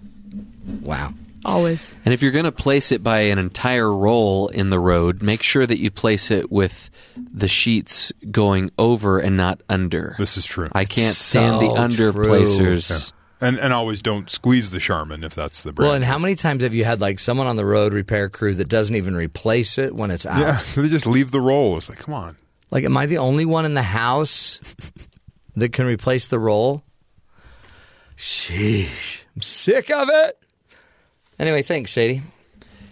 S3: Wow.
S6: Always.
S5: And if you're going to place it by an entire roll in the road, make sure that you place it with the sheets going over and not under.
S4: This is true.
S5: I can't stand the under
S3: true.
S5: placers.
S4: And and always don't squeeze the Charmin if that's the brand.
S3: Well, and how many times have you had like someone on the road repair crew that doesn't even replace it when it's out?
S4: yeah, they just leave the roll. It's like, come on.
S3: Like, am I the only one in the house that can replace the roll? Sheesh. I'm sick of it. Anyway, thanks, Sadie.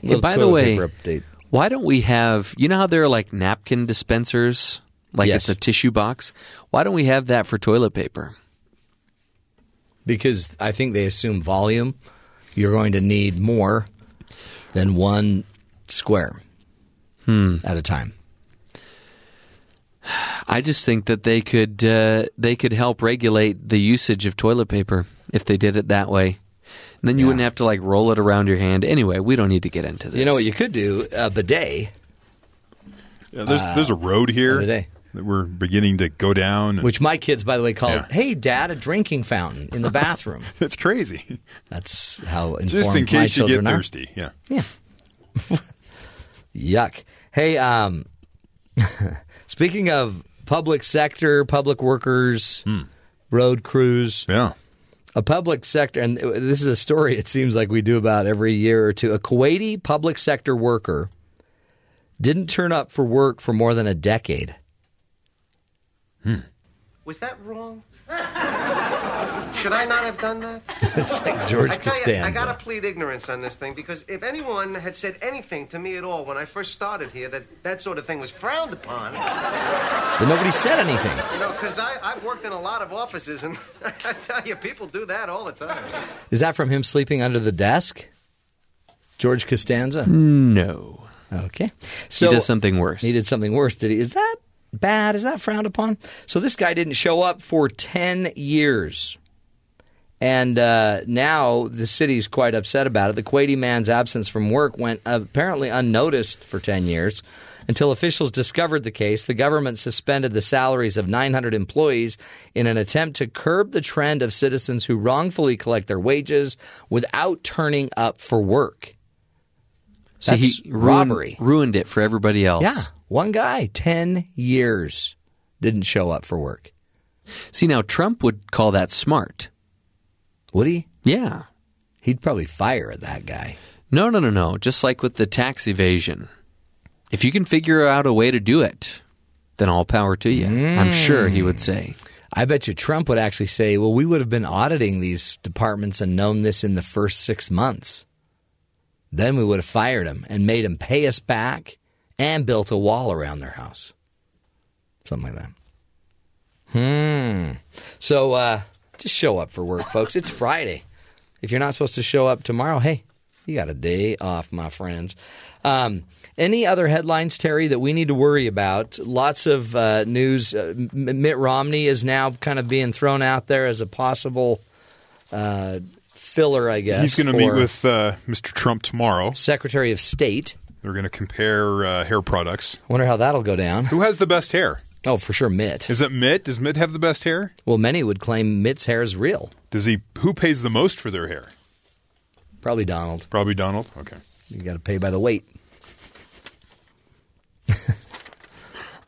S5: Hey, by the way,
S3: update.
S5: why don't we have, you know how there are like napkin dispensers? Like
S3: Yes.
S5: it's a tissue box? Why don't we have that for toilet paper?
S3: Because I think they assume volume. You're going to need more than one square at a time.
S5: I just think that they could uh, they could help regulate the usage of toilet paper if they did it that way. And then you wouldn't have to like roll it around your hand. Anyway, we don't need to get into this.
S3: You know what you could do? A bidet.
S4: Yeah, there's there's a road here
S3: bidet.
S4: That we're beginning to go down.
S3: Which my kids, by the way, call,
S4: Yeah.
S3: "Hey, Dad, a drinking fountain in the bathroom."
S4: it's crazy.
S3: That's how informed
S4: Just in case you get
S3: children are.
S4: thirsty. Yeah.
S3: Yeah. Yuck. Hey, um, speaking of public sector, public workers, road crews,
S4: Yeah.
S3: a public sector, and this is a story it seems like we do about every year or two. A Kuwaiti public sector worker didn't turn up for work for more than a decade. Hmm.
S19: Was that wrong? Should I not have done that?
S3: it's like George
S19: I tell you, I gotta plead ignorance on this thing because if anyone had said anything to me at all when I first started here that that sort of thing was frowned upon,
S3: Then nobody said anything.
S19: you know, because I've worked in a lot of offices and I tell you, people do that all the time.
S3: Is that from him sleeping under the desk? George Costanza?
S5: No.
S3: Okay. So
S5: he does something worse.
S3: He did something worse, did he? Is that bad? Is that frowned upon? So this guy didn't show up for 10 years. And uh, now the city's quite upset about it. The Kuwaiti man's absence from work went apparently unnoticed for 10 years until officials discovered the case. The government suspended the salaries of 900 employees in an attempt to curb the trend of citizens who wrongfully collect their wages without turning up for work.
S5: So
S3: That's
S5: he ruined,
S3: robbery.
S5: ruined it for everybody else.
S3: Yeah, one guy, 10 years, didn't show up for work.
S5: See, now Trump would call that smart.
S3: Would he?
S5: Yeah.
S3: He'd probably fire that guy.
S5: No, no, no, no. Just like with the tax evasion. If you can figure out a way to do it, then all power to you. I'm sure he would say.
S3: I bet you Trump would actually say, well, we would have been auditing these departments and known this in the first six months. Then we would have fired them and made them pay us back and built a wall around their house. Something like that. Hmm. So uh, just show up for work, folks. It's Friday. If you're not supposed to show up tomorrow, hey, you got a day off, my friends. Um, any other headlines, Terry, that we need to worry about? Lots of uh, news. Uh, Mitt Romney is now kind of being thrown out there as a possible uh, filler, I guess.
S4: He's going to meet with uh, Mr. Trump tomorrow.
S3: Secretary of State.
S4: They're going to compare uh, hair products.
S3: Wonder how that'll go down.
S4: Who has the best hair?
S3: Oh, for sure, Mitt.
S4: Is it Mitt? Does Mitt have the best hair?
S3: Well, many would claim Mitt's hair is real.
S4: Does he? Who pays the most for their hair?
S3: Probably Donald.
S4: Probably Donald. Okay.
S3: You got to pay by the weight.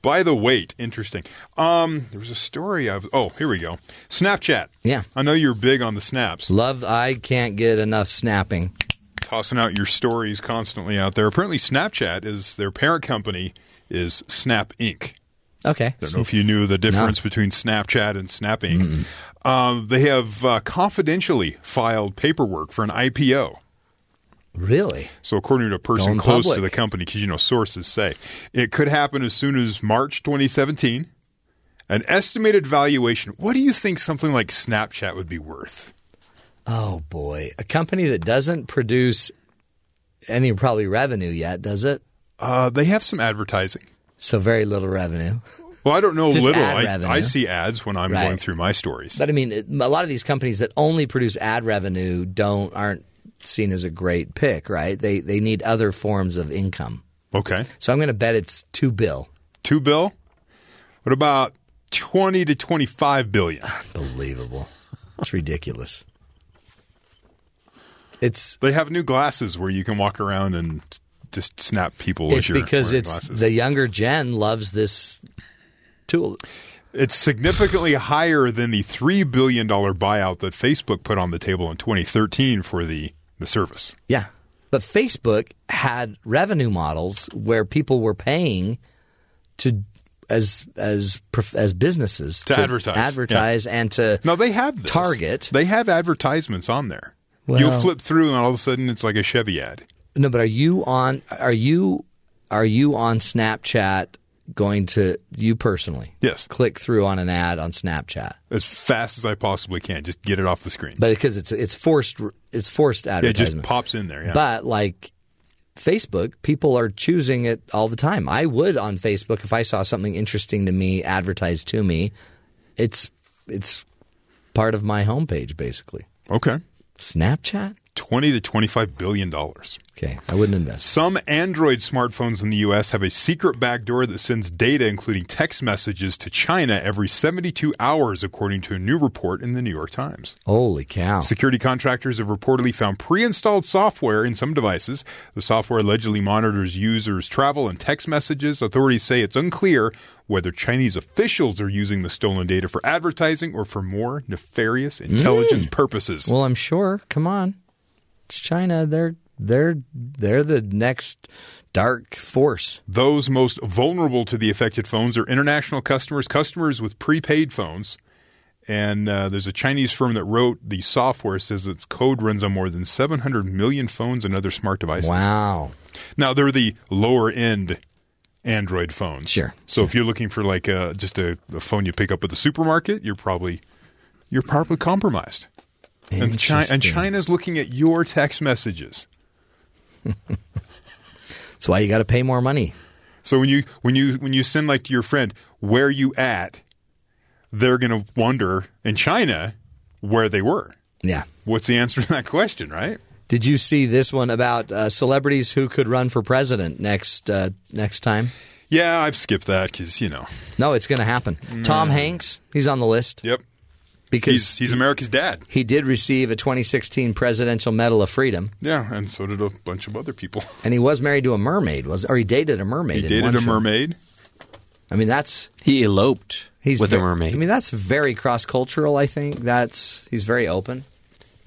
S4: By the weight, interesting. Um, there was a story of. Oh, here we go. Snapchat.
S3: Yeah.
S4: I know you're big on the snaps.
S3: Love. I can't get enough snapping.
S4: Tossing out your stories constantly out there. Apparently, Snapchat is their parent company is Snap Inc.
S3: Okay.
S4: I Don't know if you knew the difference between Snapchat and Snap Inc. Um, they have uh, confidentially filed paperwork for an IPO.
S3: Really?
S4: So, according to a person
S3: Going
S4: close to the company, because you know sources say it could happen as soon as March 2017. An estimated valuation. What do you think something like Snapchat would be worth?
S3: Oh boy, a company that doesn't produce any probably revenue yet, does it?
S4: Uh, they have some advertising.
S3: So very little revenue.
S4: Well, I don't know
S3: Just
S4: little. I. I see ads when I'm
S3: Right.
S4: going through my stories.
S3: But I mean, a lot of these companies that only produce ad revenue don't aren't seen as a great pick, right? They they need other forms of income.
S4: Okay.
S3: So I'm going to bet it's two bill.
S4: Two bill. What about twenty to twenty-five billion?
S3: Unbelievable. It's ridiculous. It's
S4: they have new glasses where you can walk around and just snap people.
S3: It's because it's
S4: glasses.
S3: the younger gen loves this tool.
S4: It's significantly higher than the three billion dollar buyout that Facebook put on the table in 2013 for the the service.
S3: Yeah. But Facebook had revenue models where people were paying to as as as businesses
S4: To advertise,
S3: advertise and to
S4: No, they have this.
S3: target.
S4: They have advertisements on there.
S3: Well-
S4: You'll flip through and all of a sudden it's like a Chevy ad.
S3: No, but are you on? Are you are you on Snapchat? Going to you personally?
S4: Yes.
S3: Click through on an ad on Snapchat,
S4: As fast as I possibly can. Just get it off the screen.
S3: but because it's it's forced it's forced
S4: Yeah, it just pops in there. Yeah.
S3: But like Facebook, people are choosing it all the time. I would on Facebook if I saw something interesting to me advertised to me. It's it's part of my homepage basically.
S4: okay.
S3: Snapchat?
S4: 20 to 25 billion dollars.
S3: Okay, I wouldn't invest.
S4: Some Android smartphones in the US have a secret backdoor that sends data including text messages to China every 72 hours according to a new report in the New York Times.
S3: Holy cow.
S4: Security contractors have reportedly found pre-installed software in some devices. The software allegedly monitors users' travel and text messages. Authorities say it's unclear whether Chinese officials are using the stolen data for advertising or for more nefarious intelligence mm. purposes.
S3: Well, I'm sure. Come on. China. They're they're they're the next dark force.
S4: Those most vulnerable to the affected phones are international customers, customers with prepaid phones. And uh, there's a Chinese firm that wrote the software says its code runs on more than 700 million phones and other smart devices.
S3: Wow.
S4: Now they're the lower end Android phones.
S3: Sure.
S4: So if you're looking for like a, just a, a phone you pick up at the supermarket, you're probably you're probably compromised. And, Chi- and China's looking at your text messages.
S3: That's why you got to pay more money.
S4: So when you when you when you send like to your friend, where you at? They're going to wonder in China where they were.
S3: Yeah.
S4: What's the answer to that question, right?
S3: Did you see this one about uh, celebrities who could run for president next uh, next time?
S4: Yeah, I've skipped that because you know.
S3: No, it's going to happen. Tom Hanks, he's on the list.
S4: Yep.
S3: Because
S4: He's he's America's dad.
S3: he did receive a 2016 Presidential Medal of Freedom,
S4: Yeah, and so did a bunch of other people.
S3: and he was married to a mermaid, was or he dated a mermaid.
S4: He
S3: in
S4: dated
S3: one
S4: a
S3: show.
S4: mermaid.
S3: I mean, that's
S5: He eloped
S3: he's
S5: with
S3: ve-
S5: a mermaid.
S3: I mean, that's very cross cultural. I think that's he's very open.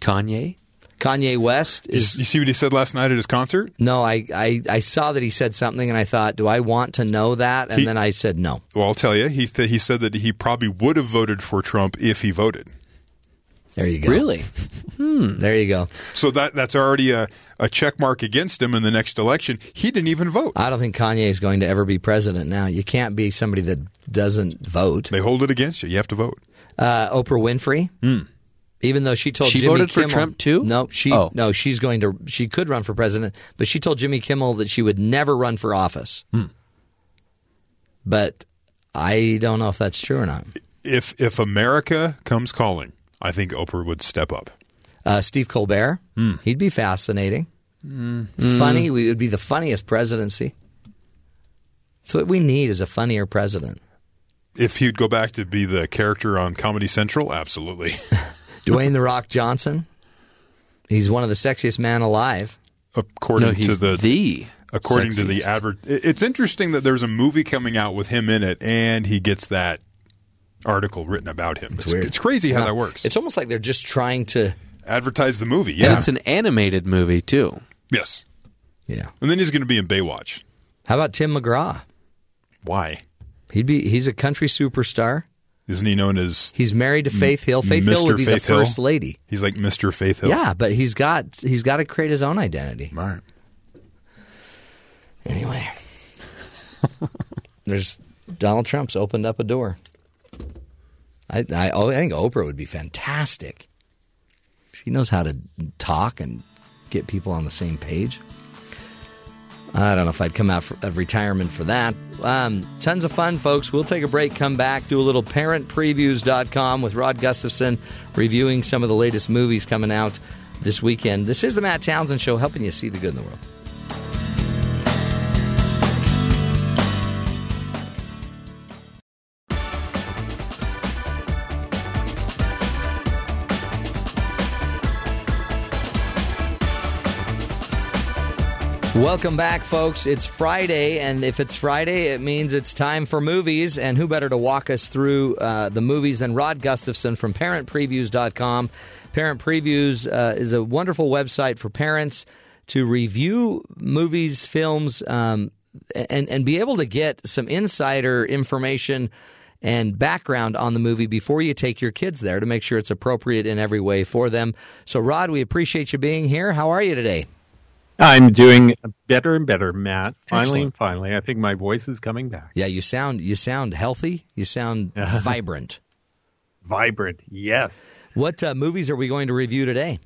S5: Kanye?
S3: Kanye West
S4: You,
S3: is
S4: you see what he said last night at his concert?
S3: no. I, I I saw that he said something, and I thought, do I want to know that? And
S4: He-
S3: then I said no.
S4: Well, I'll tell you. He th- he said that he probably would have voted for Trump if he voted.
S3: There you go.
S5: Really?
S3: Hmm. There you go.
S4: So that that's already a, a check mark against him in the next election. He didn't even vote.
S3: I don't think Kanye is going to ever be president now. You can't be somebody that doesn't vote.
S4: They hold it against you. You have to vote.
S3: Uh, Oprah Winfrey, even though she told
S5: She
S3: Jimmy
S5: voted for Trump, too?
S3: No, she
S5: Oh.
S3: no, she's going to. She could run for president, but she told Jimmy Kimmel that she would never run for office. Hmm. But I don't know if that's true or not.
S4: If if America comes calling, I think Oprah would step up.
S3: Uh, Steve Colbert, hmm. he'd be fascinating, hmm. funny. We would be the funniest presidency. So what we need is a funnier president.
S4: If he'd go back to be the character on Comedy Central, absolutely.
S3: Dwayne the Rock Johnson, he's one of the sexiest men alive.
S4: According
S5: No,
S4: to the
S5: the
S4: according to the
S5: sexiest.
S4: advert, it's interesting that there's a movie coming out with him in it, and he gets that article written about him. It's,
S3: weird.
S4: it's crazy how
S3: No,
S4: that works.
S3: It's almost like they're just trying to.
S4: Advertise the movie,
S5: And
S4: yeah.
S5: it's an animated movie too.
S4: yes,
S3: Yeah.
S4: and then he's going to be in Baywatch.
S3: How about Tim McGraw?
S4: Why?
S3: He'd be. He's a country superstar.
S4: Isn't he known as
S3: He's married to Faith Hill. Faith Hill would be
S4: Faith
S3: the
S4: Hill?
S3: first lady.
S4: He's like Mr. Faith Hill.
S3: Yeah, but he's got he's got to create his own identity.
S4: All right.
S3: Anyway, there's Donald Trump's opened up a door. I, I oh, I think Oprah would be fantastic. She knows how to talk and get people on the same page. I don't know if I'd come out of retirement for that. Um, tons of fun, folks. We'll take a break, come back, do a little parentpreviews.com with Rod Gustafson reviewing some of the latest movies coming out this weekend. This is the Matt Townsend Show, helping you see the good in the world. Welcome back, folks. It's Friday, and if it's Friday, it means it's time for movies. And who better to walk us through uh, the movies than Rod Gustafson from ParentPreviews.com? Parent Previews uh, is a wonderful website for parents to review movies, films, um, and and be able to get some insider information and background on the movie before you take your kids there to make sure it's appropriate in every way for them. So, Rod, we appreciate you being here. How are you today?
S20: I'm doing better and better, Matt. Finally
S3: Excellent.
S20: and finally, I think my voice is coming back.
S3: Yeah, you sound you sound healthy. You sound vibrant.
S20: Vibrant, yes.
S3: What uh, movies are we going to review today?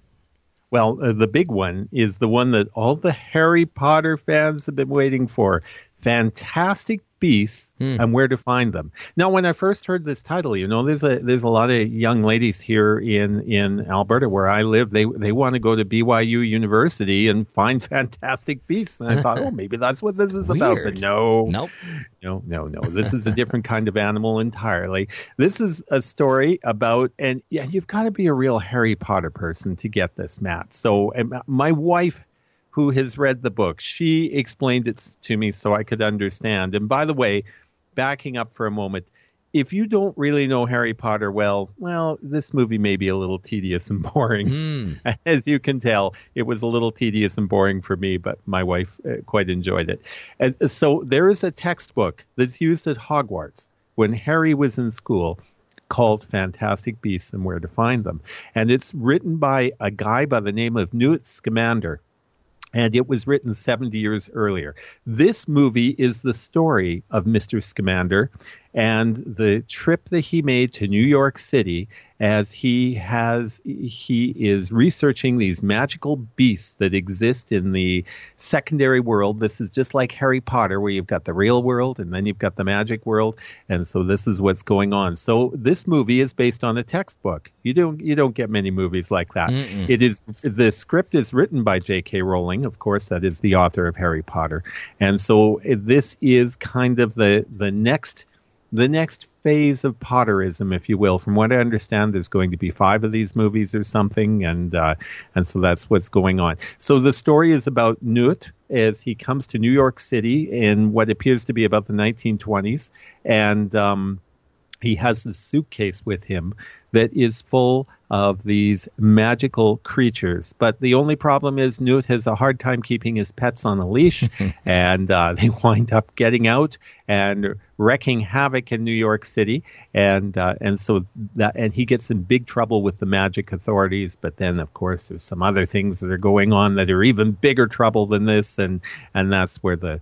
S20: Well, uh, the big one is the one that all the Harry Potter fans have been waiting for Fantastic Beasts hmm. and Where to Find Them. Now, when I first heard this title, you know, there's a there's a lot of young ladies here in, in Alberta where I live. They they want to go to BYU University and find Fantastic Beasts. And I thought, oh, maybe that's what this is about. But
S3: Weird.
S20: no,
S3: Nope.
S20: no, no, no. This is a different kind of animal entirely. This is a story about, and yeah, you've got to be a real Harry Potter person to get this, Matt. So, my wife, who has read the book, she explained it to me so I could understand. And by the way, backing up for a moment, if you don't really know Harry Potter well, well, this movie may be a little tedious and boring. As you can tell, it was a little tedious and boring for me, but my wife uh, quite enjoyed it. And so there is a textbook that's used at Hogwarts when Harry was in school called Fantastic Beasts and Where to Find Them. And it's written by a guy by the name of Newt Scamander and it was written 70 years earlier. This movie is the story of Mr. Scamander and the trip that he made to New York City as he has he is researching these magical beasts that exist in the secondary world. This is just like Harry Potter where you've got the real world and then you've got the magic world and so this is what's going on. So this movie is based on a textbook. You don't you don't get many movies like that. It is the script is written by J.K. Rowling, of course, that is the author of Harry Potter, and so uh, this is kind of the the next the next phase of Potterism, if you will. From what I understand, there's going to be five of these movies or something, and uh, and so that's what's going on. So the story is about Newt as he comes to New York City in what appears to be about the 1920s, and um, he has this suitcase with him that is full of these magical creatures. But the only problem is Newt has a hard time keeping his pets on a leash, and uh, they wind up getting out and wrecking havoc in New York City. And uh, and so that and he gets in big trouble with the magic authorities. But then, of course, there's some other things that are going on that are even bigger trouble than this, and and that's where the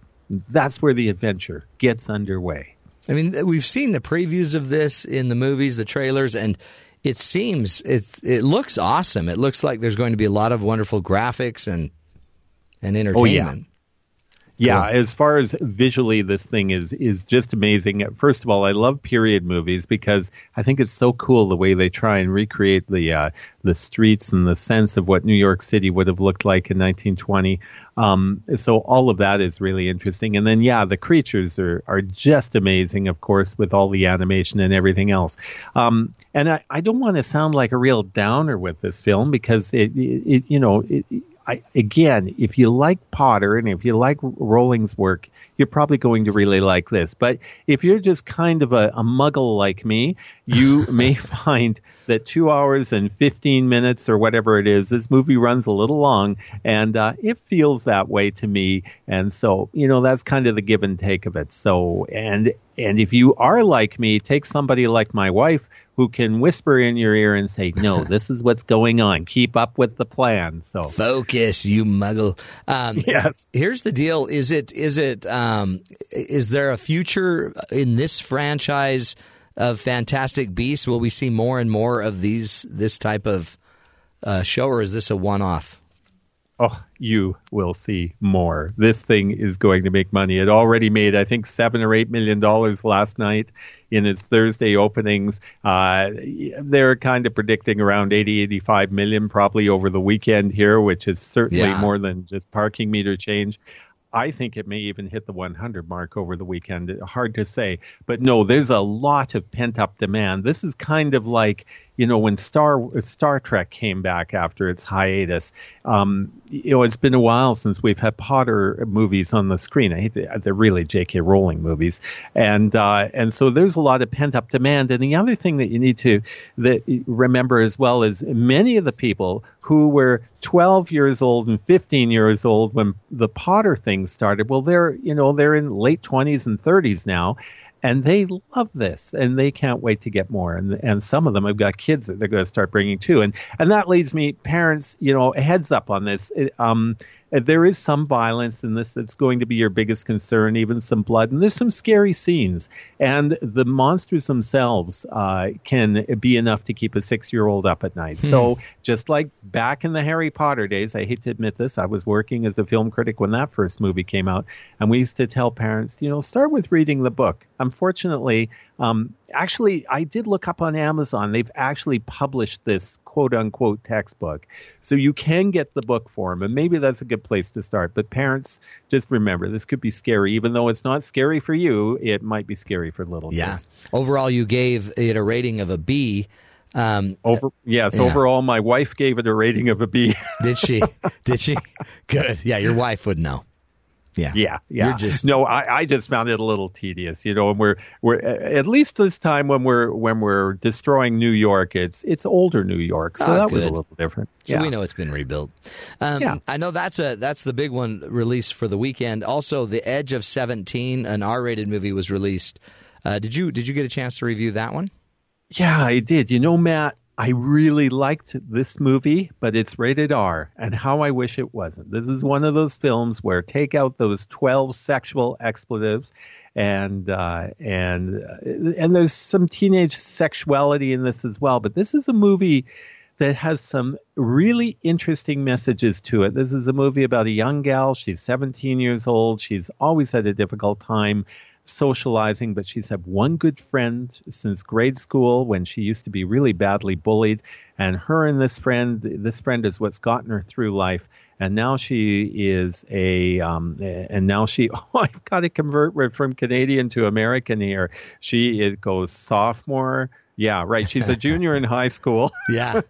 S20: that's where the adventure gets underway.
S3: I mean, we've seen the previews of this in the movies, the trailers, and it seems it it looks awesome. It looks like there's going to be a lot of wonderful graphics and and oh, entertainment.
S20: Yeah, as far as visually, this thing is is just amazing. First of all, I love period movies because I think it's so cool the way they try and recreate the uh, the streets and the sense of what New York City would have looked like in 1920. Um, so all of that is really interesting. And then, yeah, the creatures are, are just amazing, of course, with all the animation and everything else. Um, and I, I don't want to sound like a real downer with this film because it, it, it you know, it, I, again, if you like Potter and if you like Rowling's work, you're probably going to really like this. But if you're just kind of a, a muggle like me, you may find that two hours and 15 minutes or whatever it is, this movie runs a little long and uh, it feels that way to me. And so, you know, that's kind of the give and take of it. So, and, and if you are like me, take somebody like my wife who can whisper in your ear and say, "No, this is what's going on. Keep up with the plan." So
S3: focus, you muggle. Um,
S20: yes.
S3: Here's the deal: is it is it um, is there a future in this franchise of Fantastic Beasts? Will we see more and more of these this type of uh, show, or is this a one off?
S20: oh, you will see more. This thing is going to make money. It already made, I think, seven or eight million dollars last night in its Thursday openings. Uh, they're kind of predicting around 80, 85 million probably over the weekend here, which is certainly
S3: Yeah.
S20: more than just parking meter change. I think it may even hit the 100 mark over the weekend. Hard to say. But no, there's a lot of pent up demand. This is kind of like, you know, when Star Star Trek came back after its hiatus. Um, you know, it's been a while since we've had Potter movies on the screen. I hate to, they're really J.K. Rowling movies, and uh, and so there's a lot of pent up demand. And the other thing that you need to that remember as well is many of the people who were 12 years old and 15 years old when the Potter thing started. Well, they're you know they're in late 20s and 30s now. And they love this, and they can't wait to get more. And and some of them have got kids that they're going to start bringing too. And and that leads me, parents, you know, heads up on this. Um, there is some violence in this that's going to be your biggest concern, even some blood, and there's some scary scenes. And the monsters themselves uh, can be enough to keep a six-year-old up at night. So just like back in the Harry Potter days, I hate to admit this, I was working as a film critic when that first movie came out, and we used to tell parents, you know, start with reading the book. Unfortunately, um, actually, I did look up on Amazon. They've actually published this quote unquote textbook. So you can get the book for form, and maybe that's a good place to start. But parents, just remember this could be scary. Even though it's not scary for you, it might be scary for little
S3: Yeah.
S20: kids.
S3: Overall, you gave it a rating of a B. Um,
S20: Over yes,
S3: Yeah.
S20: overall my wife gave it a rating of a B.
S3: Did she? Did she? Good. Yeah, your wife would know. Yeah.
S20: Yeah, yeah.
S3: You're just
S20: no. I, I just found it a little tedious, you know. And we're we're at least this time when we're when we're destroying New York, it's it's older New York, so
S3: Ah,
S20: that was a little different.
S3: So
S20: yeah.
S3: we know it's been rebuilt. Um,
S20: Yeah.
S3: I know that's a that's the big one released for the weekend. Also, The Edge of Seventeen, an R-rated movie, was released. Uh, did you did you get a chance to review that one?
S20: Yeah, I did. You know, Matt, I really liked this movie, but it's rated R, and how I wish it wasn't. This is one of those films where take out those twelve sexual expletives, and uh, and uh, and there's some teenage sexuality in this as well. But this is a movie that has some really interesting messages to it. This is a movie about a young gal. She's 17 years old. She's always had a difficult time socializing, but she's had one good friend since grade school when she used to be really badly bullied. And her and this friend, this friend is what's gotten her through life. And now she is a, um, and now she, oh, I've got to convert from Canadian to American here. She it goes sophomore. Yeah, right. She's a junior in high school.
S3: Yeah.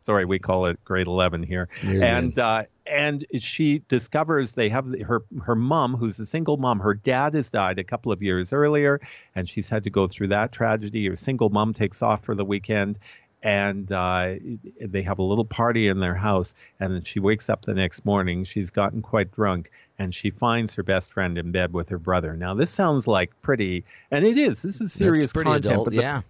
S20: Sorry, we call it grade 11 here.
S3: You're
S20: and uh, and she discovers they have her her mom who's a single mom her dad has died a couple of years earlier and she's had to go through that tragedy. Her single mom takes off for the weekend and uh, they have a little party in their house and then she wakes up the next morning she's gotten quite drunk and she finds her best friend in bed with her brother. Now this sounds like pretty and it is. This is serious
S3: pretty
S20: content
S3: adult,
S20: the-
S3: yeah.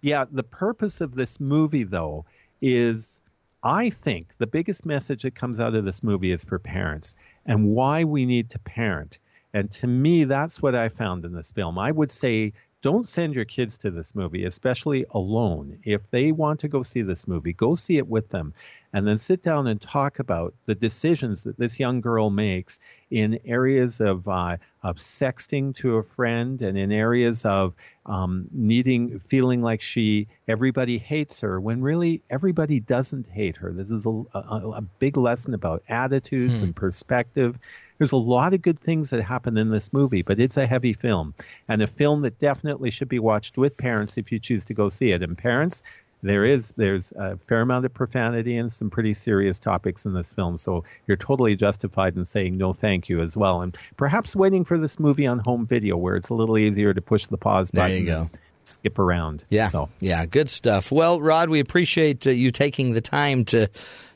S20: yeah, the purpose of this movie, though, is I think the biggest message that comes out of this movie is for parents and why we need to parent. And to me, that's what I found in this film. I would say don't send your kids to this movie, especially alone. If they want to go see this movie, go see it with them and then sit down and talk about the decisions that this young girl makes in areas of, uh, of sexting to a friend and in areas of um, needing, feeling like she, everybody hates her when really everybody doesn't hate her. This is a, a, a big lesson about attitudes
S3: Hmm.
S20: and perspective. There's a lot of good things that happen in this movie, but it's a heavy film and a film that definitely should be watched with parents if you choose to go see it. And parents, there is there's a fair amount of profanity and some pretty serious topics in this film, so you're totally justified in saying no, thank you as well, and perhaps waiting for this movie on home video where it's a little easier to push the pause
S3: There
S20: button.
S3: you go.
S20: Skip around.
S3: Yeah,
S20: So
S3: yeah, good stuff. Well, Rod, we appreciate uh, you taking the time to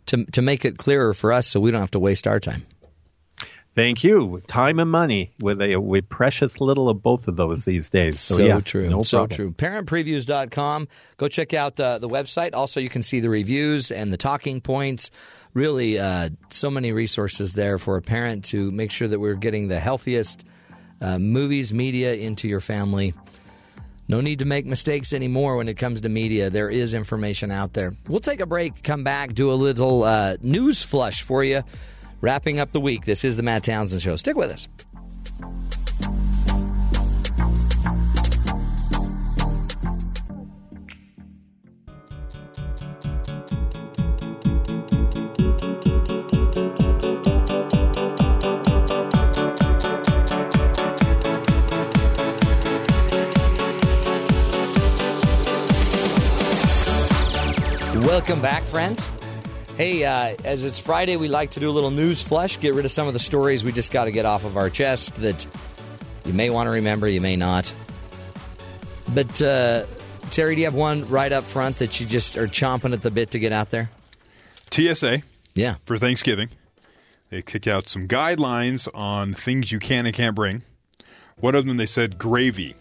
S3: to to make it clearer for us, so we don't have to waste our time.
S20: Thank you. Time and money with a with precious little of both of those these days. So,
S3: So
S20: yes,
S3: true.
S20: No
S3: so
S20: problem.
S3: true. Parentpreviews.com. Go check out uh, the website. Also, you can see the reviews and the talking points. Really, uh, so many resources there for a parent to make sure that we're getting the healthiest uh, movies, media into your family. No need to make mistakes anymore when it comes to media. There is information out there. We'll take a break, come back, do a little uh, news flush for you. Wrapping up the week. This is the Matt Townsend Show. Stick with us. Welcome back, friends. Hey, uh, as it's Friday, we like to do a little news flush, get rid of some of the stories we just got to get off of our chest that you may want to remember, you may not. But, uh, Terry, do you have one right up front that you just are chomping at the bit to get out there?
S4: TSA.
S3: Yeah.
S4: For Thanksgiving. They kick out some guidelines on things you can and can't bring. One of them, they said gravy.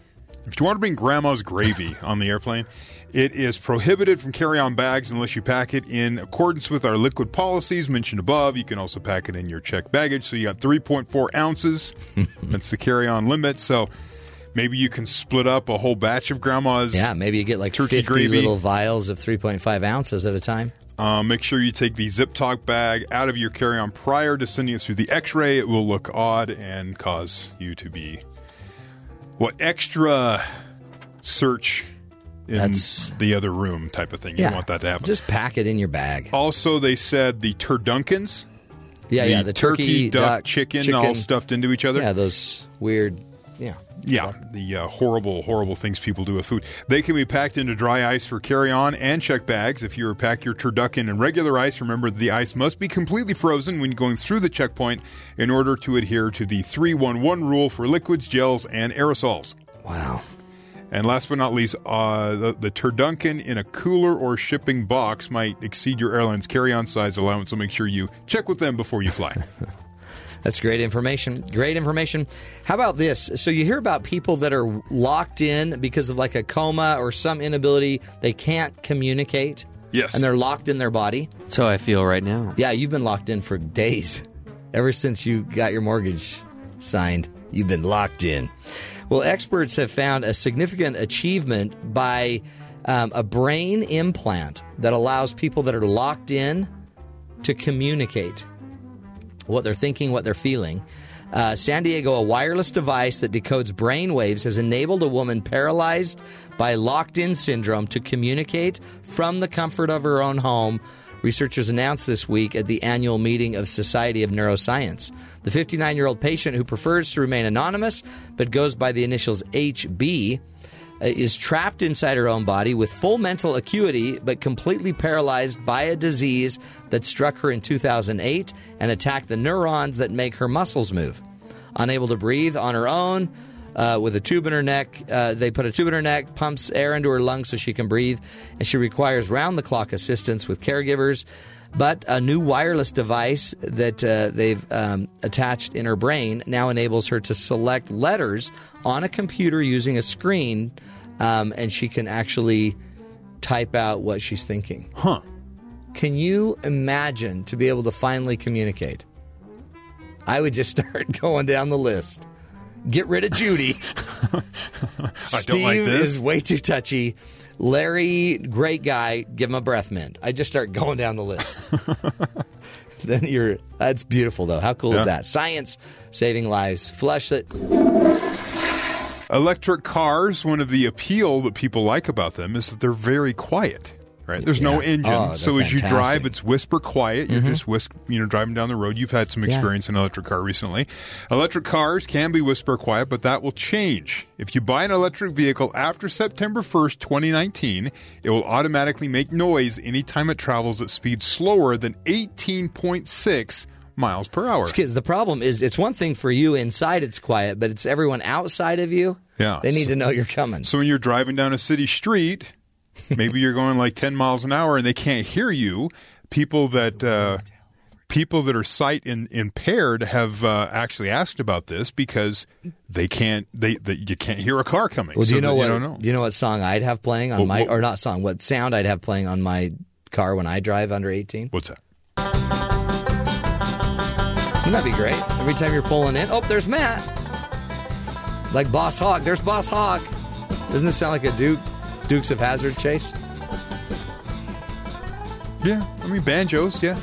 S4: If you want to bring grandma's gravy on the airplane, it is prohibited from carry on bags unless you pack it in accordance with our liquid policies mentioned above. You can also pack it in your checked baggage. So you got 3.4 ounces. That's the carry on limit. So maybe you can split up a whole batch of grandma's
S3: Yeah, maybe you get like
S4: turkey
S3: 50
S4: gravy.
S3: little vials of 3.5 ounces at a time.
S4: Uh, make sure you take the zip top bag out of your carry on prior to sending it through the x ray. It will look odd and cause you to be what extra search in
S3: That's-
S4: the other room type of thing. You
S3: Yeah.
S4: don't want that to happen.
S3: Just pack it in your bag.
S4: also, they said the turdunkins.
S3: Yeah, yeah, the turkey,
S4: duck,
S3: duck,
S4: chicken, all stuffed into each other.
S3: Yeah, those weird. Yeah.
S4: Yeah, the uh, horrible, horrible things people do with food. They can be packed into dry ice for carry on and check bags. If you pack your turducken in regular ice, remember the ice must be completely frozen when going through the checkpoint in order to adhere to the 311 rule for liquids, gels, and aerosols.
S3: Wow.
S4: And last but not least, uh, the, the Turducken in a cooler or shipping box might exceed your airline's carry on size allowance, so make sure you check with them before you fly.
S3: That's great information. Great information. How about this? So you hear about people that are locked in because of like a coma or some inability, they can't communicate.
S4: Yes.
S3: And they're locked in their body.
S5: So I feel right now.
S3: Yeah, you've been locked in for days. Ever since you got your mortgage signed, you've been locked in. Well, experts have found a significant achievement by um, a brain implant that allows people that are locked in to communicate what they're thinking, what they're feeling. Uh, San Diego, a wireless device that decodes brain waves, has enabled a woman paralyzed by locked in syndrome to communicate from the comfort of her own home. Researchers announced this week at the annual meeting of Society of Neuroscience. The 59 year old patient who prefers to remain anonymous but goes by the initials HB uh, is trapped inside her own body with full mental acuity, but completely paralyzed by a disease that struck her in 2008 and attacked the neurons that make her muscles move. Unable to breathe on her own, uh, with a tube in her neck. Uh, they put a tube in her neck, pumps air into her lungs so she can breathe, and she requires round the clock assistance with caregivers. But a new wireless device that uh, they've um, attached in her brain now enables her to select letters on a computer using a screen, um, and she can actually type out what she's thinking.
S4: Huh.
S3: Can you imagine to be able to finally communicate? I would just start going down the list. Get rid of Judy.
S4: I
S3: Steve
S4: don't like this.
S3: is way too touchy. Larry, great guy. Give him a breath mint. I just start going down the list. then you're. That's beautiful, though. How cool
S4: Yeah.
S3: is that? Science saving lives. Flush it.
S4: Electric cars, one of the appeal that people like about them is that they're very quiet. Right? There's no engine.
S3: Oh, they're
S4: so as you drive, it's whisper quiet. You're
S3: Mhm.
S4: just whisk, you know, driving down the road. You've had some
S3: Yeah.
S4: experience in an electric car recently. Electric cars can be whisper quiet, but that will change. If you buy an electric vehicle after September 1st, 2019, it will automatically make noise anytime it travels at speeds slower than 18.6 miles per hour.
S3: Because the problem is, it's one thing for you inside, it's quiet, but it's everyone outside of you.
S4: Yeah.
S3: They need
S4: So-
S3: to know you're coming.
S4: So when you're driving down a city street, maybe you're going like 10 miles an hour and they can't hear you. People that uh, people that are sight in, impaired have uh, actually asked about this because they can't they, they you can't hear a car coming.
S3: Well, do
S4: So
S3: you know what?
S4: don't know.
S3: Do you know what song I'd have playing on
S4: Well,
S3: my,
S4: what-
S3: or not song? What sound I'd have playing on my car when I drive under 18?
S4: What's that?
S3: Wouldn't that be great? Every time you're pulling in, oh, there's Matt. Like Boss Hogg. There's Boss Hogg. Doesn't this sound like a Duke Dukes of Hazzard chase?
S4: Yeah, I mean banjos. Yeah,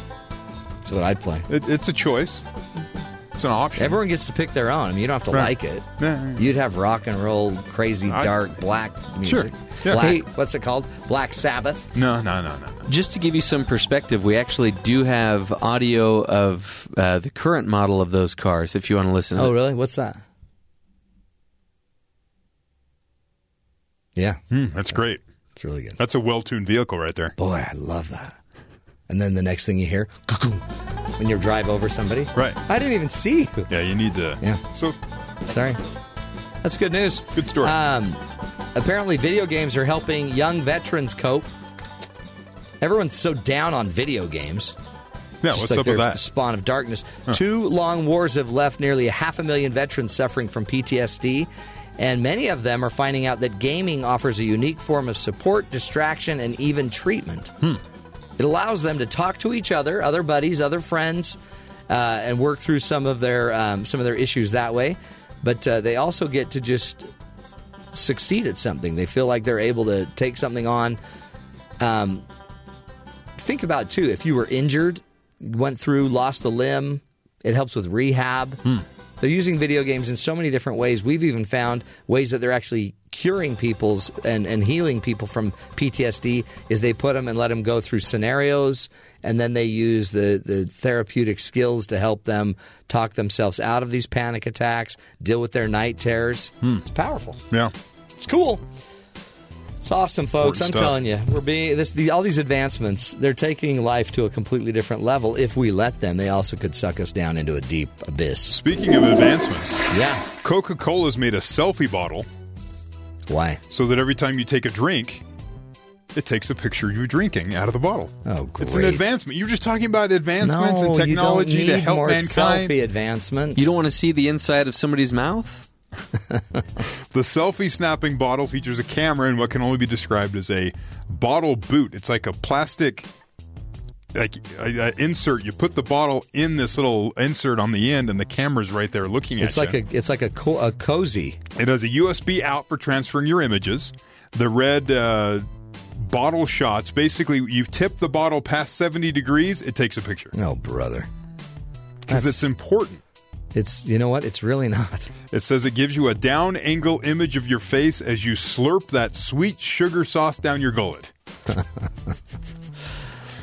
S3: That's what I'd play.
S4: it, it's a choice. It's an option.
S3: Everyone gets to pick their own. I mean, you don't have to
S4: Right.
S3: like it.
S4: Yeah, yeah, yeah.
S3: You'd have rock and roll, crazy,
S4: I-
S3: dark, black
S4: Sure.
S3: music.
S4: Yeah.
S3: Black,
S5: Hey.
S3: what's it called? Black Sabbath.
S4: No, no, no, no.
S5: Just to give you some perspective, we actually do have audio of uh, the current model of those cars. If you want to listen. to
S3: Oh,
S5: it.
S3: really? What's that? Yeah,
S4: Hmm, that's great.
S3: it's really good.
S4: That's a well-tuned vehicle right there.
S3: Boy, I love that. And then the next thing you hear, when you drive over somebody.
S4: Right.
S3: I didn't even see you.
S4: Yeah, you need to.
S3: Yeah.
S4: So
S3: Sorry. That's good news.
S4: Good story.
S3: Um, apparently, video games are helping young veterans cope. Everyone's so down on video games.
S4: Yeah,
S3: Just
S4: what's
S3: like
S4: up with that?
S3: The spawn of darkness. Two long wars have left nearly a half a million veterans suffering from PTSD, and many of them are finding out that gaming offers a unique form of support, distraction, and even treatment.
S4: Hmm.
S3: It allows them to talk to each other, other buddies, other friends, uh, and work through some of their um, some of their issues that way. But uh, they also get to just succeed at something. They feel like they're able to take something on. Um, think about too if you were injured, went through, lost a limb. It helps with rehab. They're using video games in so many different ways. We've even found ways that they're actually curing people's and, and healing people from PTSD is they put them and let them go through scenarios and then they use the, the therapeutic skills to help them talk themselves out of these panic attacks, deal with their night terrors. Hmm. It's powerful.
S4: Yeah.
S3: It's cool. It's awesome, folks.
S4: Important
S3: I'm
S4: stuff.
S3: telling you, we're being this. The, all these advancements, they're taking life to a completely different level. If we let them, they also could suck us down into a deep abyss.
S4: Speaking of advancements,
S3: Yeah.
S4: Coca Cola's made a selfie bottle
S3: Why?
S4: so that every time you take a drink, it takes a picture of you drinking out of the bottle.
S3: Oh, great.
S4: It's an advancement. You're just talking about advancements
S3: no,
S4: and technology
S3: you don't need
S4: to help
S3: more
S4: mankind.
S3: selfie advancements.
S5: You don't want to see the inside of somebody's mouth?
S4: The selfie snapping bottle features a camera and what can only be described as a bottle boot. It's like a plastic like a, a insert. You put the bottle in this little insert on the end, and the camera's right there looking at you.
S3: It's
S4: at
S3: like
S4: you.
S3: a it's like a, co- a cozy.
S4: It has a USB out for transferring your images. The red uh, bottle shots basically, you tip the bottle past 70 degrees, it takes a picture.
S3: No, brother.
S4: Because it's important.
S3: It's you know what? It's really not.
S4: It says it gives you a down angle image of your face as you slurp that sweet sugar sauce down your gullet.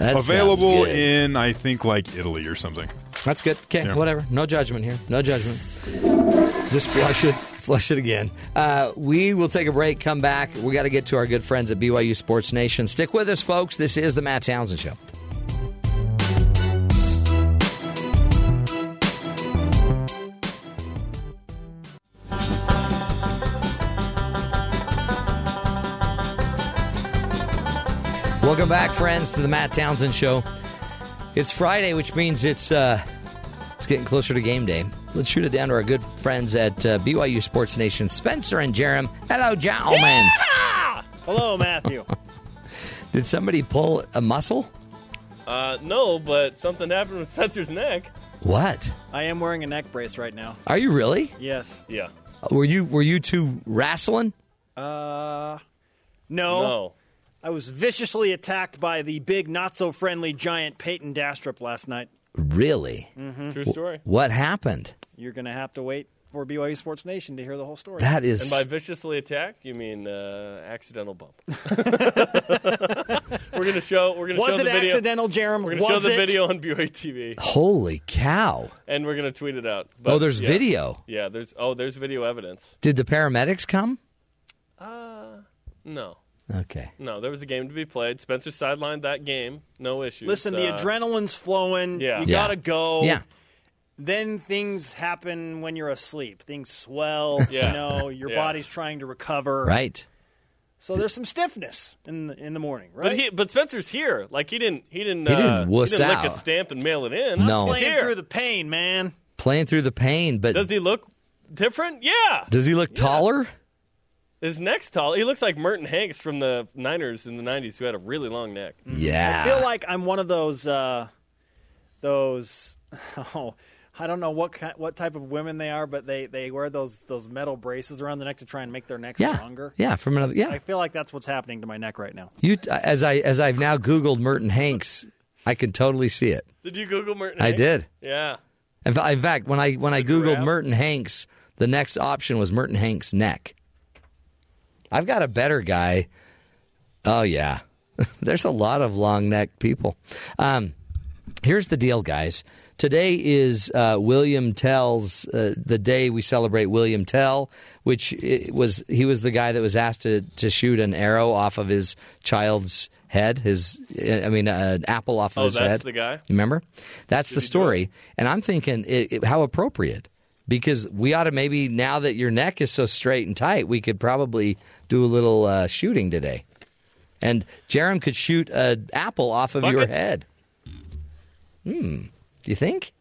S4: Available in, I think, like Italy or something.
S3: That's good. Okay,
S4: Yeah.
S3: whatever. No judgment here. No judgment. Just flush it. flush it again. Uh, we will take a break, come back. We got to get to our good friends at BYU Sports Nation. Stick with us, folks. This is the Matt Townsend Show. Welcome back, friends, to the Matt Townsend Show. It's Friday, which means it's uh, it's getting closer to game day. Let's shoot it down to our good friends at uh, BYU Sports Nation, Spencer and Jarom. Hello, gentlemen.
S21: Hello, Matthew.
S3: Did somebody pull a muscle?
S21: uh, no, but something happened with Spencer's neck.
S3: What?
S21: I am wearing a neck brace right now.
S3: Are you really?
S21: Yes. Yeah.
S3: Were you were you two wrestling?
S21: Uh, no. no. I was viciously attacked by the big, not so friendly giant Payton Dastrup last night.
S3: Really?
S21: Mm-hmm. True story.
S3: What happened?
S21: You're going to have to wait for BYU Sports Nation to hear the whole story.
S3: That is-
S22: And by viciously attacked, you mean uh, accidental bump. we're gonna show. We're gonna
S21: Was
S22: show
S21: it
S22: the video.
S21: Was it accidental, Jarom?
S22: We're gonna show
S21: Was
S22: the
S21: it?
S22: video on BYU TV,
S3: Holy cow!
S22: and we're gonna tweet it out.
S3: Oh, there's
S22: yeah.
S3: video.
S22: Yeah, there's. Oh, there's video evidence.
S3: Did the paramedics come?
S22: Uh, no.
S3: Okay.
S22: No, there was a game to be played. Spencer sidelined that game. No issues.
S21: Listen, the
S22: Uh,
S21: adrenaline's flowing.
S22: Yeah.
S21: You
S22: Yeah.
S21: got to go.
S22: Yeah.
S21: Then things happen when you're asleep. Things swell.
S22: Yeah.
S21: You know, your
S22: Yeah.
S21: body's trying to recover.
S3: Right.
S21: So there's some stiffness in the, in the morning, right?
S22: But he, but Spencer's here. Like he didn't, he didn't,
S3: He
S22: uh,
S3: didn't wuss
S22: he didn't lick a stamp and mail it in.
S3: No.
S22: He's
S21: Playing
S22: here.
S21: through the pain, man.
S3: Playing through the pain, but
S22: Does he look different? Yeah.
S3: does he look taller?
S22: His neck's tall. He looks like Merton Hanks from the Niners in the '90s, who had a really long neck.
S3: Yeah.
S21: I feel like I'm one of those uh, those oh I don't know what ki- what type of women they are, but they, they wear those those metal braces around the neck to try and make their necks
S3: Yeah.
S21: stronger.
S3: Yeah, from another. Yeah.
S21: I feel like that's what's happening to my neck right now.
S3: You as I as I've now Googled Merton Hanks, I can totally see it.
S22: Did you Google Merton?
S3: I
S22: Hanks?
S3: did.
S22: Yeah.
S3: In fact, when I when I googled
S22: giraffe?
S3: Merton Hanks, the next option was Merton Hanks' neck. I've got a better guy. Oh yeah, there's a lot of long neck people. Um, here's the deal, guys. Today is uh, William Tell's uh, the day we celebrate William Tell, which was he was the guy that was asked to to shoot an arrow off of his child's head. His I mean, uh, an apple off of his head.
S22: Oh,
S3: his
S22: that's
S3: head.
S22: the guy?
S3: Remember? That's the story. And I'm thinking, it, it- how appropriate. Because we ought to maybe, now that your neck is so straight and tight, we could probably do a little uh, shooting today. And Jarom could shoot an apple off of your head. Hmm. Do you think?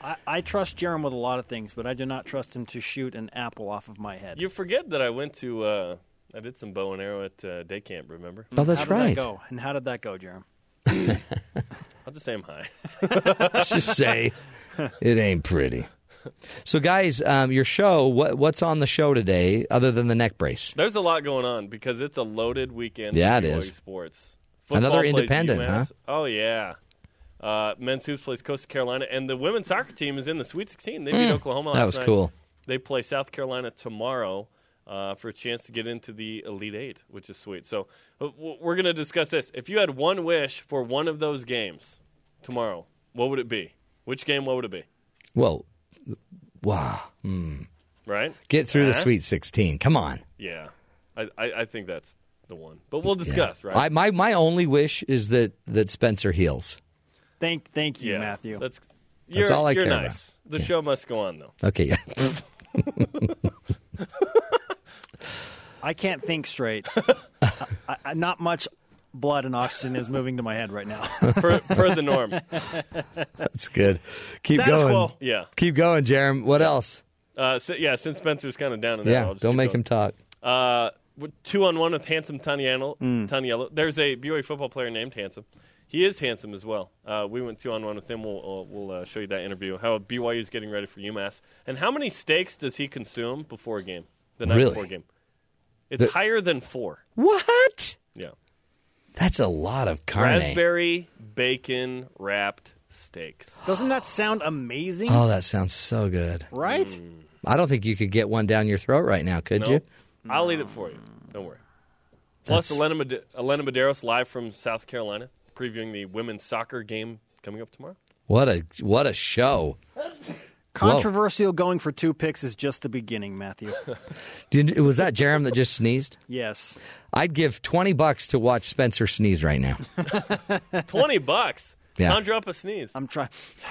S21: I, I trust Jarom with a lot of things, but I do not trust him to shoot an apple off of my head.
S22: You forget that I went to. Uh, I did some bow and arrow at uh, day camp. Remember?
S3: Oh, that's
S21: how did
S3: right.
S21: That go? And how did that go, Jarom?
S22: I'll just say I'm high.
S3: Let's just say it ain't pretty. So, guys, um, your show, what, what's on the show today other than the neck brace?
S22: There's a lot going on because it's a loaded weekend.
S3: Yeah,
S22: it is.
S3: it
S22: BYU
S3: is.
S22: Sports.
S3: Another independent, huh?
S22: Oh yeah. Uh, men's hoops plays Coastal Carolina, and the women's soccer team is in the Sweet 16. They beat
S3: Mm,
S22: Oklahoma. Last
S3: that was
S22: night.
S3: cool.
S22: They play South Carolina tomorrow uh, for a chance to get into the Elite Eight, which is sweet. So uh, w- we're going to discuss this. If you had one wish for one of those games tomorrow, what would it be? Which game? What would it be?
S3: Well, wow. Hmm.
S22: Right?
S3: Get through the
S22: Huh?
S3: Sweet 16. Come on.
S22: Yeah, I, I, I think that's the one. But we'll discuss, right?
S3: I, my my only wish is that that Spencer heals.
S21: Thank, thank you,
S22: Yeah,
S21: Matthew.
S22: That's
S3: That's all I
S22: you're
S3: care
S22: nice. The show must go on, though.
S3: Okay, yeah.
S21: I can't think straight. I, I, not much blood and oxygen is moving to my head right now.
S22: per, per the norm.
S3: That's good. Keep
S21: Status
S3: going.
S21: quo.
S22: Yeah.
S3: Keep going, Jarom. What else?
S22: Uh, so, yeah, since Spencer's kind of down and out,
S3: Yeah,
S22: I'll
S3: don't make
S22: going.
S3: him talk.
S22: Uh, two on one with handsome
S3: Tanielu.
S22: Tanielu. There's a BYU football player named Handsome. He is handsome as well. Uh, we went two on one with him. We'll, uh, we'll uh, show you that interview. How BYU is getting ready for UMass, and how many steaks does he consume before a game? The night
S3: Really?
S22: before a game. It's
S3: The-
S22: higher than four.
S3: What?
S22: Yeah.
S3: That's a lot of carne.
S22: Raspberry bacon wrapped steaks.
S21: Doesn't that sound amazing?
S3: Oh, that sounds so good.
S21: right? Mm.
S3: I don't think you could get one down your throat right now, could you?
S22: I'll eat it for you. Don't worry. Plus,
S3: That's-
S22: Elena, Made- Elena Medeiros live from South Carolina, previewing the women's soccer game coming up tomorrow.
S3: What a what a show.
S21: Controversial going for two picks is just the beginning, Matthew.
S3: Did, was that Jarom that just sneezed?
S21: yes.
S3: I'd give 20 bucks to watch Spencer sneeze right now.
S22: Twenty bucks.
S3: Yeah.
S22: Conjure up a sneeze.
S21: I'm trying.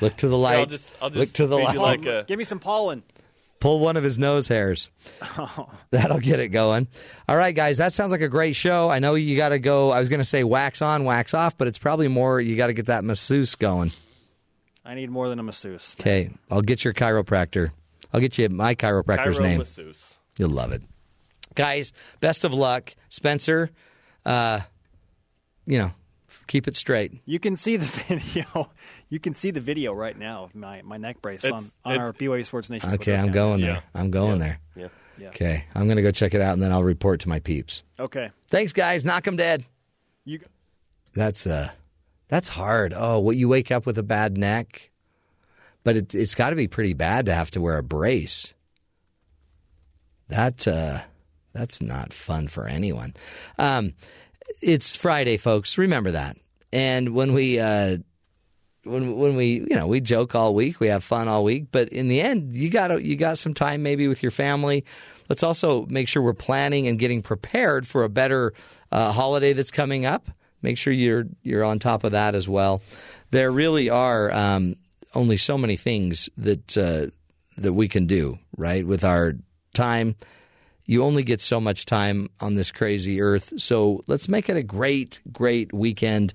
S3: Look to the
S22: I'll
S3: light.
S22: just, I'll just
S3: Look to the light.
S22: like a.
S21: Give me some pollen.
S3: Pull one of his nose hairs. Oh. That'll get it going. All right, guys, that sounds like a great show. I know you got to go. I was going to say wax on, wax off, but it's probably more you got to get that masseuse going.
S21: I need more than a masseuse.
S3: Okay, I'll get your chiropractor. I'll get you my chiropractor's
S22: Chiro
S3: name.
S22: masseuse.
S3: You'll love it. Guys, best of luck. Spencer, uh, you know, keep it straight.
S21: You can see the video. You can see the video right now of my, my neck brace on,
S22: It's-
S21: on our
S22: it's-
S21: BYU Sports Nation.
S3: Okay, I'm
S21: account.
S3: going
S22: Yeah.
S3: there. I'm going
S22: Yeah.
S3: there.
S22: Yeah.
S21: Yeah.
S3: Okay, I'm going to go check it out and then I'll report to my peeps.
S21: Okay.
S3: Thanks, guys. Knock Knock 'em dead.
S21: You
S3: That's uh, that's hard. Oh, you wake up with a bad neck, but it, it's got to be pretty bad to have to wear a brace. That uh, that's not fun for anyone. Um, it's Friday, folks. Remember that. And when we uh, when when we you know we joke all week, we have fun all week, but in the end, you got you got some time maybe with your family. Let's also make sure we're planning and getting prepared for a better uh, holiday that's coming up. Make sure you're you're on top of that as well. There really are um, only so many things that uh, that we can do right with our time. You only get so much time on this crazy earth, so let's make it a great, great weekend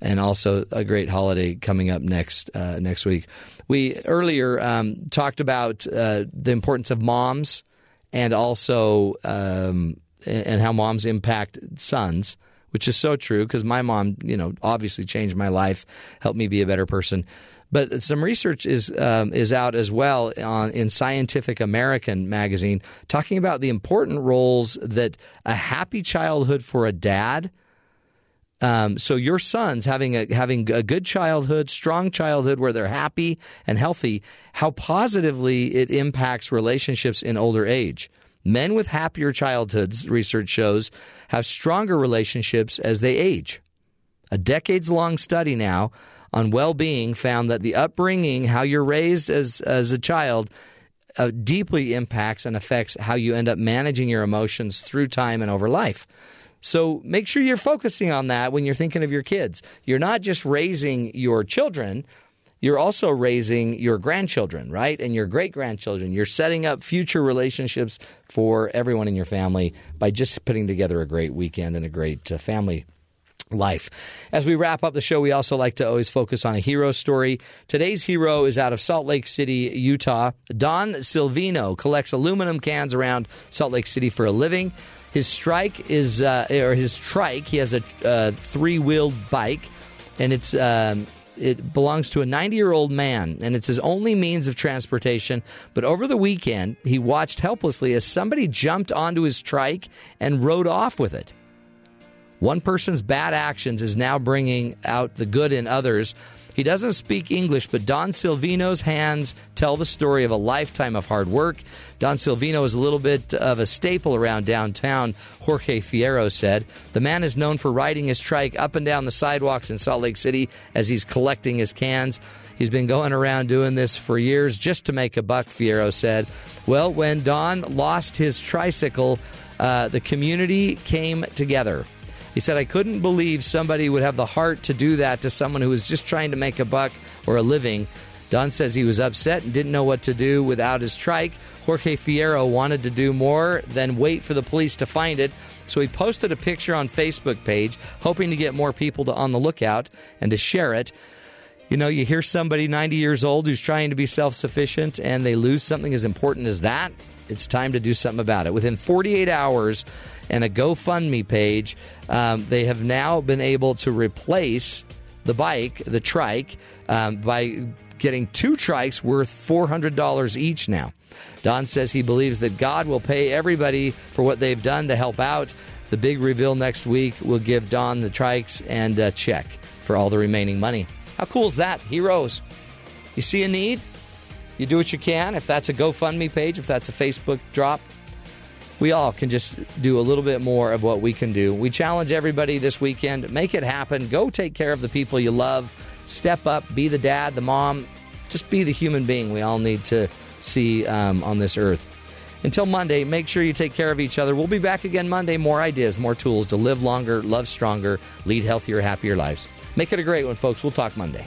S3: and also a great holiday coming up next uh, next week. We earlier um, talked about uh, the importance of moms and also um, and how moms impact sons, which is so true because my mom, you know, obviously changed my life, helped me be a better person. But some research is um, is out as well on in Scientific American magazine talking about the important roles that a happy childhood for a dad um, so your sons having a having a good childhood, strong childhood where they're happy and healthy, how positively it impacts relationships in older age. Men with happier childhoods, research shows, have stronger relationships as they age. A decades long study now on well being found that the upbringing, how you're raised as, as a child, uh, deeply impacts and affects how you end up managing your emotions through time and over life. So make sure you're focusing on that when you're thinking of your kids. You're not just raising your children, you're also raising your grandchildren, right? And your great grandchildren. You're setting up future relationships for everyone in your family by just putting together a great weekend and a great uh, family life. As we wrap up the show, we also like to always focus on a hero story. Today's hero is out of Salt Lake City, Utah. Don Silvino collects aluminum cans around Salt Lake City for a living. His strike is, uh, or his trike, he has a uh, three wheeled bike, and it's. Um, it belongs to a 90 year old man, and it's his only means of transportation. But over the weekend, he watched helplessly as somebody jumped onto his trike and rode off with it. One person's bad actions is now bringing out the good in others. He doesn't speak English, but Don Silvino's hands tell the story of a lifetime of hard work. Don Silvino is a little bit of a staple around downtown, Jorge Fierro said. The man is known for riding his trike up and down the sidewalks in Salt Lake City as he's collecting his cans. He's been going around doing this for years just to make a buck, Fierro said. Well, when Don lost his tricycle, uh, the community came together. He said, I couldn't believe somebody would have the heart to do that to someone who was just trying to make a buck or a living. Don says he was upset and didn't know what to do without his trike. Jorge Fierro wanted to do more than wait for the police to find it, so he posted a picture on Facebook page, hoping to get more people to on the lookout and to share it. You know, you hear somebody 90 years old who's trying to be self sufficient and they lose something as important as that. It's time to do something about it. Within 48 hours and a GoFundMe page, um, they have now been able to replace the bike, the trike, um, by getting two trikes worth $400 each now. Don says he believes that God will pay everybody for what they've done to help out. The big reveal next week will give Don the trikes and a check for all the remaining money. How cool is that? Heroes. You see a need? You do what you can. If that's a GoFundMe page, if that's a Facebook drop, we all can just do a little bit more of what we can do. We challenge everybody this weekend make it happen. Go take care of the people you love. Step up, be the dad, the mom just be the human being we all need to see um, on this earth. Until Monday, make sure you take care of each other. We'll be back again Monday. More ideas, more tools to live longer, love stronger, lead healthier, happier lives. Make it a great one, folks. We'll talk Monday.